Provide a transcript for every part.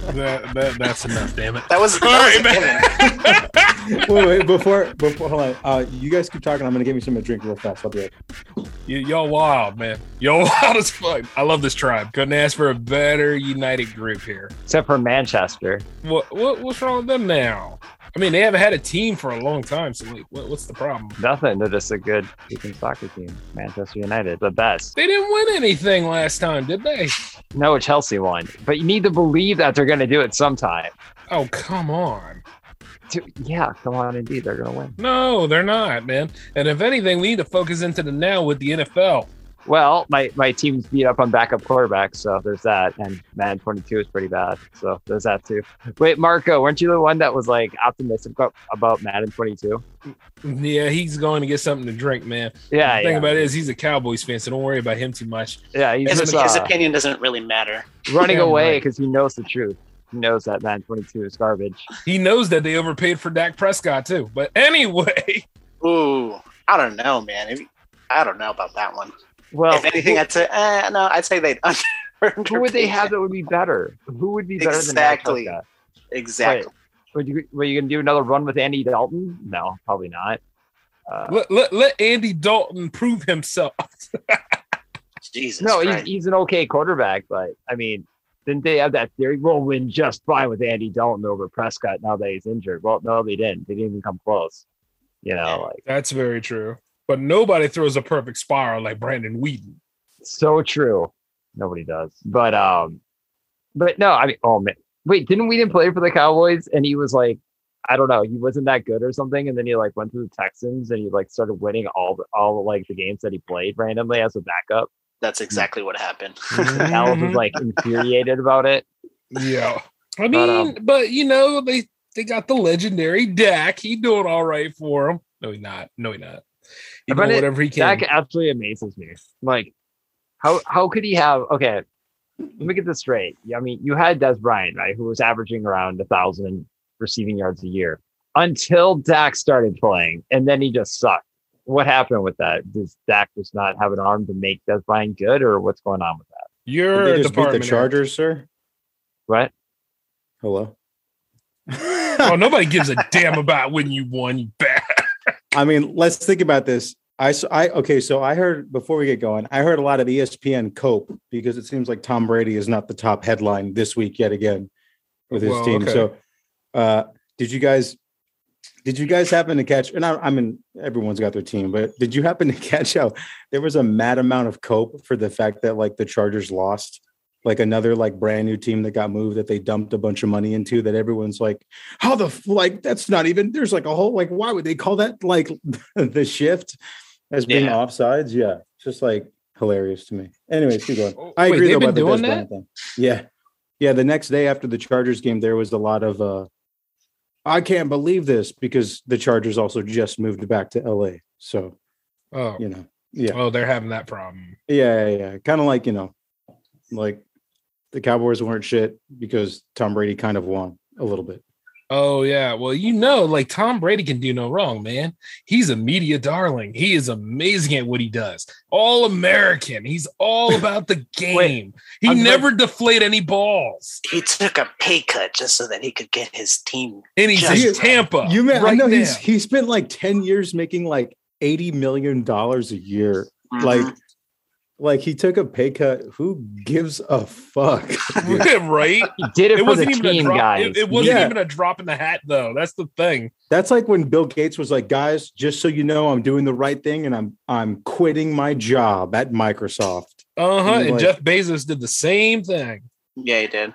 That, that that's enough. Damn it. That was, All right, that was a man. wait, wait, before before hold on. Uh, you guys keep talking. I'm gonna give you some to drink real fast. I'll be right. Y- y'all wild, man. Y'all wild as fuck. I love this tribe. Couldn't ask for a better united group here. Except for Manchester. What what what's wrong with them now? I mean, they haven't had a team for a long time. So like, what, what's the problem? Nothing. They're just a good freaking soccer team. Manchester United, the best. They didn't win anything last time, did they? No, Chelsea won. But you need to believe that they're going to do it sometime. Oh come on. Dude, yeah, come on, indeed, they're going to win. No, they're not, man. And if anything, we need to focus into the now with the NFL. Well, my, my team's beat up on backup quarterbacks, so there's that. And Madden 22 is pretty bad, so there's that too. Wait, Marco, weren't you the one that was like optimistic about, about Madden 22? Yeah, he's going to get something to drink, man. Yeah, the thing yeah. about it is he's a Cowboys fan, so don't worry about him too much. Yeah, he's His, just his uh, opinion doesn't really matter. running Yeah, away because he knows the truth. He knows that Madden 22 is garbage. He knows that they overpaid for Dak Prescott too. But anyway, Ooh, I don't know, man. I don't know about that one. Well, if anything, I'd say, eh, no, I'd say they'd under. who would they have that would be better? Who would be better Exactly. than Dak Prescott? Exactly. Would you were you gonna do another run with Andy Dalton? No, probably not. Uh, let, let, let Andy Dalton prove himself. Jesus. no, he's, he's an okay quarterback, but I mean, didn't they have that theory? We'll win just fine with Andy Dalton over Prescott now that he's injured. Well, no, they didn't. They didn't even come close. You know, like That's very true. But nobody throws a perfect spiral like Brandon Weeden. so true. Nobody does. But um, but no, I mean, oh man, wait, didn't we didn't play for the Cowboys? And he was like, I don't know, he wasn't that good or something. And then he like went to the Texans and he like started winning all the all like the games that he played randomly as a backup. That's exactly what happened. Alice was like infuriated about it. Yeah. I But, mean, um, but you know, they they got the legendary Dak. He doing all right for him. No, he not. No, he not. He But whatever he can. Dak absolutely amazes me. Like, how how could he have? Okay, let me get this straight. Yeah, I mean, you had Dez Bryant, right, who was averaging around a thousand receiving yards a year until Dak started playing, and then he just sucked. What happened with that? Does Dak just not have an arm to make Dez Bryant good, or what's going on with that? You're Did they just beat the Chargers, sir? What? Hello. Oh, nobody gives a damn about when you won, you bad. I mean, let's think about this. I, s- I okay, so I heard before we get going, I heard a lot of ESPN cope because it seems like Tom Brady is not the top headline this week yet again with his Well, team. okay. So, uh, did you guys, did you guys happen to catch? And I, I mean, everyone's got their team, but did you happen to catch how there was a mad amount of cope for the fact that like the Chargers lost? Like another like brand new team that got moved that they dumped a bunch of money into that everyone's like, how the f- like that's not even there's like a whole like why would they call that like the shift as being Yeah. offsides? Yeah, it's just like hilarious to me. Anyways, keep going. Oh, I wait, agree they've though about the doing Dez? Bryant thing. Yeah, yeah. The next day after the Chargers game, there was a lot of uh I can't believe this because the Chargers also just moved back to LA. So Oh, you know, yeah, oh, they're having that problem. yeah, yeah. yeah. Kind of like you know, like the Cowboys weren't shit because Tom Brady kind of won a little bit. Oh yeah, well you know, like Tom Brady can do no wrong, man. He's a media darling. He is amazing at what he does. All American. He's all about the game. he I'm never deflate any balls. he took a pay cut just so that he could get his team. And he's in Tampa. You man, I right know he's he spent like 10 years making like 80 million dollars a year. Mhm. Like like he took a pay cut. Who gives a fuck? right? He did it, It for the wasn't even a team, drop. guys. It, it wasn't Yeah. even a drop in the hat, though. That's the thing. That's like when Bill Gates was like, "Guys, just so you know, I'm doing the right thing and I'm I'm quitting my job at Microsoft." Uh huh. And, And like- Jeff Bezos did the same thing. Yeah, he did.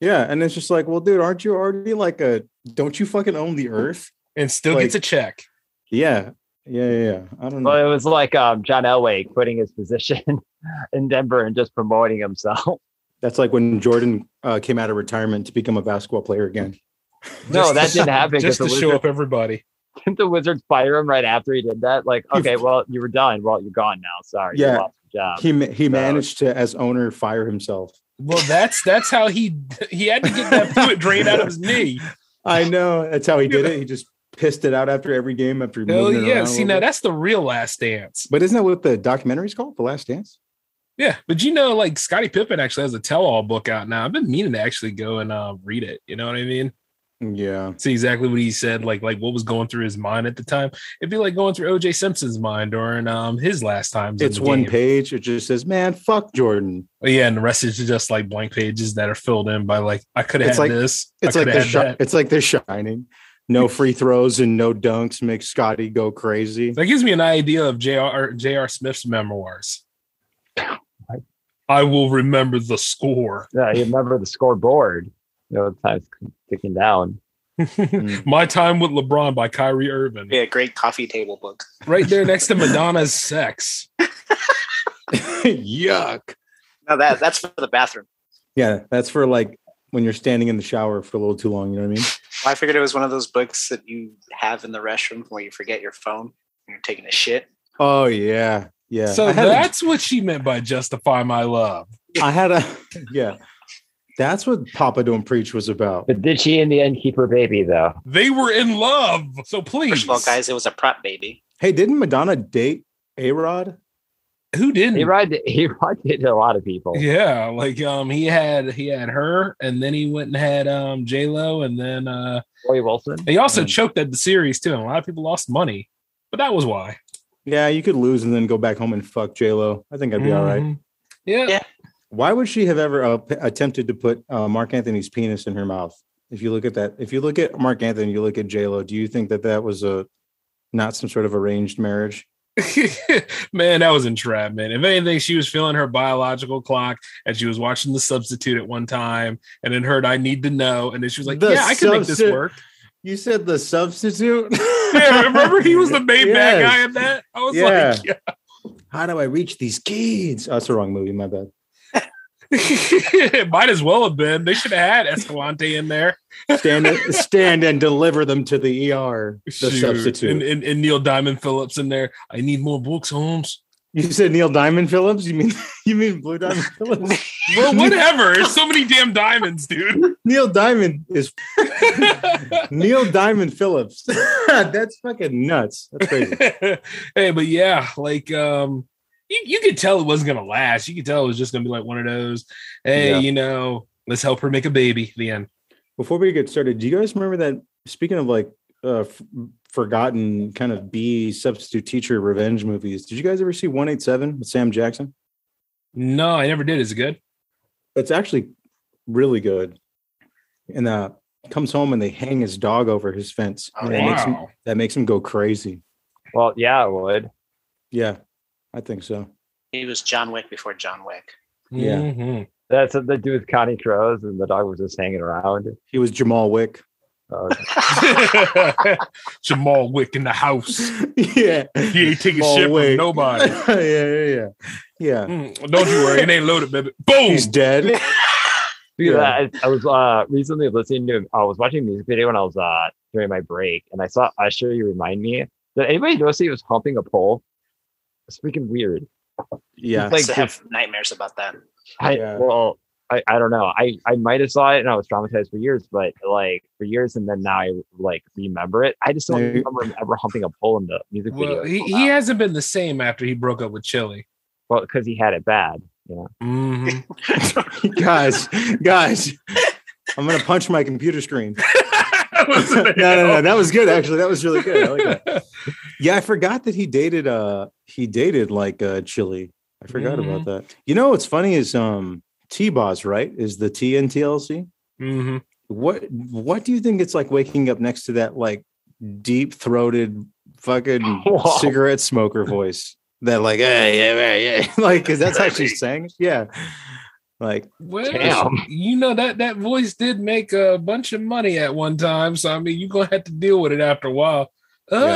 Yeah, and it's just like, "Well, dude, aren't you already like a don't you fucking own the earth?" And still Like- gets a check. Yeah. Yeah, yeah, yeah. I don't know. Well, it was like um, John Elway quitting his position in Denver and just promoting himself. That's like when Jordan uh, came out of retirement to become a basketball player again. No, that didn't happen. Just to because show up everybody. Didn't the Wizards fire him right after he did that? Like, okay, well, you were done. Well, you're gone now. Sorry, you Yeah. lost your job. He ma- he managed to, as owner, fire himself. Well, that's that's how he he had to get that fluid drained out of his knee. I know that's how he did it. He just pissed it out after every game after it yeah! See now bit. that's the real Last Dance. But isn't that what the documentary's called? The Last Dance. Yeah, but you know, like Scottie Pippen actually has a tell-all book out now. I've been meaning to actually go and uh, read it. You know what I mean? Yeah. See exactly what he said, like like what was going through his mind at the time. It'd be like going through OJ Simpson's mind during um his last times. in It's one game. page. It just says, "Man, fuck Jordan." Oh, yeah, and the rest is just like blank pages that are filled in by like I could have had like- this. It's like shi- it's like they're shining. No free throws and no dunks make Scotty go crazy. That gives me an idea of J.R. J.R. Smith's memoirs. I will remember the score. Yeah, you remember the scoreboard. You know, time's ticking down. My time with LeBron by Kyrie Irving. Yeah, great coffee table book. Right there next to Madonna's sex. Yuck. No, that that's for the bathroom. Yeah, that's for like when you're standing in the shower for a little too long. You know what I mean? I figured it was one of those books that you have in the restroom where you forget your phone and you're taking a shit. Oh yeah, yeah. So I had a- that's what she meant by justify my love. I had a yeah. That's what Papa Don't Preach was about. But did she in the end keep her baby though? They were in love. So please. First of all, guys, it was a prop baby. Hey, didn't Madonna date A Rod? Who didn't? He ride he ride dated a lot of people. Yeah, like um he had he had her and then he went and had um J Lo and then uh Roy Wilson. he also Mm. choked at the series too, and a lot of people lost money. But that was why. Yeah, you could lose and then go back home and fuck J Lo. I think I'd be all right. Mhm. Yeah. Yeah. Why would she have ever uh, p- attempted to put uh, Marc Anthony's penis in her mouth? If you look at that, if you look at Marc Anthony, you look at J Lo. Do you think that that was a not some sort of arranged marriage? Man, that was entrapment. If anything, she was feeling her biological clock and she was watching the substitute at one time and then heard I need to know. And then she was like, The Yeah, I can make this work. You said the substitute. Yeah, remember he was the main bad guy in that? I was Yeah. like, yeah. How do I reach these kids? Oh, that's the wrong movie. My bad. It might as well have been. They should have had Escalante in there. Stand, stand and deliver them to the ER. The Shoot. substitute. And, and, and Neil Diamond Phillips in there. I need more books, Holmes. you said Neil Diamond Phillips. You mean you mean Lou Diamond Phillips? Well, whatever. There's so many damn diamonds, dude. Neil Diamond is Neil Diamond Phillips. That's fucking nuts. That's crazy. hey, but yeah, like um you, you could tell it wasn't gonna last. You could tell it was just gonna be like one of those, hey, Yeah. you know, let's help her make a baby. The end. Before we get started, do you guys remember that? Speaking of like uh, f- forgotten kind of B substitute teacher revenge movies, did you guys ever see One Eight Seven with Sam Jackson? No, I never did. Is it good? It's actually really good. And uh, comes home and they hang his dog over his fence. Oh, And that, makes him, that makes him go crazy. Well, yeah, it would. Yeah, I think so. He was John Wick before John Wick. Yeah. Mhm. That's what they do with Connie Crows, and the dog was just hanging around. He was Jamal Wick. Uh, Jamal Wick in the house. yeah. He ain't taking Jamal shit Wick. from nobody. yeah, yeah, yeah. Yeah. Mm, don't you worry, it ain't loaded, baby. Boom. He's dead. Speaking of Yeah. that, I, I was uh recently listening to I was watching a music video when I was uh during my break and I saw Usher you remind me. Did anybody notice he was humping a pole? It's freaking weird. Yeah. I Like still have nightmares about that. I Yeah. well I, I don't know. I, I might have saw it and I was traumatized for years, but like for years and then now I like remember it. I just don't Yeah. remember him ever humping a pole in the music video. He, he hasn't been the same after he broke up with Chilli. well because he had it bad, you know. Mhm. guys, guys, I'm gonna punch my computer screen. Listen no, no, no, that was good. Actually, that was really good. I like that. Yeah, I forgot that he dated. Uh, he dated like uh, Chilli. I forgot about that. You know what's funny is um T-Boz, right? Is the T in TLC? Mhm. What What do you think it's like waking up next to that like deep throated fucking Wow. cigarette smoker voice? That like, hey, yeah, yeah, yeah. like, because that's how she's saying. it? Yeah, like Well, Damn. you know that that voice did make a bunch of money at one time, so I mean, you're gonna have to deal with it after a while. Oh,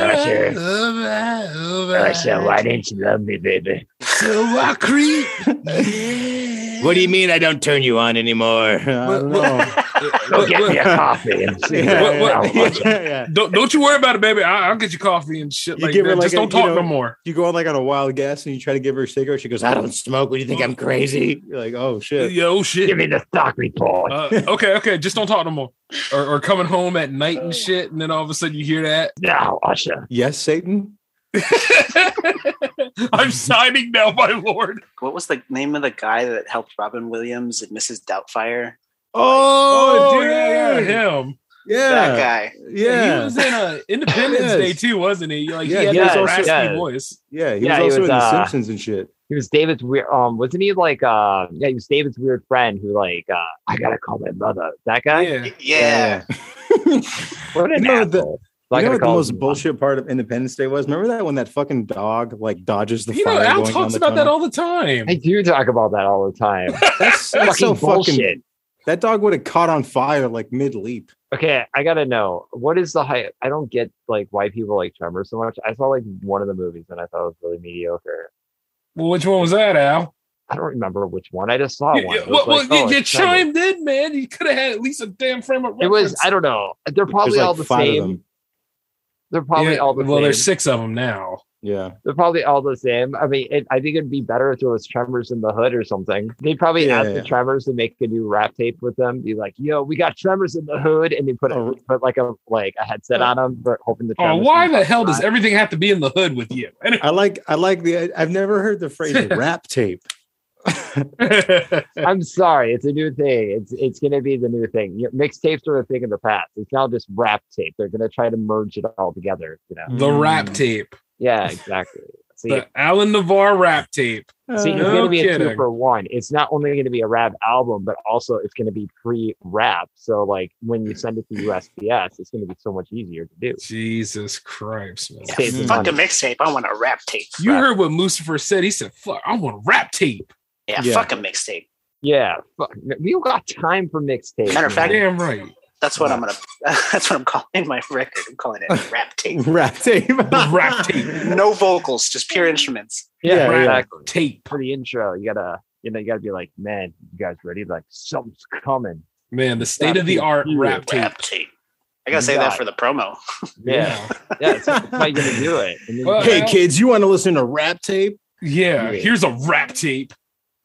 why didn't you love me, baby? So I creep. Yeah. What do you mean I don't turn you on anymore? I don't What- Go get me a coffee and see Yeah, What- what- I'll watch it. yeah, yeah. Don't don't you worry about it, baby. I, I'll get you coffee and shit You like give her that. like Just a- don't you talk know- no more. You go on like on a wild guess and you try to give her a cigarette. She goes, I don't smoke. What do you think? I'm crazy. You're like, oh shit. Yo, Give shit. Give me the stock report. Uh, okay, okay. Just don't talk no more. Or, or coming home at night and shit, and then all of a sudden you hear that. now, Usher. Yes, Satan. I'm signing now, my lord. What was the name of the guy that helped Robin Williams and Mrs. Doubtfire? Oh, yeah, yeah, him. yeah, That guy. yeah. he was in uh, Independence Yes. Day too, wasn't he? Like Yeah, he had he was that also- raspy yeah. voice. Yeah, he Yeah, was he also was, in The uh, Simpsons and shit. He was David's weird. Um, wasn't he like? Uh, yeah, he was David's weird friend who like. Uh, I gotta call my mother. That guy. Yeah. Yeah. What an You know, the- asshole. So I you know what the most him- bullshit part of Independence Day was? Remember that when that fucking dog like dodges the You know, Al going talks about the that all the time. I do talk about that all the time. That's, that's fucking so bullshit. fucking. That dog would have caught on fire like mid leap. Okay, I gotta know what is the hype. I don't get like why people like Tremors so much. I saw like one of the movies and I thought it was really mediocre. Well, which one was that, Al? I don't remember which one. I just saw You- one. you- well, like, well, oh, you, you chimed in, man. You could have had at least a damn frame of reference. It was. I don't know. They're There's probably all the five of same. Them. They're probably Yeah, all the well, same. there's six of them now. Yeah. They're probably all the same. I mean, it, I think it'd be better if there was Tremors in the Hood or something. They'd probably Yeah, ask yeah. the Tremors to make a new rap tape with them. Be like, "Yo, we got Tremors in the Hood," and they put Oh. put like a like a headset oh. on them, but hoping the. Oh, why the hell does rap. everything have to be in the hood with you? I like I like the I've never heard the phrase rap tape. I'm sorry, it's a new thing. It's it's gonna be the new thing. You know, mixtapes are a thing of the past. It's now just rap tape. They're gonna try to merge it all together. You know? the rap mm. tape, Yeah, exactly. See, the Alan Navarre rap tape. see, it's no gonna be a two for one. It's not only gonna be a rap album, but also it's gonna be pre-rap. So like when you send it to USPS, it's gonna be so much easier to do. Jesus Christ, man. Save the Fuck a mixtape. I want a rap tape. You Rap. heard what Moosifer said. He said, "Fuck, I want a rap tape." Yeah, Yeah. fuck a mixtape. Yeah, fuck, we don't got time for mixtapes. Matter of fact, Damn right. That's what I'm gonna. That's what I'm calling my record. I'm calling it rap tape. rap tape. Rap tape. No vocals, just pure instruments. yeah, Yeah, yeah. exactly. Tape. For the intro, you gotta, you know, you gotta be like, man, you guys ready? Like something's coming. Man, the state of the art rap tape. Rap tape. I gotta You say got that it. for the promo. Yeah, yeah. That's, that's how you're gonna do it. Well, hey kids, you want to listen to rap tape? Yeah, Yeah. here's a rap tape.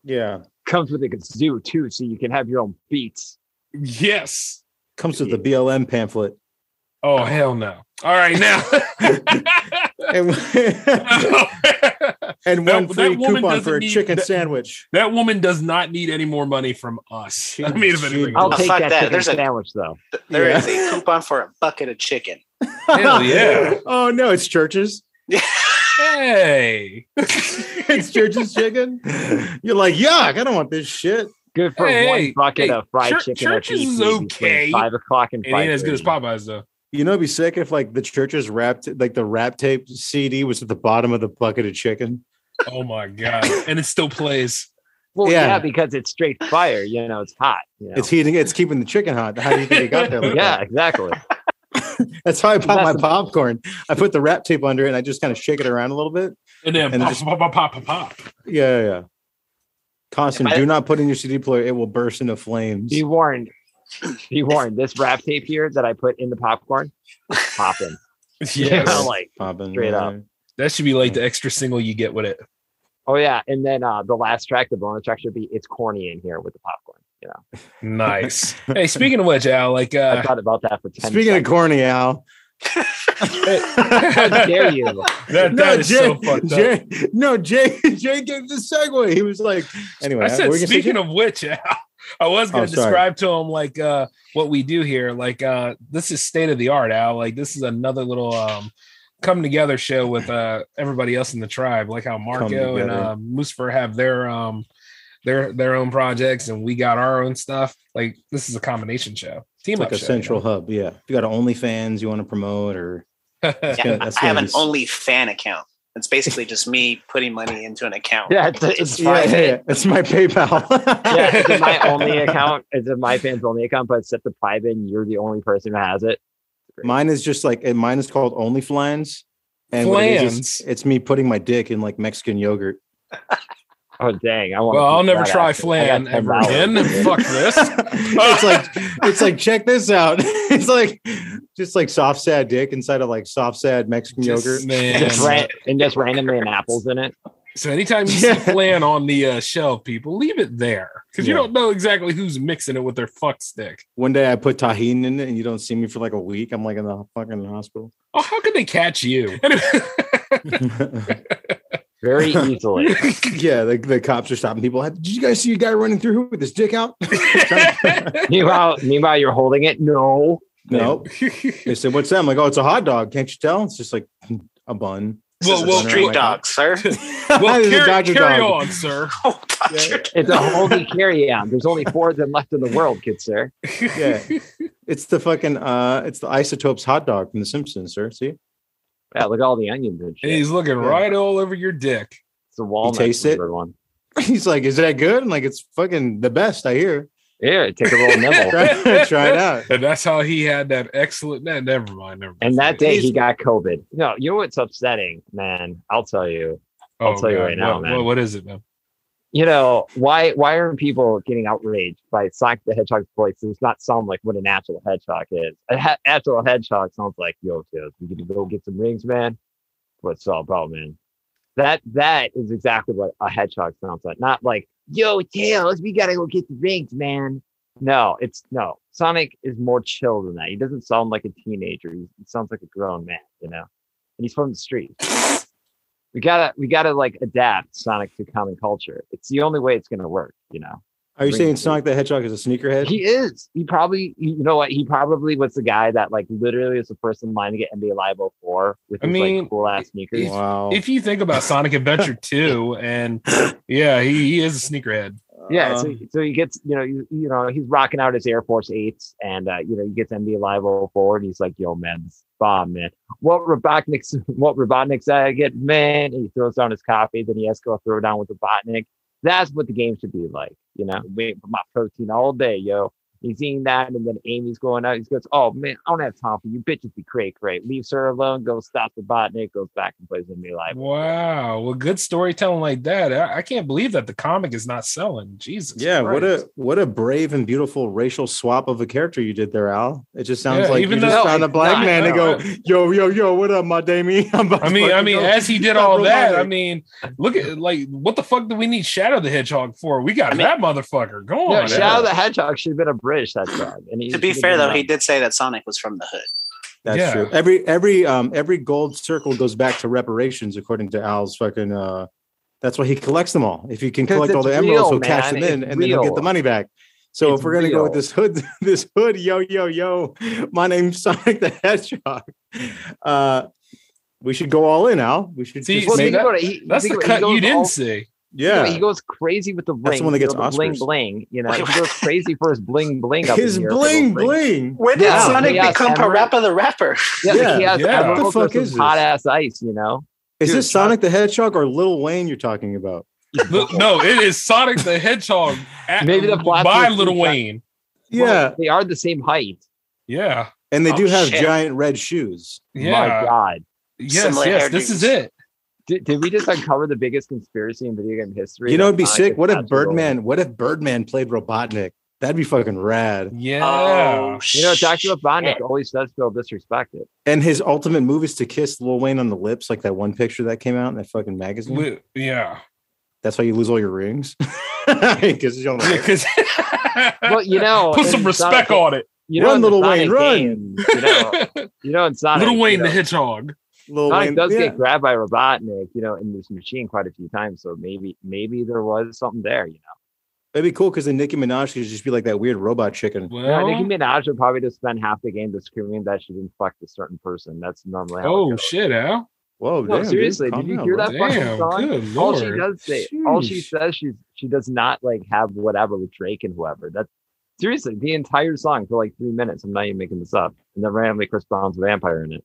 Yeah. comes with a kazoo too, so you can have your own beats. Yes. Comes with the BLM pamphlet. Oh hell no. All right now. And, and one that free woman coupon for a need- chicken that- sandwich. that woman does not need any more money from us. I mean, if She- anything, I'll Oh, take that, that. There's a- sandwich though. There Yeah. is a coupon for a bucket of chicken. Hell yeah. oh no, it's Church's. Hey, it's Church's chicken. You're like, yuck, I don't want this shit. Good for Hey, one bucket hey, of fried church- chicken. at Church's is okay. Five o'clock and it five. ain't as good as Popeyes though. You know, it'd be sick if like the Church's wrapped like the wrap tape CD was at the bottom of the bucket of chicken. Oh my god, and it still plays. Well, Yeah. yeah. because it's straight fire. You know, it's hot. You know? It's heating. It's keeping the chicken hot. How do you think it got there? like yeah, that? exactly. that's how I pop That's my the- popcorn. I put the wrap tape under it and I just kind of shake it around a little bit. And then And pop, just- pop, pop, pop, pop, pop. Yeah, yeah. yeah. Constant. I- do not put in your CD player. It will burst into flames. Be warned. Be warned. This wrap tape here that I put in the popcorn, popping. Yes. You know, like Popping, straight up. that should be like the extra single you get with it. oh yeah, and then uh the last track, the bonus track should be "It's corny in here" with the popcorn. You know, Nice. hey, speaking of which, Al, like I uh, thought about that for ten. Speaking of corny, Al. how dare you? that, that is so fucked up. Jay, no, Jay, Jay gave the segue. He was like, anyway. I said, what were you gonna say, speaking of which, Al, I was going Oh, to sorry. describe to him like uh, what we do here. Like uh, this is state of the art, Al. Like this is another little um, come together show with uh, everybody else in the tribe. Like how Marco and together. uh, Mustafa have their um, their their own projects, and we got our own stuff. Like this is a combination show, team like up a show, central hub. Yeah. If you got an OnlyFans you want to promote or? Yeah, gonna- that's I have an be- only fan account. It's basically just me putting money into an account. Yeah, it's, it's yeah, private. yeah, yeah. It's my PayPal. yeah, it's my only account. It's in my fans only account, but it's set to private and you're the only person who has it. great. Mine is just like and mine is called Only Flans. And what it is, it's me putting my dick in like Mexican yogurt. Oh dang! I want. Well, I'll never try flan ever again. Fuck this. it's like it's like check this out. It's like just like soft sad dick inside of like soft sad Mexican Just- yogurt. man. Just ran- and just randomly an apples in it. So anytime you see flan on the uh, shelf, people leave it there because you don't know exactly who's mixing it with their fuck stick. One day I put tahini in it and you don't see me for like a week. I'm like in the fucking hospital. Oh, how could they catch you? Anyway, Very easily. yeah, the, the cops are stopping people. Did you guys see a guy running through with his dick out? meanwhile, meanwhile, you're holding it. No. no. They said, "What's that?" I'm like, "Oh, it's a hot dog. Can't you tell? It's just like a bun." well, This is well, a street well, dog, sir. well, It's a carry, carry dog. on, sir. Oh, Dodger. It's a holy carry-on. There's only four of them left in the world, kid sir. Yeah, it's the fucking uh, it's the isotopes hot dog from The Simpsons, sir. See, Yeah, look at all the onions and shit. He's looking Yeah. right all over your dick. It's a walnut. taste it? flavored One. he's like, "Is that good?" I'm like, "It's fucking the best." I hear. Yeah, take a little nibble. Try, try it out. And that's how he had that excellent. Nah, never mind. Never mind. And that day He's- he got COVID. No, you know what's upsetting, man? I'll tell you. I'll oh, tell you right now, Oh, man. What, what is it, man? You know why? Why aren't people getting outraged by Sonic the Hedgehog's voice? Does not sound like what a natural hedgehog is. A ha- natural hedgehog sounds like, "Yo, kids, we get to go get some rings, man." What's all about, man? That that is exactly what a hedgehog sounds like. Not like, "Yo, tails, we gotta go get the rings, man." No, it's no. Sonic is more chill than that. He doesn't sound like a teenager. He, he sounds like a grown man, you know. And he's from the street. We gotta we gotta like adapt Sonic to common culture. It's the only way it's gonna work, you know. Are you Bring saying it Sonic the Hedgehog is a sneakerhead? He is. He probably you know what? He probably was the guy that like literally was the first in line to get NBA Live 04 with I his mean, like cool ass sneakers. wow. If you think about Sonic Adventure 2, and yeah, he, he is a sneakerhead. Yeah, Uh, so, so he gets, you know, you, you know, he's rocking out his Air Force Eights, and uh, you know, he gets NBA Live 04, and he's like, "Yo, man, this bomb, man. What Robotnik's, what Robotnik's I get, man." He throws down his coffee, then he has to go throw down with Robotnik. That's what the game should be like, you know. Wait for my protein all day, yo. He's eating that, and then Amy's going out. He goes, "Oh man, I don't have time for you bitches. Be cray cray. Leaves her alone. Goes stops stop Robotnik. Goes back and plays with me Live. Wow. Well, good storytelling like that. I, I can't believe that the comic is not selling. Jesus. yeah, what a what a brave and beautiful racial swap of a character you did there, Al. It just sounds Yeah, like even you just though found a black not- man to no, go, yo, yo, yo, what up, my Damie? I'm I mean, I mean, go. as he did all that, I mean, look at like what the fuck do we need Shadow the Hedgehog for? We got I mean- that motherfucker. Go No. Shadow the Hedgehog should have been a British that time. And he To be should fair, though, a- he did say that Sonic was from the hood. That's Yeah. true. Every every um every gold circle goes back to reparations, according to Al's fucking uh that's why he collects them all. If he can collect all it's the emeralds, real, he'll cash them in It's and then he'll get the money back. So It's if we're gonna go with this hood, this hood, yo, yo, yo, my name's Sonic the Hedgehog. Uh we should go all in, Al. We should See, just Well, make- that- about it. He, That's the about it, he cut you didn't all- see. Yeah. He goes crazy with the ring. That's the one that you gets know, the bling bling. You know, he goes crazy for his bling bling. Up His in here for bling bling. When did Yeah. Sonic become emerald- Parappa the Rapper? Yeah, Yeah, he has yeah. What the fuck with some is this? hot ass ice. You know, Is Dude, this Sonic the Hedgehog or Lil Wayne you're talking about? No, it is Sonic the Hedgehog at, Maybe the plastic by is Little too Wayne. Yeah. Well, they are the same height. Yeah. and they Oh, do have shit. giant red shoes. My Yeah. God, Yes, Similar yes. This is it. Did, did we just uncover the biggest conspiracy in video game history? You know, that it'd be Sonic sick. What if actually Lil Wayne? Birdman? What if Birdman played Robotnik? That'd be fucking rad. Yeah. Oh, You know, Dr. shit. Robotnik always does feel disrespected. And his ultimate move is to kiss Lil Wayne on the lips, like that one picture that came out in that fucking magazine. Li- yeah. That's why you lose all your rings. Because you don't Yeah, 'cause- Well, you know, put some respect Sonic- on it. You know, Run, in the Lil Sonic Wayne, run. you know, you know, in Sonic, Little Wayne you know, the Hedgehog. Lil Sonic Wayne does yeah. get grabbed by Robotnik, you know, in this machine quite a few times. So maybe, maybe there was something there, you know. It'd be cool because then Nicki Minaj could just be like that weird robot chicken. Well, Yeah, Nicki Minaj would probably just spend half the game just screaming that she didn't fuck a certain person. That's normally how oh shit, Al. Whoa, No, damn, seriously, dude, did you down, hear bro. that fucking Damn, song? good all she does say, all she says, she's she does not like have whatever with Drake and whoever. That's seriously the entire song for like three minutes. I'm not even making this up. And then randomly Chris Brown's a vampire in it.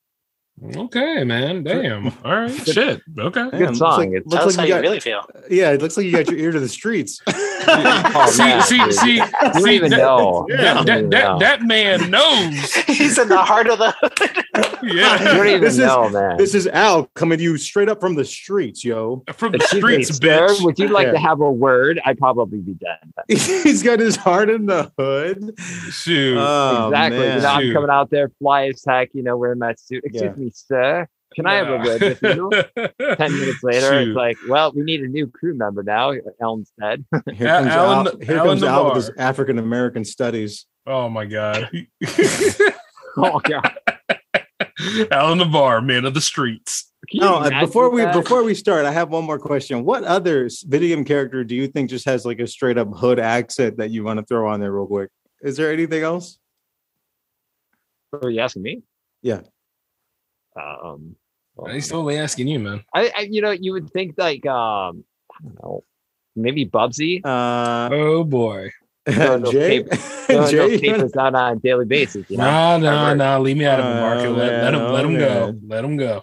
Okay, man. Damn. All right. Shit. Okay. Good Damn, looks song. like- It's- looks like how you you got- really feel. Yeah, it looks like you got your ear to the streets. Oh, see, man, see, dude. see, You don't see, even that, know. Yeah. That, don't that, that, know. that man knows. He's in the heart of the hood. You Yeah. don't even This is- know, man. This is Al coming to you straight up from the streets, yo. From the Excuse me, streets, sir, would you like Yeah. to have a word? I'd probably be dead. He's got his heart in the hood. Shoot. Oh, exactly. man. You know, I'm coming out there, fly as heck, you know, wearing my suit. Excuse Yeah. me, sir. Can I have a word with you? Ten minutes later, Shoot. it's like, well, we need a new crew member now. Elm's dead. Here Al- comes Alan- Al, here Alan comes Al with his African American studies. Oh my god. oh god. Alan Navarre, man of the streets. No, uh, before we that? before we start, I have one more question. What other s- video game character do you think just has like a straight up hood accent that you want to throw on there real quick? Is there anything else? Are you asking me? Yeah. Um. well, He's totally asking you, man. I, I, you know, you would think like, um, I don't know, maybe Bubsy. Uh, Oh boy. Throwing those Jay, cap- throwing Jay, those you wanna- papers out on a daily basis. You know, No, no, no. Leave me out of the market. Oh, Let, let him man. let him Oh, go. Let him go.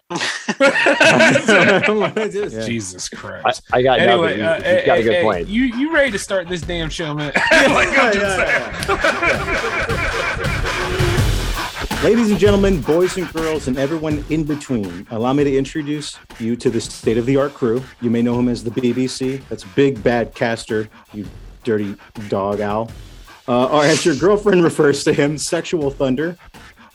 Yeah. Jesus Christ. I got Anyway, nothing. uh, You- hey, You've got a good hey, point. You you ready to start this damn show, man? like I'm just Yeah, saying. Ladies and gentlemen, boys and girls, and everyone in between, allow me to introduce you to the state of the art crew. You may know him as the BBC. That's Big Bad Caster, you dirty dog owl. Uh, or as your girlfriend refers to him, Sexual Thunder.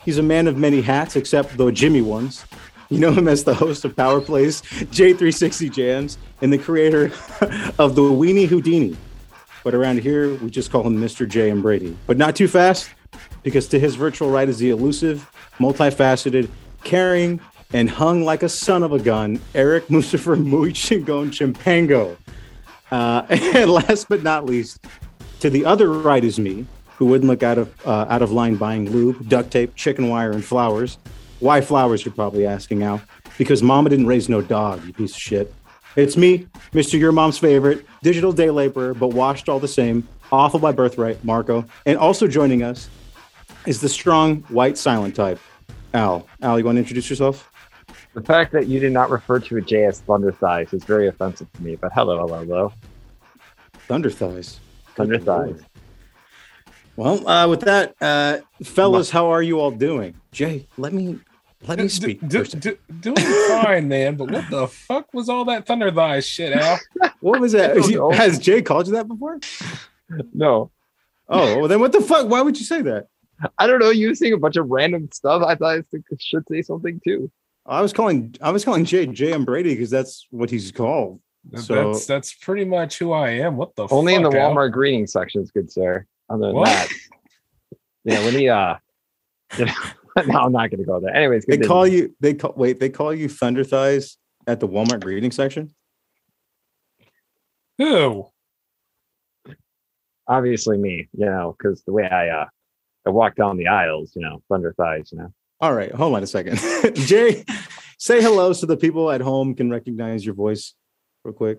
He's a man of many hats, except the Jimmy ones. You know him as the host of Power Plays, J360 Jams, and the creator of the Weenie Houdini. But around here, we just call him Mr. JM Brady. But not too fast, because to his virtual right is the elusive, multifaceted, caring, and hung like a son of a gun, Eric Mustafa Muichingon Chimpango. Uh, and last but not least, to the other right is me, who wouldn't look out of uh, out of line buying lube, duct tape, chicken wire, and flowers. Why flowers? You're probably asking now. Because Mama didn't raise no dog, you piece of shit. It's me, Mr. Your Mom's favorite, digital day laborer, but washed all the same, awful by birthright, Marco. And also joining us is the strong, white, silent type, Al. Al, you want to introduce yourself? The fact that you did not refer to a JS Thunder Thighs is very offensive to me. But hello, hello, hello. Thunder thighs. Thunder Good Thighs. Well, uh, with that, uh, fellas, how are you all doing? Jay, let me let me D- speak. d- first. d- doing fine, man. But what the fuck was all that thunder thighs shit, Al? What was that? I. Has Jay called you that before? No, Oh, well, then what the fuck? Why would you say that? I don't know. You were saying a bunch of random stuff. I thought I should say something too. I was calling I was calling Jay Jay M Brady because that's what he's called. So that's that's pretty much who I am. What the Only in the fuck, Al? Walmart greeting sections, good sir. Other than What? that, yeah. know, when he uh, you know, no, I'm not going to go there. Anyways, they continue. call you they call wait they call you Thunder Thighs at the Walmart greeting section. Who? obviously me, you know, because the way I uh, I walk down the aisles, you know, thunder thighs, you know. All right, hold on a second. Jay, say hello so the people at home can recognize your voice real quick.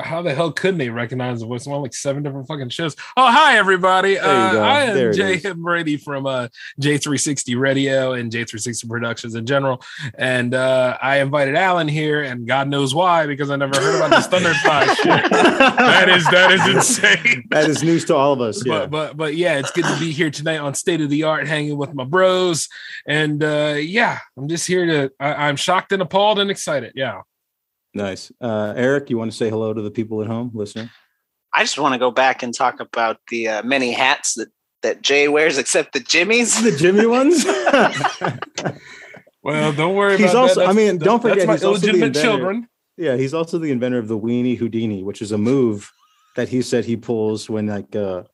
How the hell couldn't they recognize the voice? I'm on like seven different fucking shows. Oh, hi everybody. Uh. I am Jay is. Brady from uh, J360 Radio and J360 Productions in general. And uh, I invited Alan here, and God knows why, because I never heard about this Thunder Thigh shit. That is that is insane. That is news to all of us. Yeah. But but but yeah, it's good to be here tonight on State of the Art, hanging with my bros, and uh, yeah, I'm just here to. I, I'm shocked and appalled and excited. Yeah. Nice. Uh, Eric, you want to say hello to the people at home listening? I just want to go back and talk about the uh, many hats that, that Jay wears, except the Jimmy's. The Jimmy ones? Well, don't worry. He's about also- that. I mean, don't that's forget, my he's also the illegitimate inventor. children. yeah, he's also the inventor of the Weenie Houdini, which is a move that he said he pulls when, like, uh,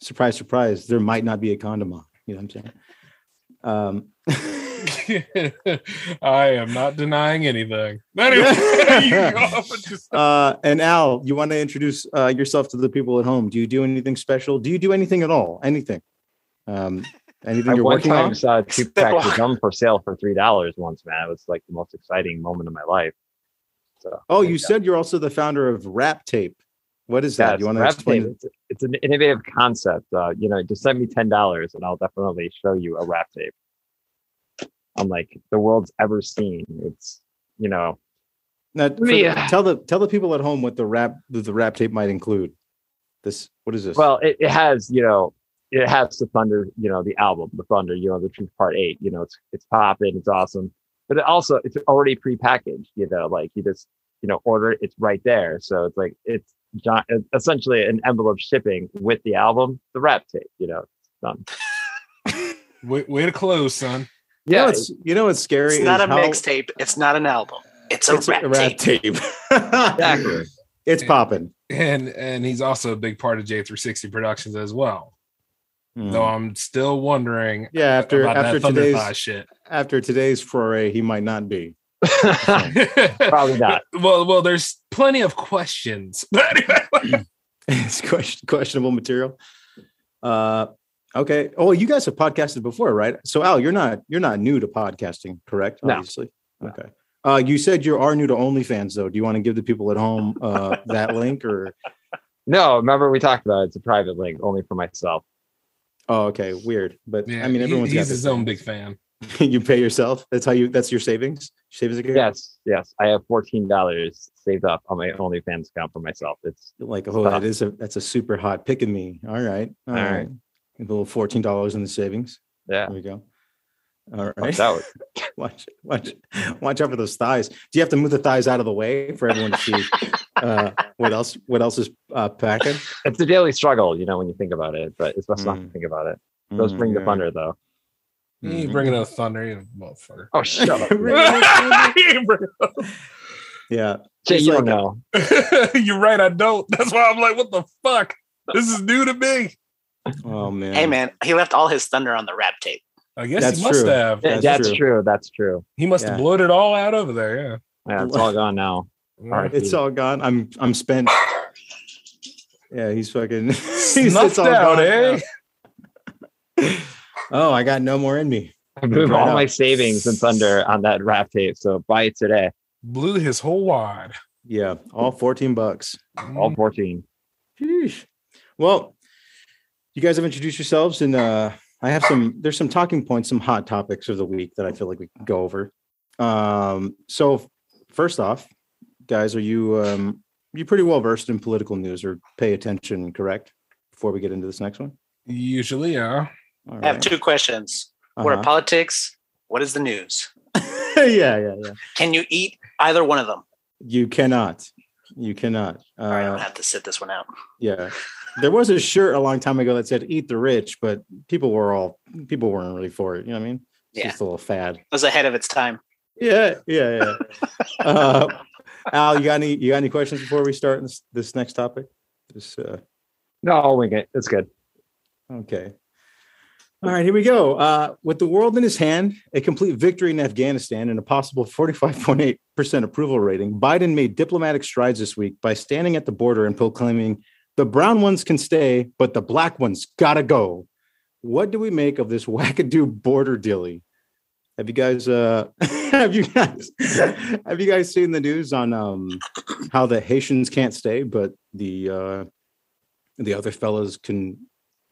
surprise, surprise, there might not be a condom on. You know what I'm saying? Um, I am not denying anything. Anyway, you go, uh, and Al, you want to introduce uh, yourself to the people at home? Do you do anything special? Do you do anything at all? Anything? Um, anything I you're working time on? saw two packs Step of gum for sale for three dollars once, man. It was like the most exciting moment of my life. So Oh, you said you're also the founder of Rap Tape. What is that? it's You want to explain? tape. It's, it's an innovative concept. Uh, you know, just send me ten dollars and I'll definitely show you a rap tape. Unlike the world's ever seen. It's you know Now, for the- uh, tell the tell the people at home what the rap the, the rap tape might include. This what is this? well it, it has you know it has the thunder you know the album the thunder you know the truth part eight you know it's it's popping it's awesome but it also it's already prepackaged you know like you just you know order it it's right there so it's like it's gi- it's essentially an envelope shipping with the album the rap tape you know it's done Way, way to close, son. You yeah know it's you know what's scary. It's not a how- mixtape. It's not an album. It's a It's rap, a rap tape. tape. exactly it's popping. And and he's also a big part of J360 Productions as well. Mm. Though I'm still wondering Yeah, after about after that today's shit. after today's foray, he might not be. probably not well, well, there's plenty of questions. It's question, questionable material. Uh, okay. Oh, you guys have podcasted before, right? So, Al, you're not you're not new to podcasting, correct? No. Obviously. Okay. Uh, you said you are new to OnlyFans, though. Do you want to give the people at home uh, that link, or? no remember we talked about it. it's a private link only for myself Oh, okay. Weird, but yeah, I mean, he- everyone's he's got his own big fan. you pay yourself. That's how you. That's your savings. Savings account. yes yes i have $14 saved up on my onlyfans account for myself it's Like, oh, that is a that's a super hot pick of me. All right. All All right. right. A little fourteen dollars in the savings. yeah There we go. All right. Watch out. watch, watch, watch out for those thighs. Do you have to move the thighs out of the way for everyone to see uh, what else? What else is uh, packing? it's a daily struggle, you know, when you think about it, but it's best not to Mm. think about it. Those bring the Mm, thunder, though. You Mhm. ain't bringing up thunder, you motherfucker. Oh, shut up. Bring Jay. it You ain't bringing up- Yeah, Jay, you like don't know. You're right, I don't. That's why I'm like, what the fuck? This is new to me. Oh man. Hey man, he left all his thunder on the rap tape. I guess That's he must true. have. That's That's, true. true. That's true. He must Yeah. have blowed it all out over there. Yeah, it's all gone now. Yeah. All right. It's all gone. I'm I'm spent. Yeah, he's fucking he's, Snuffed it's all out, gone eh? Oh, I got no more in me. I moved all up. my savings and thunder on that rap tape. So buy it today. Blew his whole wad. Yeah, all 14 bucks. All 14. Sheesh. Well, you guys have introduced yourselves, and uh, I have some. There's some talking points, some hot topics of the week that I feel like we can go over. Um, so, first off, guys, are you um, you pretty well versed in political news or pay attention? Correct. Before we get into this next one, Usually, yeah. All I have two questions. What are Uh-huh. politics? What is the news? yeah, yeah, yeah. Can you eat either one of them? You cannot. You cannot. All right, I'll Uh, have to sit this one out. yeah. There was a shirt a long time ago that said "Eat the Rich," but people were all people weren't really for it. You know what I mean? It's Yeah. just a little fad. It was ahead of its time. Yeah, yeah, yeah. uh, Al, you got any you got any questions before we start this this next topic? This uh, No, I'll wing it. It's good. okay. All right, here we go. Uh, with the world in his hand, a complete victory in Afghanistan, and a possible 45.8% approval rating, Biden made diplomatic strides this week by standing at the border and proclaiming the brown ones can stay, but the black ones gotta go. What do we make of this wackadoo border dilly? Have you guys uh have you guys have you guys seen the news on um how the Haitians can't stay, but the uh the other fellas can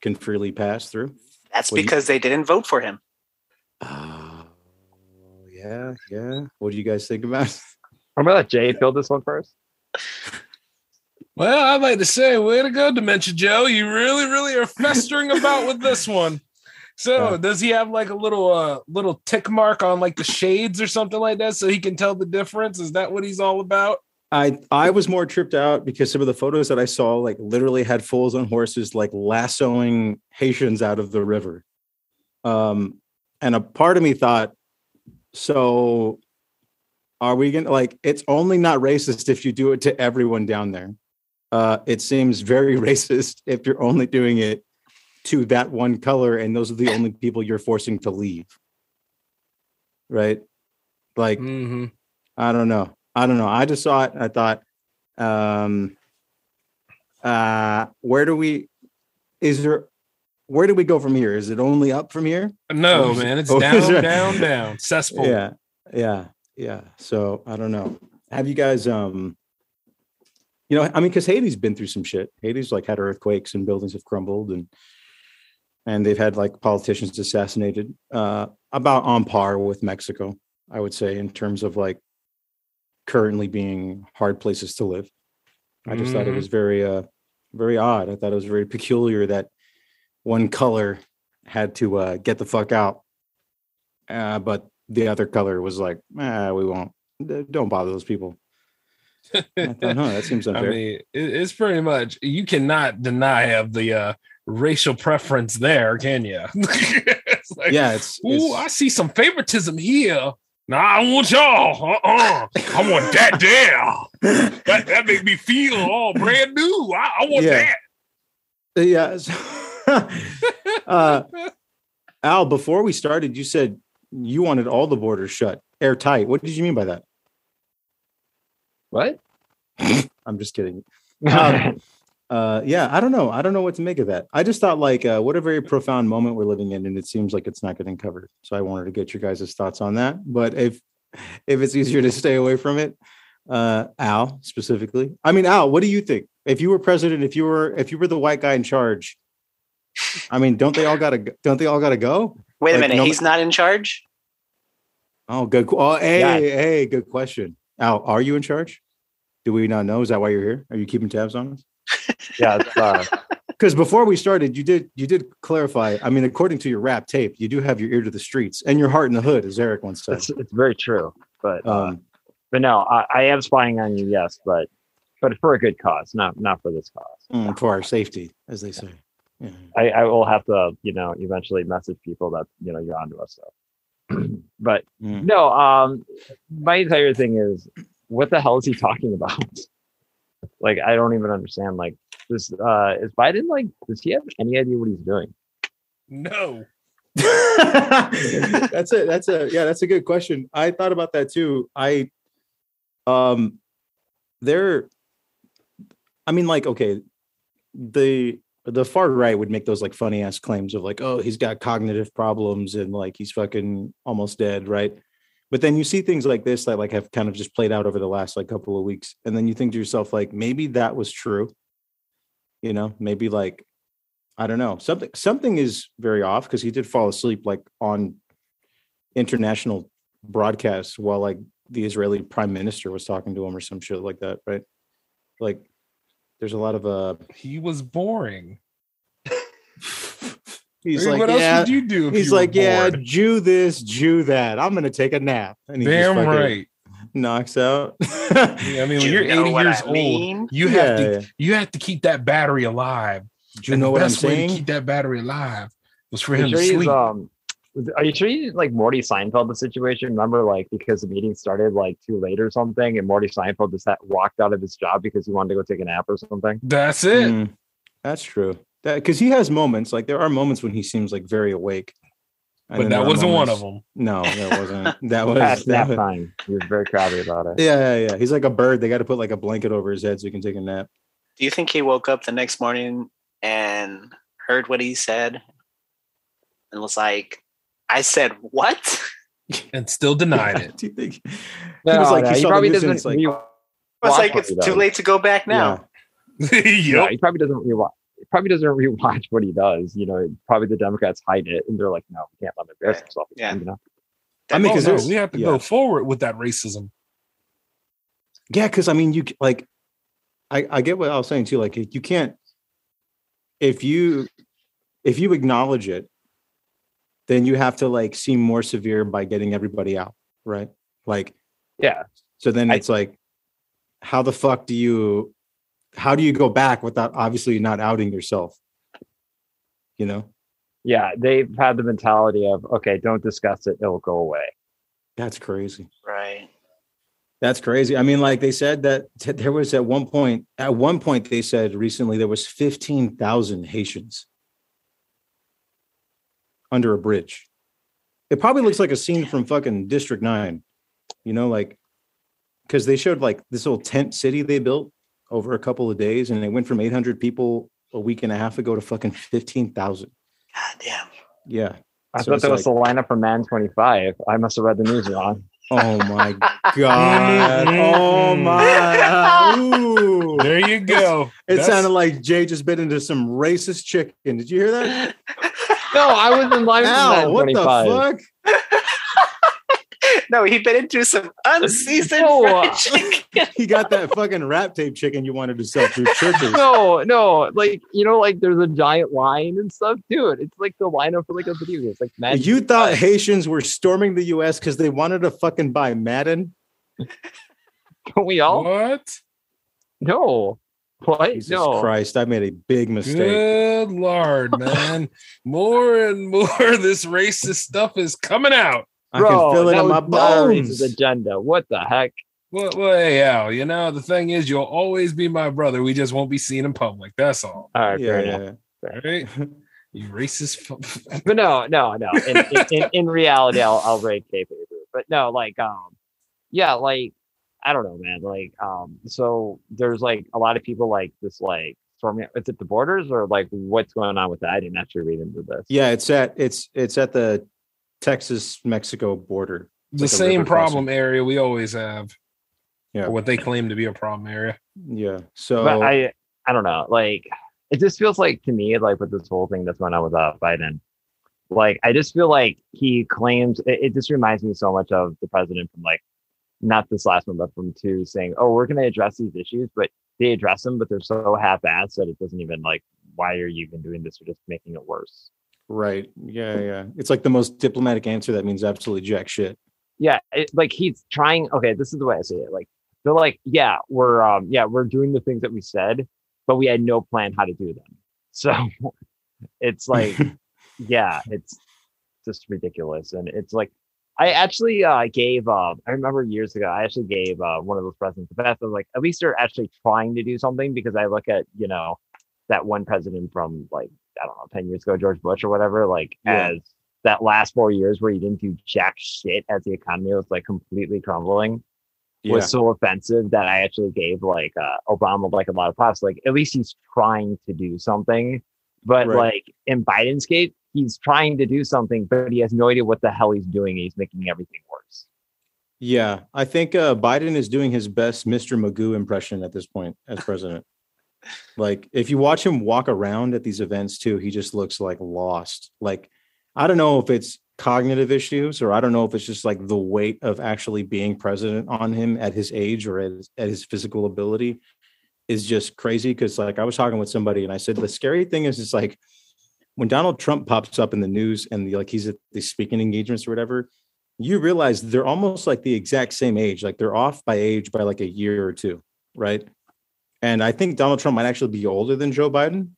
can freely pass through? That's Well, you- because they didn't vote for him. Oh yeah, yeah. What do you guys think about? it? I'm going to let Jay fill this one first. Well, I'd like to say, way to go, Dementia Joe. You really, really are festering about with this one. So, Yeah. does he have like a little, uh, little tick mark on like the shades or something like that, so he can tell the difference? Is that what he's all about? I I was more tripped out because some of the photos that I saw like literally had fools on horses like lassoing Haitians out of the river. Um and a part of me thought so are we going to like it's only not racist if you do it to everyone down there. Uh it seems very racist if you're only doing it to that one color and those are the only people you're forcing to leave. Right? Like Mm-hmm. I don't know. I don't know. I just saw it. I thought, um, uh, where do we, is there, where do we go from here? Is it only up from here? No, is- man, it's oh, down, down, down. Cesspool. Yeah. Yeah. Yeah. So I don't know. Have you guys, um, you know, I mean, because Haiti's been through some shit. Haiti's like had earthquakes and buildings have crumbled and and they've had like politicians assassinated. Uh, about on par with Mexico, I would say, in terms of like currently being hard places to live. I just thought it Mhm. was very, uh, very odd. I thought it was very peculiar that one color had to uh, get the fuck out, uh, but the other color was like, ah, we won't. Don't bother those people. I thought, huh, that seems unfair. I mean, it, it's pretty much you cannot deny of the uh, racial preference there, can you? It's like, yeah, it's, Ooh, I see some favoritism here. Nah, I want y'all. Uh-uh. I want that there. That, that make me feel all brand new. I, I want Yeah. yeah. so- uh, Al, before we started, you said you wanted all the borders shut, airtight. What did you mean by that? What? I'm just kidding. Um, uh, yeah, I don't know. I don't know what to make of that. I just thought like, uh, what a very profound moment we're living in, and it seems like it's not getting covered. So I wanted to get your guys' thoughts on that. But if if it's easier to stay away from it, uh, Al specifically. I mean, Al, what do you think? If you were president, if you were if you were the white guy in charge, I mean, don't they all gotta don't they all gotta go? Wait a minute, no- he's not in charge. Oh, good. Oh, hey, Yeah. hey, good question. Al, are you in charge? Do we not know? Is that why you're here? Are you keeping tabs on us? yeah, it's, uh, Because before we started, you did you did clarify. I mean, according to your rap tape, you do have your ear to the streets and your heart in the hood, as Eric once said. it's, it's very true. But uh, Um, but no, I, I am spying on you. Yes, but but for a good cause, not not for this cause. mm, for our safety, as they say. Yeah. I, I will have to, you know, eventually message people that you know you're onto us. So, but Mm. no, um, my entire thing is, what the hell is he talking about? like, I don't even understand. Like, this uh, is Biden like? Does he have any idea what he's doing? No. that's a that's a yeah that's a good question i thought about that too i um there i mean like okay the the far right would make those like funny ass claims of like oh he's got cognitive problems and like he's fucking almost dead right but then you see things like this that like have kind of just played out over the last like couple of weeks and then you think to yourself like maybe that was true you know maybe like I don't know. Something something is very off because he did fall asleep like on international broadcasts while like the Israeli prime minister was talking to him or some shit like that, right? Like there's a lot of uh He was boring. he's I mean, like what else yeah would you do if he's you were like yeah bored? Jew this Jew that I'm gonna take a nap and he Damn fucking right. knocks out Yeah, I mean, when You you're 80 years I old, mean? you have Yeah, to you have to keep that battery alive. do you And know the what I'm best way to saying keep that battery alive was for him you to sleep. um, are you sure you like Morty Seinfeld the situation? Remember, like because the meeting started like too late or something, and Morty Seinfeld just had, walked out of his job because he wanted to go take a nap or something. That's it. Mm, that's true. That because he has moments like there are moments when he seems like very awake. And But that wasn't one of them. No, that wasn't. That was Past that was- time. He was very crabby about it. Yeah, yeah, yeah. He's like a bird. They got to put like a blanket over his head so he can take a nap. Do you think he woke up the next morning and heard what he said and was like, I said what? And still denied it. Do you think? No, he was like, no, he he probably doesn't. it's like, re- was like, it's too late to go back now. yeah. Yeah, yep. he probably doesn't rewatch. He probably doesn't rewatch what he does. You know, probably the Democrats hide it, and they're like, "No, we can't let him embarrass Right. himself." Yeah. You know, I mean, 'cause no, there's- we have to yeah. go forward with that racism. Yeah, because I mean, you like, I I get what I was saying too. Like, you can't if you if you acknowledge it, then you have to like seem more severe by getting everybody out, right? Like, yeah, so then I- it's like, how the fuck do you how do you go back without obviously not outing yourself? You know, yeah. They've had the mentality of, "Okay, don't discuss it; it'll go away." that's crazy. Right. That's crazy. I mean, like they said that t- there was at one point, at one point they said recently there was 15,000 Haitians under a bridge. It probably looks like a scene from fucking District 9. You know, like because they showed like this little tent city they built over a couple of days and it went from 800 people a week and a half ago to fucking 15,000. God damn. Yeah. I So thought it's that was the lineup for Madden Twenty Five. I must have read the news wrong. Oh my God. oh my. Ooh. There you go. It That's- sounded like Jay just bit into some racist chicken. Did you hear that? No, I was in line Ow, for what the fuck? No, he bit into some unseasoned No. fried chicken. He got that fucking rap tape chicken you wanted to sell through Church's. No, no, like you know, like there's a giant line and stuff, dude. It's like the lineup for like a video game. It's like Madden. You thought Haitians were storming the U.S. because they wanted to fucking buy Madden? Don't we all? What? No. What? Jesus no. Christ, I made a big mistake. Good lord, man! more and more this racist stuff is coming out. I can feel it that in my was not a racist bones. agenda. What the heck? Well, well, hey, Al, you know the thing is, you'll always be my brother. We just won't be seen in public. That's all. All right, fair Yeah, enough. yeah. All right, you racist. fu- But no, no, no. In, in, in, in reality, I'll, I'll rate K paper. But no, like, um, yeah, like, I don't know, man. Like, um, so there's like a lot of people like this, like, storming. Is it the borders or like what's going on with that? I didn't actually read into this. Yeah, it's at it's it's at the Texas Mexico border. the Like same river problem area we always have. Yeah. What they claim to be a problem area. Yeah. So but I I don't know. Like it just feels like to me, like with this whole thing that's going on with uh, Biden, like I just feel like he claims it, it just reminds me so much of the president from like not this last one, but from two saying, "Oh, we're going to address these issues," but they address them, but they're so half-assed that it doesn't even like why are you even doing this? You're just making it worse. Right. Yeah, yeah. It's like the most diplomatic answer that means absolutely jack shit. yeah it, like he's trying okay this is the way i say it like they're like yeah we're um yeah we're doing the things that we said but we had no plan how to do them so it's like yeah it's just ridiculous and it's like i actually uh gave uh i remember years ago i actually gave uh one of those presidents the best I was like at least they're actually trying to do something because i look at you know that one president from like i don't know 10 years ago george bush or whatever like Yeah. as that last four years where he didn't do jack shit as the economy was like completely crumbling Yeah. was so offensive that I actually gave like uh, Obama like a lot of props. Like at least he's trying to do something. But Right. like in Biden's case, he's trying to do something, but he has no idea what the hell he's doing. He's making everything worse. Yeah. I think uh, Biden is doing his best Mr. Magoo impression at this point as president. Like if you watch him walk around at these events too, he just looks like lost. Like I don't know if it's cognitive issues or I don't know if it's just like the weight of actually being president on him at his age or at his, at his physical ability is just crazy. Because like I was talking with somebody and I said the scary thing is it's like when Donald Trump pops up in the news and like he's at these speaking engagements or whatever, you realize they're almost like the exact same age. Like they're off by age by like a year or two, right? And I think Donald Trump might actually be older than Joe Biden.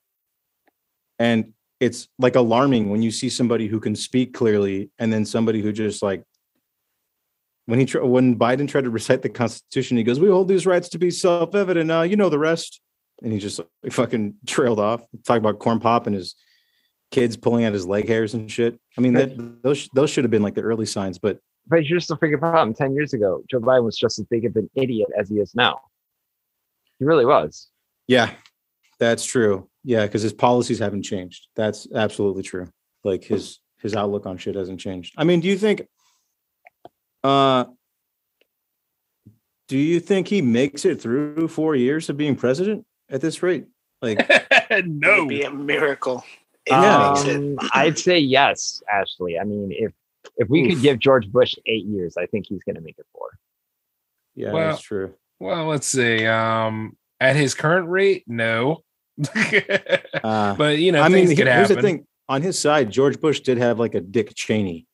And it's like alarming when you see somebody who can speak clearly and then somebody who just like when he when Biden tried to recite the Constitution, he goes, "We hold these rights to be self-evident. Uh, you know the rest." And he just like, fucking trailed off. Talk about corn pop and his kids pulling out his leg hairs and shit. I mean, that those those should have been like the early signs, but But here's the freaking problem. Ten years ago, Joe Biden was just as big of an idiot as he is now. He really was. Yeah, that's true. Yeah, because his policies haven't changed. That's absolutely true. Like his his outlook on shit hasn't changed. I mean, do you think uh do you think he makes it through four years of being president at this rate? Like no. It'd be a miracle. Yeah. he makes it. Um, I'd say yes, Ashley. I mean, if if we could give George Bush eight years, I think he's going to make it four. yeah, Well, that's true. Well, let's see. Um, at his current rate, no. Uh, but you know, I mean, could here's happen. the thing. On his side, George Bush did have like a Dick Cheney,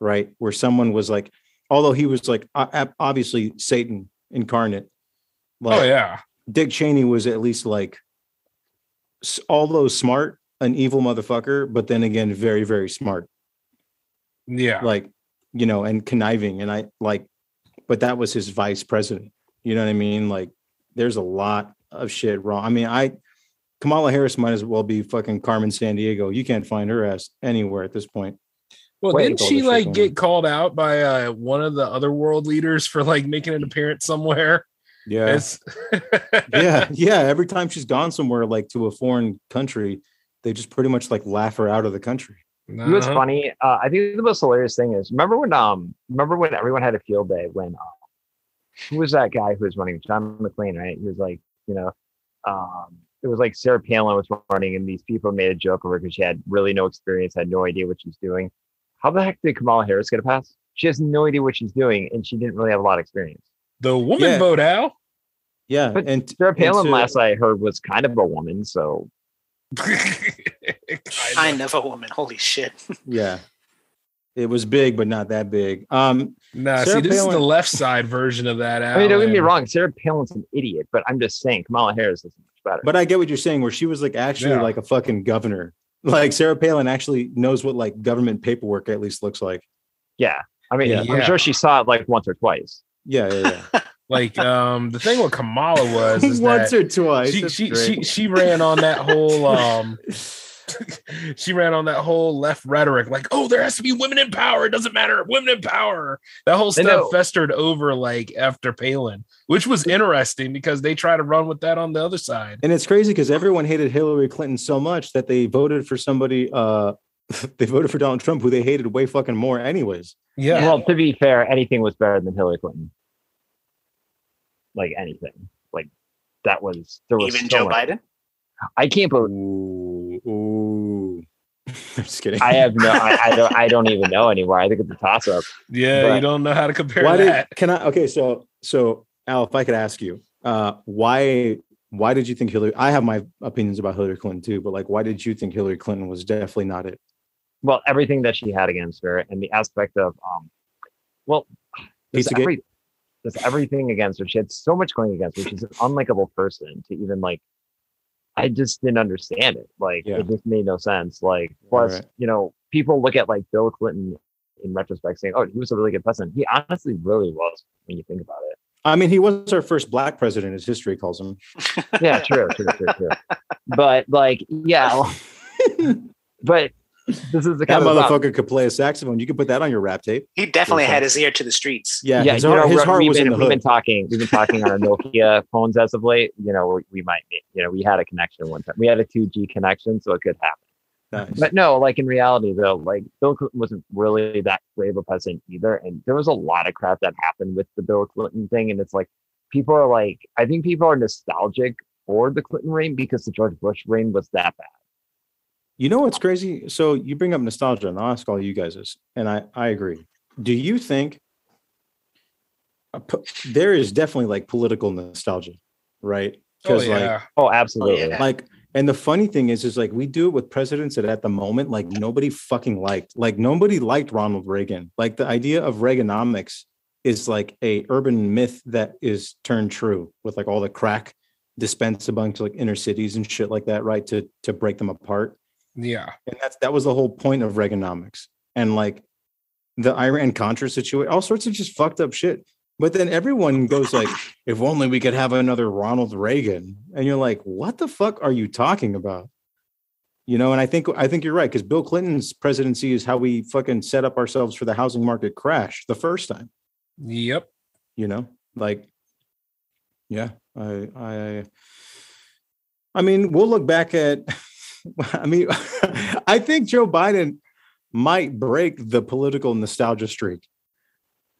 right? Where someone was like, although he was like obviously Satan incarnate. Like, Oh yeah. Dick Cheney was at least like, although smart, an evil motherfucker, but then again, very, very smart. Yeah. Like, you know, and conniving. And I like, but that was his vice president. You know what I mean? Like, there's a lot of shit wrong. I mean, I, Kamala Harris might as well be fucking Carmen Sandiego. You can't find her ass anywhere at this point. Well, Wait didn't she like get on. called out by uh, one of the other world leaders for like making an appearance somewhere? Yeah. It's- yeah. Yeah. Every time she's gone somewhere like to a foreign country, they just pretty much like laugh her out of the country. You know what's Uh-huh. funny? Uh, I think the most hilarious thing is remember when um remember when everyone had a field day when uh, who was that guy who was running John McCain, right? He was like, you know, um it was like Sarah Palin was running, and these people made a joke of her because she had really no experience, had no idea what she was doing. How the heck did Kamala Harris get a pass? She has no idea what she's doing, and she didn't really have a lot of experience. The woman Yeah. vote, Al. Yeah, But and Sarah and Palin, to- last I heard, was kind of a woman, so Kind of a woman. Holy shit. yeah, it was big, but not that big. Um, Nah, Sarah see, this is the left side version of that. I mean, don't get me wrong, Sarah Palin's an idiot, but I'm just saying Kamala Harris is much better. but I get what you're saying, where she was like actually Yeah. like a fucking governor. Like Sarah Palin actually knows what like government paperwork at least looks like. yeah, I mean, Yeah. I'm sure she saw it like once or twice. Yeah, yeah, yeah. Like, um, the thing with Kamala was is once that or twice. she she, she she ran on that whole um she ran on that whole left rhetoric like oh there has to be women in power it doesn't matter women in power that whole stuff festered over like after palin which was interesting because they try to run with that on the other side And it's crazy because everyone hated Hillary Clinton so much that they voted for somebody. Uh, they voted for Donald Trump, who they hated way fucking more, anyways. yeah Well, to be fair, anything was better than Hillary Clinton. Like anything, like that was there was Even so Joe much- Biden. I can't believe. Ooh, ooh. I'm just kidding. I have no. I, I don't. I don't even know anymore. I think it's a toss up. yeah But- you don't know how to compare why did that can I? Okay, so so Al, if I could ask you, uh, why why did you think Hillary? I have my opinions about Hillary Clinton too, but like, why did you think Hillary Clinton was definitely not it? Well, everything that she had against her, and the aspect of, um, well, just, every, there's everything against her. She had so much going against her. She's an unlikable person to even like. I just didn't understand it. Like Yeah. it just made no sense. Like plus, Right. you know, people look at like Bill Clinton in retrospect saying, "Oh, he was a really good president." He honestly really was when you think about it. I mean, he was our first black president, as history calls him. yeah, true, true, true, true. But like, yeah, but this is the That kind of motherfucker could play a saxophone. You could put that on your rap tape. He definitely had his ear to the streets. Yeah, yeah. his you heart, know, his we're- heart we've was in been the we've been talking we've been talking on our Nokia phones as of late. You know, we, we might you know we had a connection one time. We had a two G connection, so it could happen. Nice. But no, like in reality though, like Bill Clinton wasn't really that great of a president either, and there was a lot of crap that happened with the Bill Clinton thing, and it's like people are like, I think people are nostalgic for the Clinton reign because the George Bush reign was that bad. You know what's crazy? So you bring up nostalgia, and I'll ask all you guys this, and I I agree. Do you think a there is definitely like political nostalgia, right? oh Because like yeah Oh, absolutely. Oh, yeah. like and the funny thing is is like we do it with presidents that at the moment like nobody fucking liked like nobody liked ronald reagan like the idea of reaganomics is like a urban myth that is turned true with like all the crack dispensed amongst like inner cities and shit like that right to to break them apart yeah. And that's that was the whole point of reaganomics. And like the iran contra situation all sorts of just fucked up shit. But then everyone goes like if only we could have another ronald reagan. And you're like what the fuck are you talking about? You know and i think i think you're right because bill clinton's presidency is how we fucking set up ourselves for the housing market crash the first time. Yep. You know? Like yeah i i i mean we'll look back at i mean i think joe biden might break the political nostalgia streak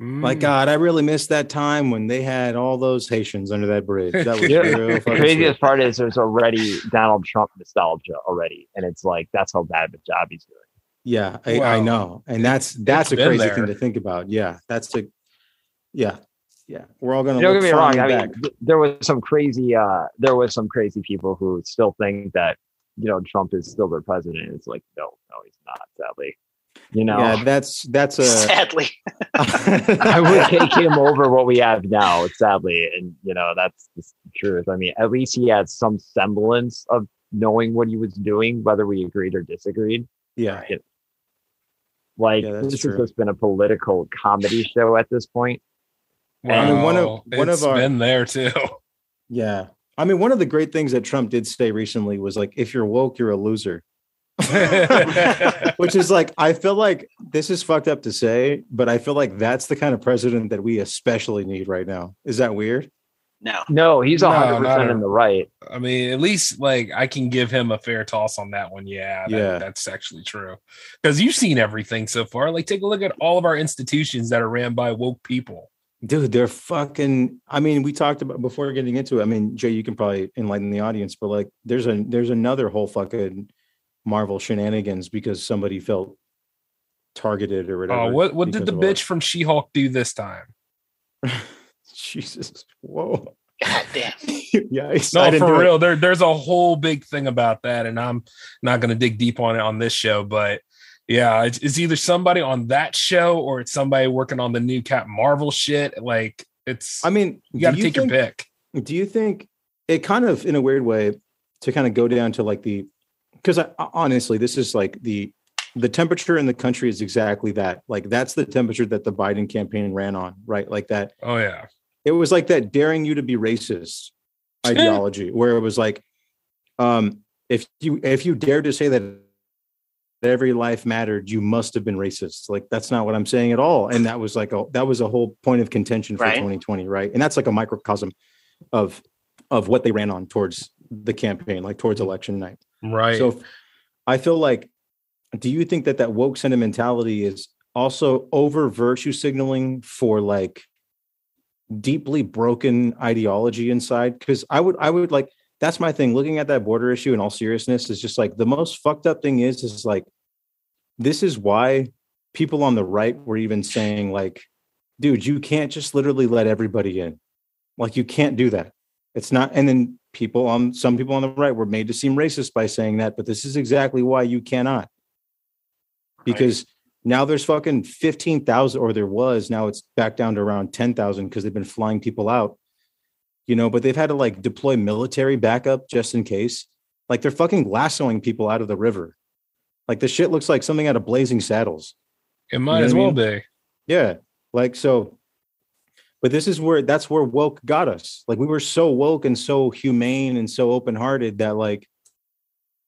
like Mm. god i really missed that time when they had all those haitians under that bridge that was Yeah, real the craziest sweet. part is there's already Donald Trump nostalgia already, and it's like that's how bad of a job he's doing. yeah I, I know and that's that's a crazy there. thing to think about yeah that's the yeah yeah we're all gonna Don't get me wrong. I mean, back. th- there was some crazy, uh, there was some crazy people who still think that you know Trump is still their president. It's like no, no, he's not. Sadly, you know, yeah that's that's a Sadly. I would take him over what we have now. Sadly, and you know that's the truth. I mean, at least he had some semblance of knowing what he was doing, whether we agreed or disagreed. yeah Like Yeah, this true. has just been a political comedy show at this point. I mean, one of- Well, one of our- been there too Yeah. I mean, one of the great things that Trump did say recently was like, if you're woke, you're a loser. Which is like, I feel like this is fucked up to say, but I feel like that's the kind of president that we especially need right now. Is that weird? No. No, he's hundred not percent at- in the right. I mean, at least like I can give him a fair toss on that one. Yeah, that- Yeah. that's actually true. Because you've seen everything so far. Like, take a look at all of our institutions that are ran by woke people. Dude, they're fucking. I mean, we talked about before getting into it. I mean, Jay, you can probably enlighten the audience, but like, there's a there's another whole fucking Marvel shenanigans because somebody felt targeted or oh, whatever. Oh, what what did the of all- bitch from She Hulk do this time? Jesus, whoa, God damn. yeah, I, No, didn't for do it. real. There, there's a whole big thing about that, and I'm not going to dig deep on it on this show. But yeah, it's, it's either somebody on that show or it's somebody working on the new Cap Marvel shit. Like it's, I mean, you got to do take think, your pick. Do you think it kind of, in a weird way, to kind of go down to like the, because honestly, this is like the the temperature in the country is exactly that. Like that's the temperature that the Biden campaign ran on, right? Like that. Oh yeah, It was like that daring you to be racist ideology, where it was like, um, if you if you dare to say that every life mattered, you must have been racist. Like that's not what I'm saying at all. And that was like a that was a whole point of contention for Right. 2020, right? And that's like a microcosm of of what they ran on towards the campaign, like towards election night. right. So I feel like, do you think that that woke sentimentality is also over virtue signaling for like deeply broken ideology inside? Because I would, I would like, that's my thing. Looking at that border issue in all seriousness is just like the most fucked up thing is, is like, this is why people on the right were even saying, like, dude, you can't just literally let everybody in. Like, you can't do that. It's not, and then people on some people on the right were made to seem racist by saying that, but this is exactly why you cannot. Because now there's fucking 15,000, or there was, now it's back down to around 10,000 because they've been flying people out, you know, but they've had to like deploy military backup just in case. Like they're fucking lassoing people out of the river. Like the shit looks like something out of Blazing Saddles. it might know as I well mean? be. Yeah. Like so but this is where that's where woke got us. Like we were so woke and so humane and so open-hearted that like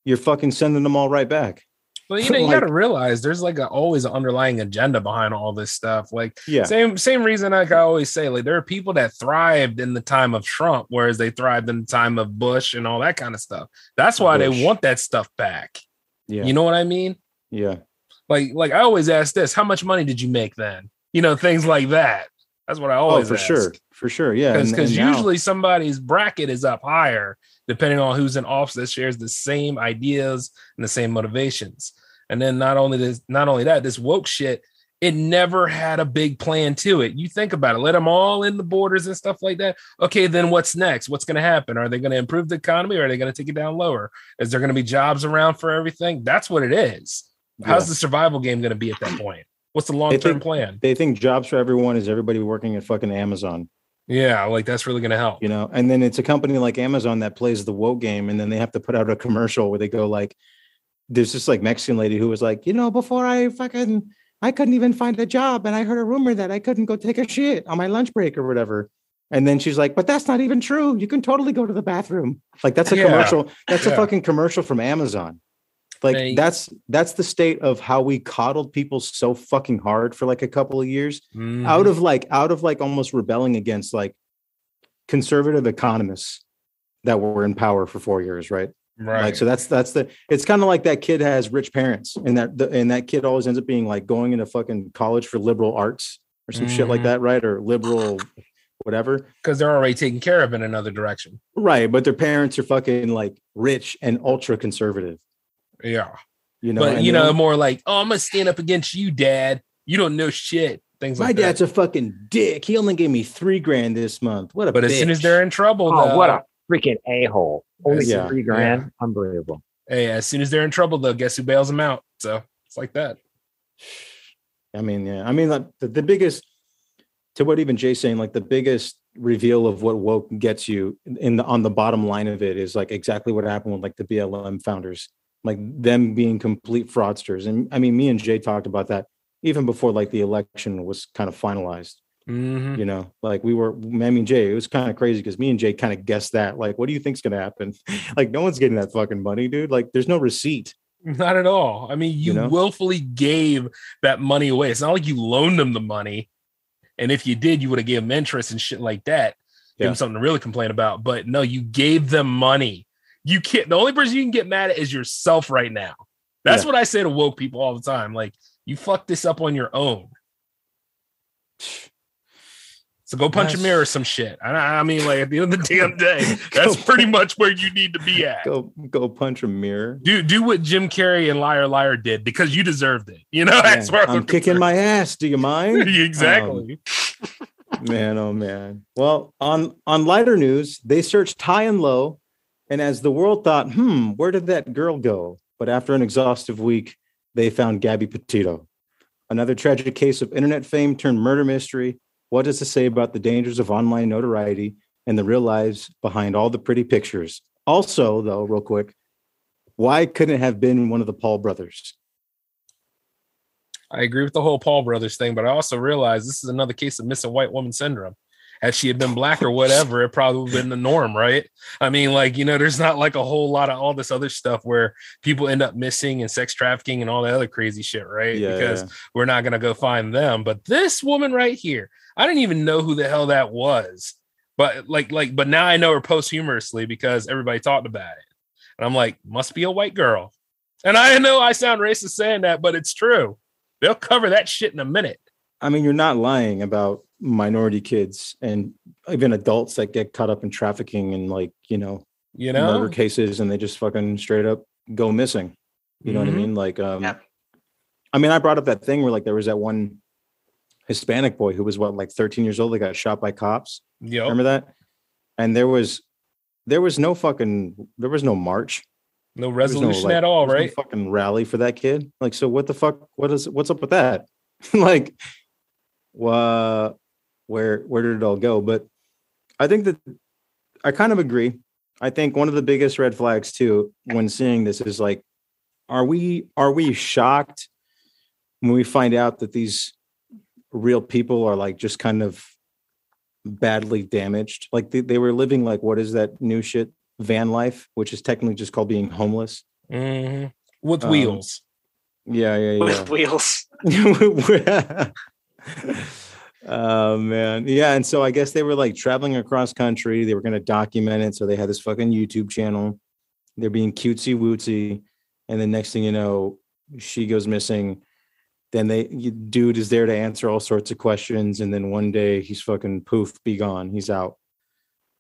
you're fucking sending them all right back. But you know, you Like- got to realize there's like a, always an underlying agenda behind all this stuff. Like Yeah. same same reason like I always say, like there are people that thrived in the time of Trump, whereas they thrived in the time of Bush and all that kind of stuff. That's why Bush. they want that stuff back. Yeah. You know what I mean? yeah. Like like I always ask this: How much money did you make then? You know, things like that. That's what I Oh, always for ask. sure. For sure. Yeah. because and now- usually somebody's bracket is up higher depending on who's in office that shares the same ideas and the same motivations and then not only this not only that this woke shit it never had a big plan to it. You think about it let them all in the borders and stuff like that. Okay then what's next? What's going to happen? Are they going to improve the economy or are they going to take it down lower? Is there going to be jobs around for everything? That's what it is. How's the survival game going to be at that point? What's the long-term plan? they think jobs for everyone is everybody working at fucking Amazon, yeah like that's really going to help. You know? And then it's a company like Amazon that plays the woke game and then they have to put out a commercial where they go like there's this like Mexican lady who was like, you know, before I fucking I couldn't even find a job and I heard a rumor that I couldn't go take a shit on my lunch break or whatever. And then she's like, but that's not even true. You can totally go to the bathroom. Like that's a Yeah. commercial. That's a fucking commercial from Amazon. Like They- that's that's the state of how we coddled people so fucking hard for like a couple of years Mhm. out of like out of like almost rebelling against like conservative economists that were in power for four years, right? Right Like so that's that's the it's kind of like that kid has rich parents and that the, and that kid always ends up being like going into fucking college for liberal arts or some shit like Mhm. that, right? Or liberal whatever. because they're already taken care of in another direction. Right. But their parents are fucking like rich and ultra conservative. Yeah, You know, but you know, more like, oh, I'm gonna stand up against you, Dad. You don't know shit. Things like that. my like dad's that. a fucking dick. He only gave me three grand this month. What a But as soon as they're in trouble, Oh, though, what a freaking a hole! Only Yeah. three grand, unbelievable. hey, as soon as they're in trouble, though, guess who bails them out? So it's like that. I mean, yeah. I mean, like, the, the biggest, to what even Jay's saying, like the biggest reveal of what woke gets you in the on the bottom line of it is like exactly what happened with like the BLM founders, like them being complete fraudsters. And I mean, me and Jay talked about that even before like the election was kind of finalized. Mhm. You know, like we were, I mean, Jay, it was kind of crazy because me and Jay kind of guessed that. Like, what do you think's going to happen? like, no one's getting that fucking money, dude. Like, there's no receipt. Not at all. I mean, you, You know? willfully gave that money away. It's not like you loaned them the money. And if you did, you would have gave them interest and shit like that. Give Yeah. them something to really complain about. But no, you gave them money. You can't. The only person you can get mad at is yourself right now. That's Yeah. what I say to woke people all the time. Like, you fucked this up on your own. So go punch a mirror or some shit. I, I mean, like at the end of the damn day, that's Go pretty much where you need to be at. Go go punch a mirror. Do do what Jim Carrey and Liar Liar did because you deserved it. You know, Yeah, that's where I'm kicking my ass. Do you mind? exactly. man, oh man. Well, on on lighter news, they searched high and low, and as the world thought, hmm, where did that girl go? But after an exhaustive week, they found Gabby Petito. Another tragic case of internet fame turned murder mystery. What does it say about the dangers of online notoriety and the real lives behind all the pretty pictures? Also, though, real quick, why couldn't it have been one of the Paul brothers? I agree with the whole Paul brothers thing, but I also realize this is another case of missing white woman syndrome. Had she had been black or whatever, it probably would have been the norm, right? I mean, like, you know, there's not like a whole lot of all this other stuff where people end up missing and sex trafficking and all that other crazy shit, right? Yeah, because yeah. we're not going to go find them. But this woman right here, I didn't even know who the hell that was. But like, like, but now I know her posthumously because everybody talked about it. And I'm like, must be a white girl. And I know I sound racist saying that, but it's true. They'll cover that shit in a minute. I mean, you're not lying about minority kids and even adults that get caught up in trafficking and like, you know, You know, murder cases and they just fucking straight up go missing. You know Mhm. what I mean? Like, um, Yeah. I mean, I brought up that thing where like there was that one Hispanic boy who was what, like 13 years old, that got shot by cops. Yep. Remember that? And there was, there was no fucking, there was no march. no was no, resolution like, at all, was no fucking rally for that kid. Like, so what the fuck? What is, what's up with that? like, wha- where, where did it all go? But I think that I kind of agree. I think one of the biggest red flags too, when seeing this, is like, are we are we shocked when we find out that these real people are like just kind of badly damaged? Like they, they were living like what is that new shit van life, which is technically just called being homeless. Mhm. With Um, wheels. Yeah, yeah, yeah. with wheels. oh man yeah and so i guess they were like traveling across country they were going to document it so they had this fucking youtube channel they're being cutesy wootsy and then next thing you know she goes missing then they dude is there to answer all sorts of questions and then one day he's fucking poof be gone he's out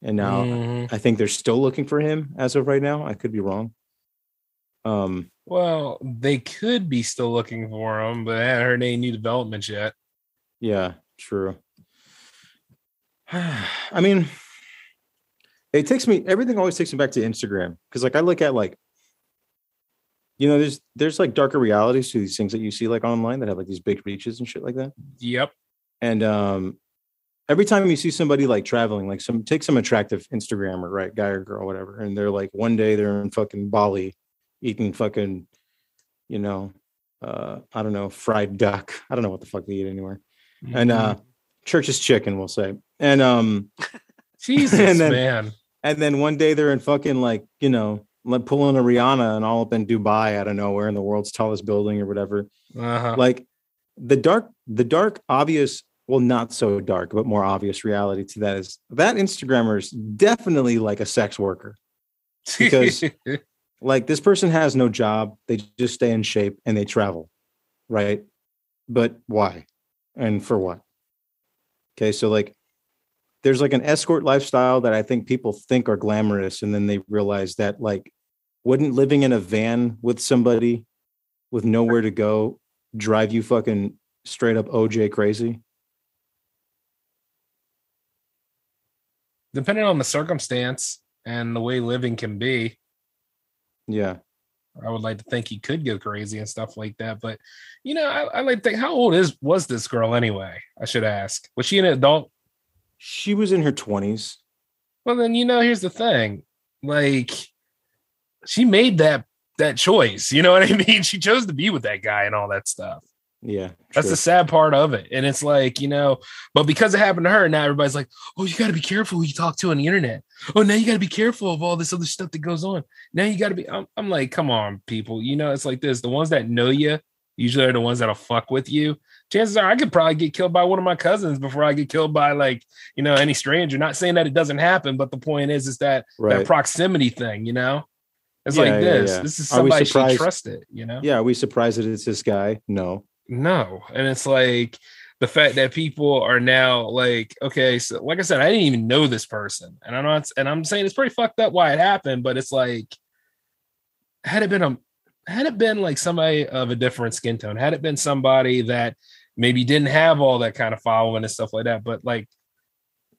and now Mhm. i think they're still looking for him as of right now i could be wrong um Well, they could be still looking for him, but I haven't heard any new developments yet. Yeah, true. I mean, it takes me everything always takes me back to Instagram because like I look at like you know, there's there's like darker realities to these things that you see like online that have like these big reaches and shit like that. Yep. And um every time you see somebody like traveling, like some take some attractive Instagrammer, right, guy or girl, whatever, and they're like one day they're in fucking Bali eating fucking, you know, uh, I don't know, fried duck. I don't know what the fuck they eat anywhere. And uh Mm-hmm. church's chicken, we'll say. And um Jesus, and then- man. and then one day they're in fucking like, you know, like pulling a Rihanna and all up in Dubai out of nowhere in the world's tallest building or whatever. Uh-huh. Like the dark, the dark, obvious, well, not so dark, but more obvious reality to that is that Instagrammer is definitely like a sex worker. because- Like this person has no job, they just stay in shape and they travel, right? But why? And for what? Okay, so like there's like an escort lifestyle that I think people think are glamorous, and then they realize that like wouldn't living in a van with somebody with nowhere to go drive you fucking straight up OJ crazy? Depending on the circumstance and the way living can be, Yeah. I would like to think he could go crazy and stuff like that. But you know, I, I like to think how old is was this girl anyway? I should ask. Was she an adult? She was in her 20s. Well, then you know, here's the thing. Like, she made that that choice. You know what I mean? She chose to be with that guy and all that stuff. Yeah. That's the sad part of it. And it's like, you know, but because it happened to her, now everybody's like, oh, you got to be careful who you talk to on the internet. Oh, now you got to be careful of all this other stuff that goes on. Now you got to be, I'm, I'm like, come on, people. You know, it's like this. The ones that know you usually are the ones that'll fuck with you. Chances are I could probably get killed by one of my cousins before I get killed by like, you know, any stranger. Not saying that it doesn't happen, but the point is, is that that proximity thing, you know? It's Yeah, like this. yeah. This is somebody she trusted, you know? yeah. Are we surprised that it's this guy? No. No. And it's like, the fact that people are now like, okay, so like I said, I didn't even know this person, and I'm not, and I'm saying it's pretty fucked up why it happened, but it's like, had it been a, had it been like somebody of a different skin tone, had it been somebody that maybe didn't have all that kind of following and stuff like that, but like,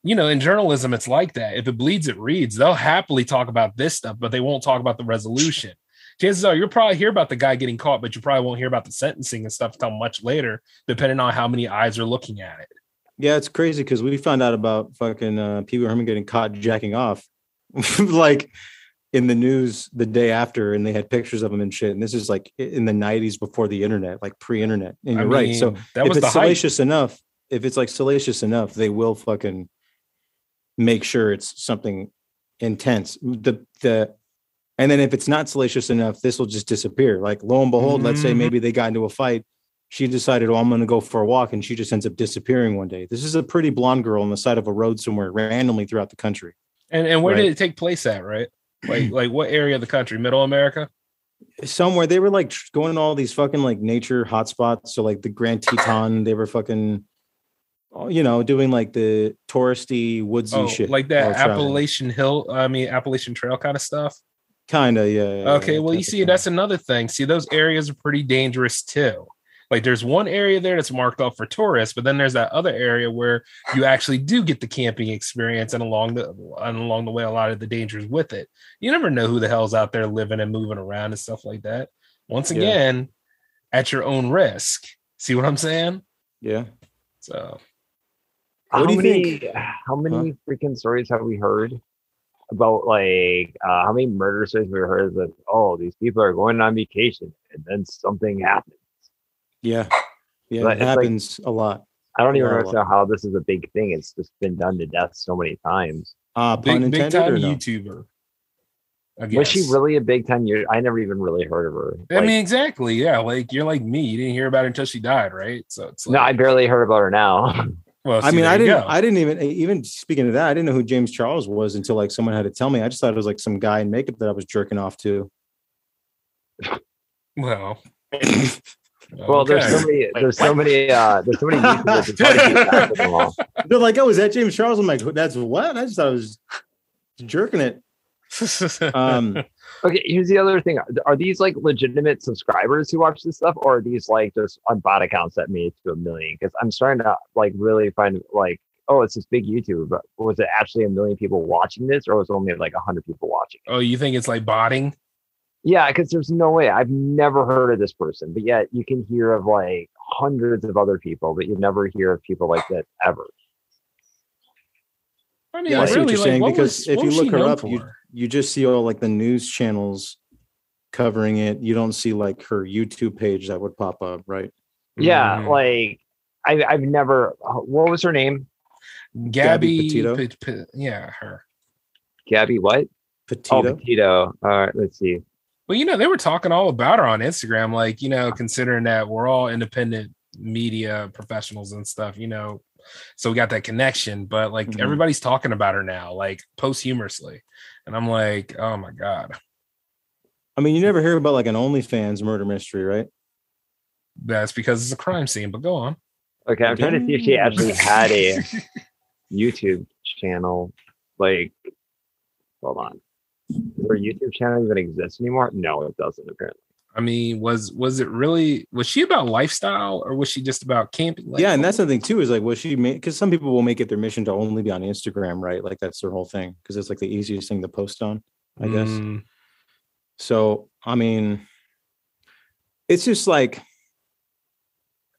you know, in journalism, it's like that. If it bleeds, it reads. They'll happily talk about this stuff, but they won't talk about the resolution chances are you'll probably hear about the guy getting caught, but you probably won't hear about the sentencing and stuff until much later, depending on how many eyes are looking at it. Yeah, it's crazy because we found out about fucking uh, Pee Wee Herman getting caught jacking off, like in the news the day after, and they had pictures of him and shit. And this is like in the '90s before the internet, like pre-internet. And you're I right. So that if was it's hype. salacious enough, if it's like salacious enough, they will fucking make sure it's something intense. The the and then if it's not salacious enough, this will just disappear. Like lo and behold, let's say Mhm. maybe they got into a fight. She decided, oh, I'm going to go for a walk, and she just ends up disappearing one day. This is a pretty blonde girl on the side of a road somewhere randomly throughout the country. And and where Right. did it take place at? Right, like like what area of the country? Middle America. Somewhere they were like going to all these fucking like nature hotspots. So like the Grand Teton, they were fucking, oh, you know, doing like the touristy woodsy Oh, shit. like that. Appalachian Hill. I mean Appalachian Trail kind of stuff. Kinda, yeah. yeah, Okay, yeah, well, you see, that's another thing. See, those areas are pretty dangerous too. Like, there's one area there that's marked off for tourists, but then there's that other area where you actually do get the camping experience, and along the and along the way, a lot of the dangers with it. You never know who the hell's out there living and moving around and stuff like that. Once Yeah. again, at your own risk. See what I'm saying? yeah. So What how do you many, think? How many freaking stories have we heard about like uh, how many murder stories we heard that oh these people are going on vacation and then something happens. Yeah. Yeah. But it it's like- happens a lot. I don't even Yeah, a lot. understand how this is a big thing. It's just been done to death so many times. Uh pun big big intended time no? YouTuber. Was she really a big time? You, I never even really heard of her. I Like, mean, exactly. Yeah, like you're like me. You didn't hear about her until she died, right? So it's like, no, I barely heard about her now. well, I mean, I didn't. go. I didn't even. Even speaking of that, I didn't know who James Charles was until like someone had to tell me. I just thought it was like some guy in makeup that I was jerking off to. Well, well, there's so many. There's so many. Uh, there's so many YouTubers. It's hard to keep track of them all. They're like, "Oh, is that James Charles?" I'm like, "That's what?" I just thought I was jerking it. Um, Okay, here's the other thing. Are these like legitimate subscribers who watch this stuff, or are these like just on bot accounts that made it to a million? Because I'm starting to like really find like, oh, it's this big YouTube, but was it actually a million people watching this, or was it only like a hundred people watching? it? oh, you think it's like botting? Yeah, because there's no way I've never heard of this person, but yet you can hear of like hundreds of other people, but you never hear of people like that ever. I mean, Yeah, I see what you're like, saying, what because was- if you look her up, you- for? you just see all like the news channels covering it. You don't see like her YouTube page that would pop up, right? Yeah, Mhm. like I, I've never. What was her name? Gabby, Petito? Pe- Pe- yeah, her. Gabby. What? Petito. Oh, Petito. All right, let's see. Well, you know, they were talking all about her on Instagram, like you know, considering that we're all independent media professionals and stuff, you know, so we got that connection. But like Mhm. everybody's talking about her now, like posthumously, and I'm like, oh my god, I mean, you never hear about like an OnlyFans murder mystery, right? that's because it's a crime scene. But go on. Okay, I'm trying to see if she actually had a YouTube channel. Like, hold on. Does her YouTube channel even exist anymore? No, it doesn't. Apparently. I mean, was was it really was she about lifestyle or was she just about camping? Like, yeah, and that's the thing too is like, was she made? Because some people will make it their mission to only be on Instagram, right? Like that's their whole thing because it's like the easiest thing to post on, I guess. Mm, So, I mean, it's just like,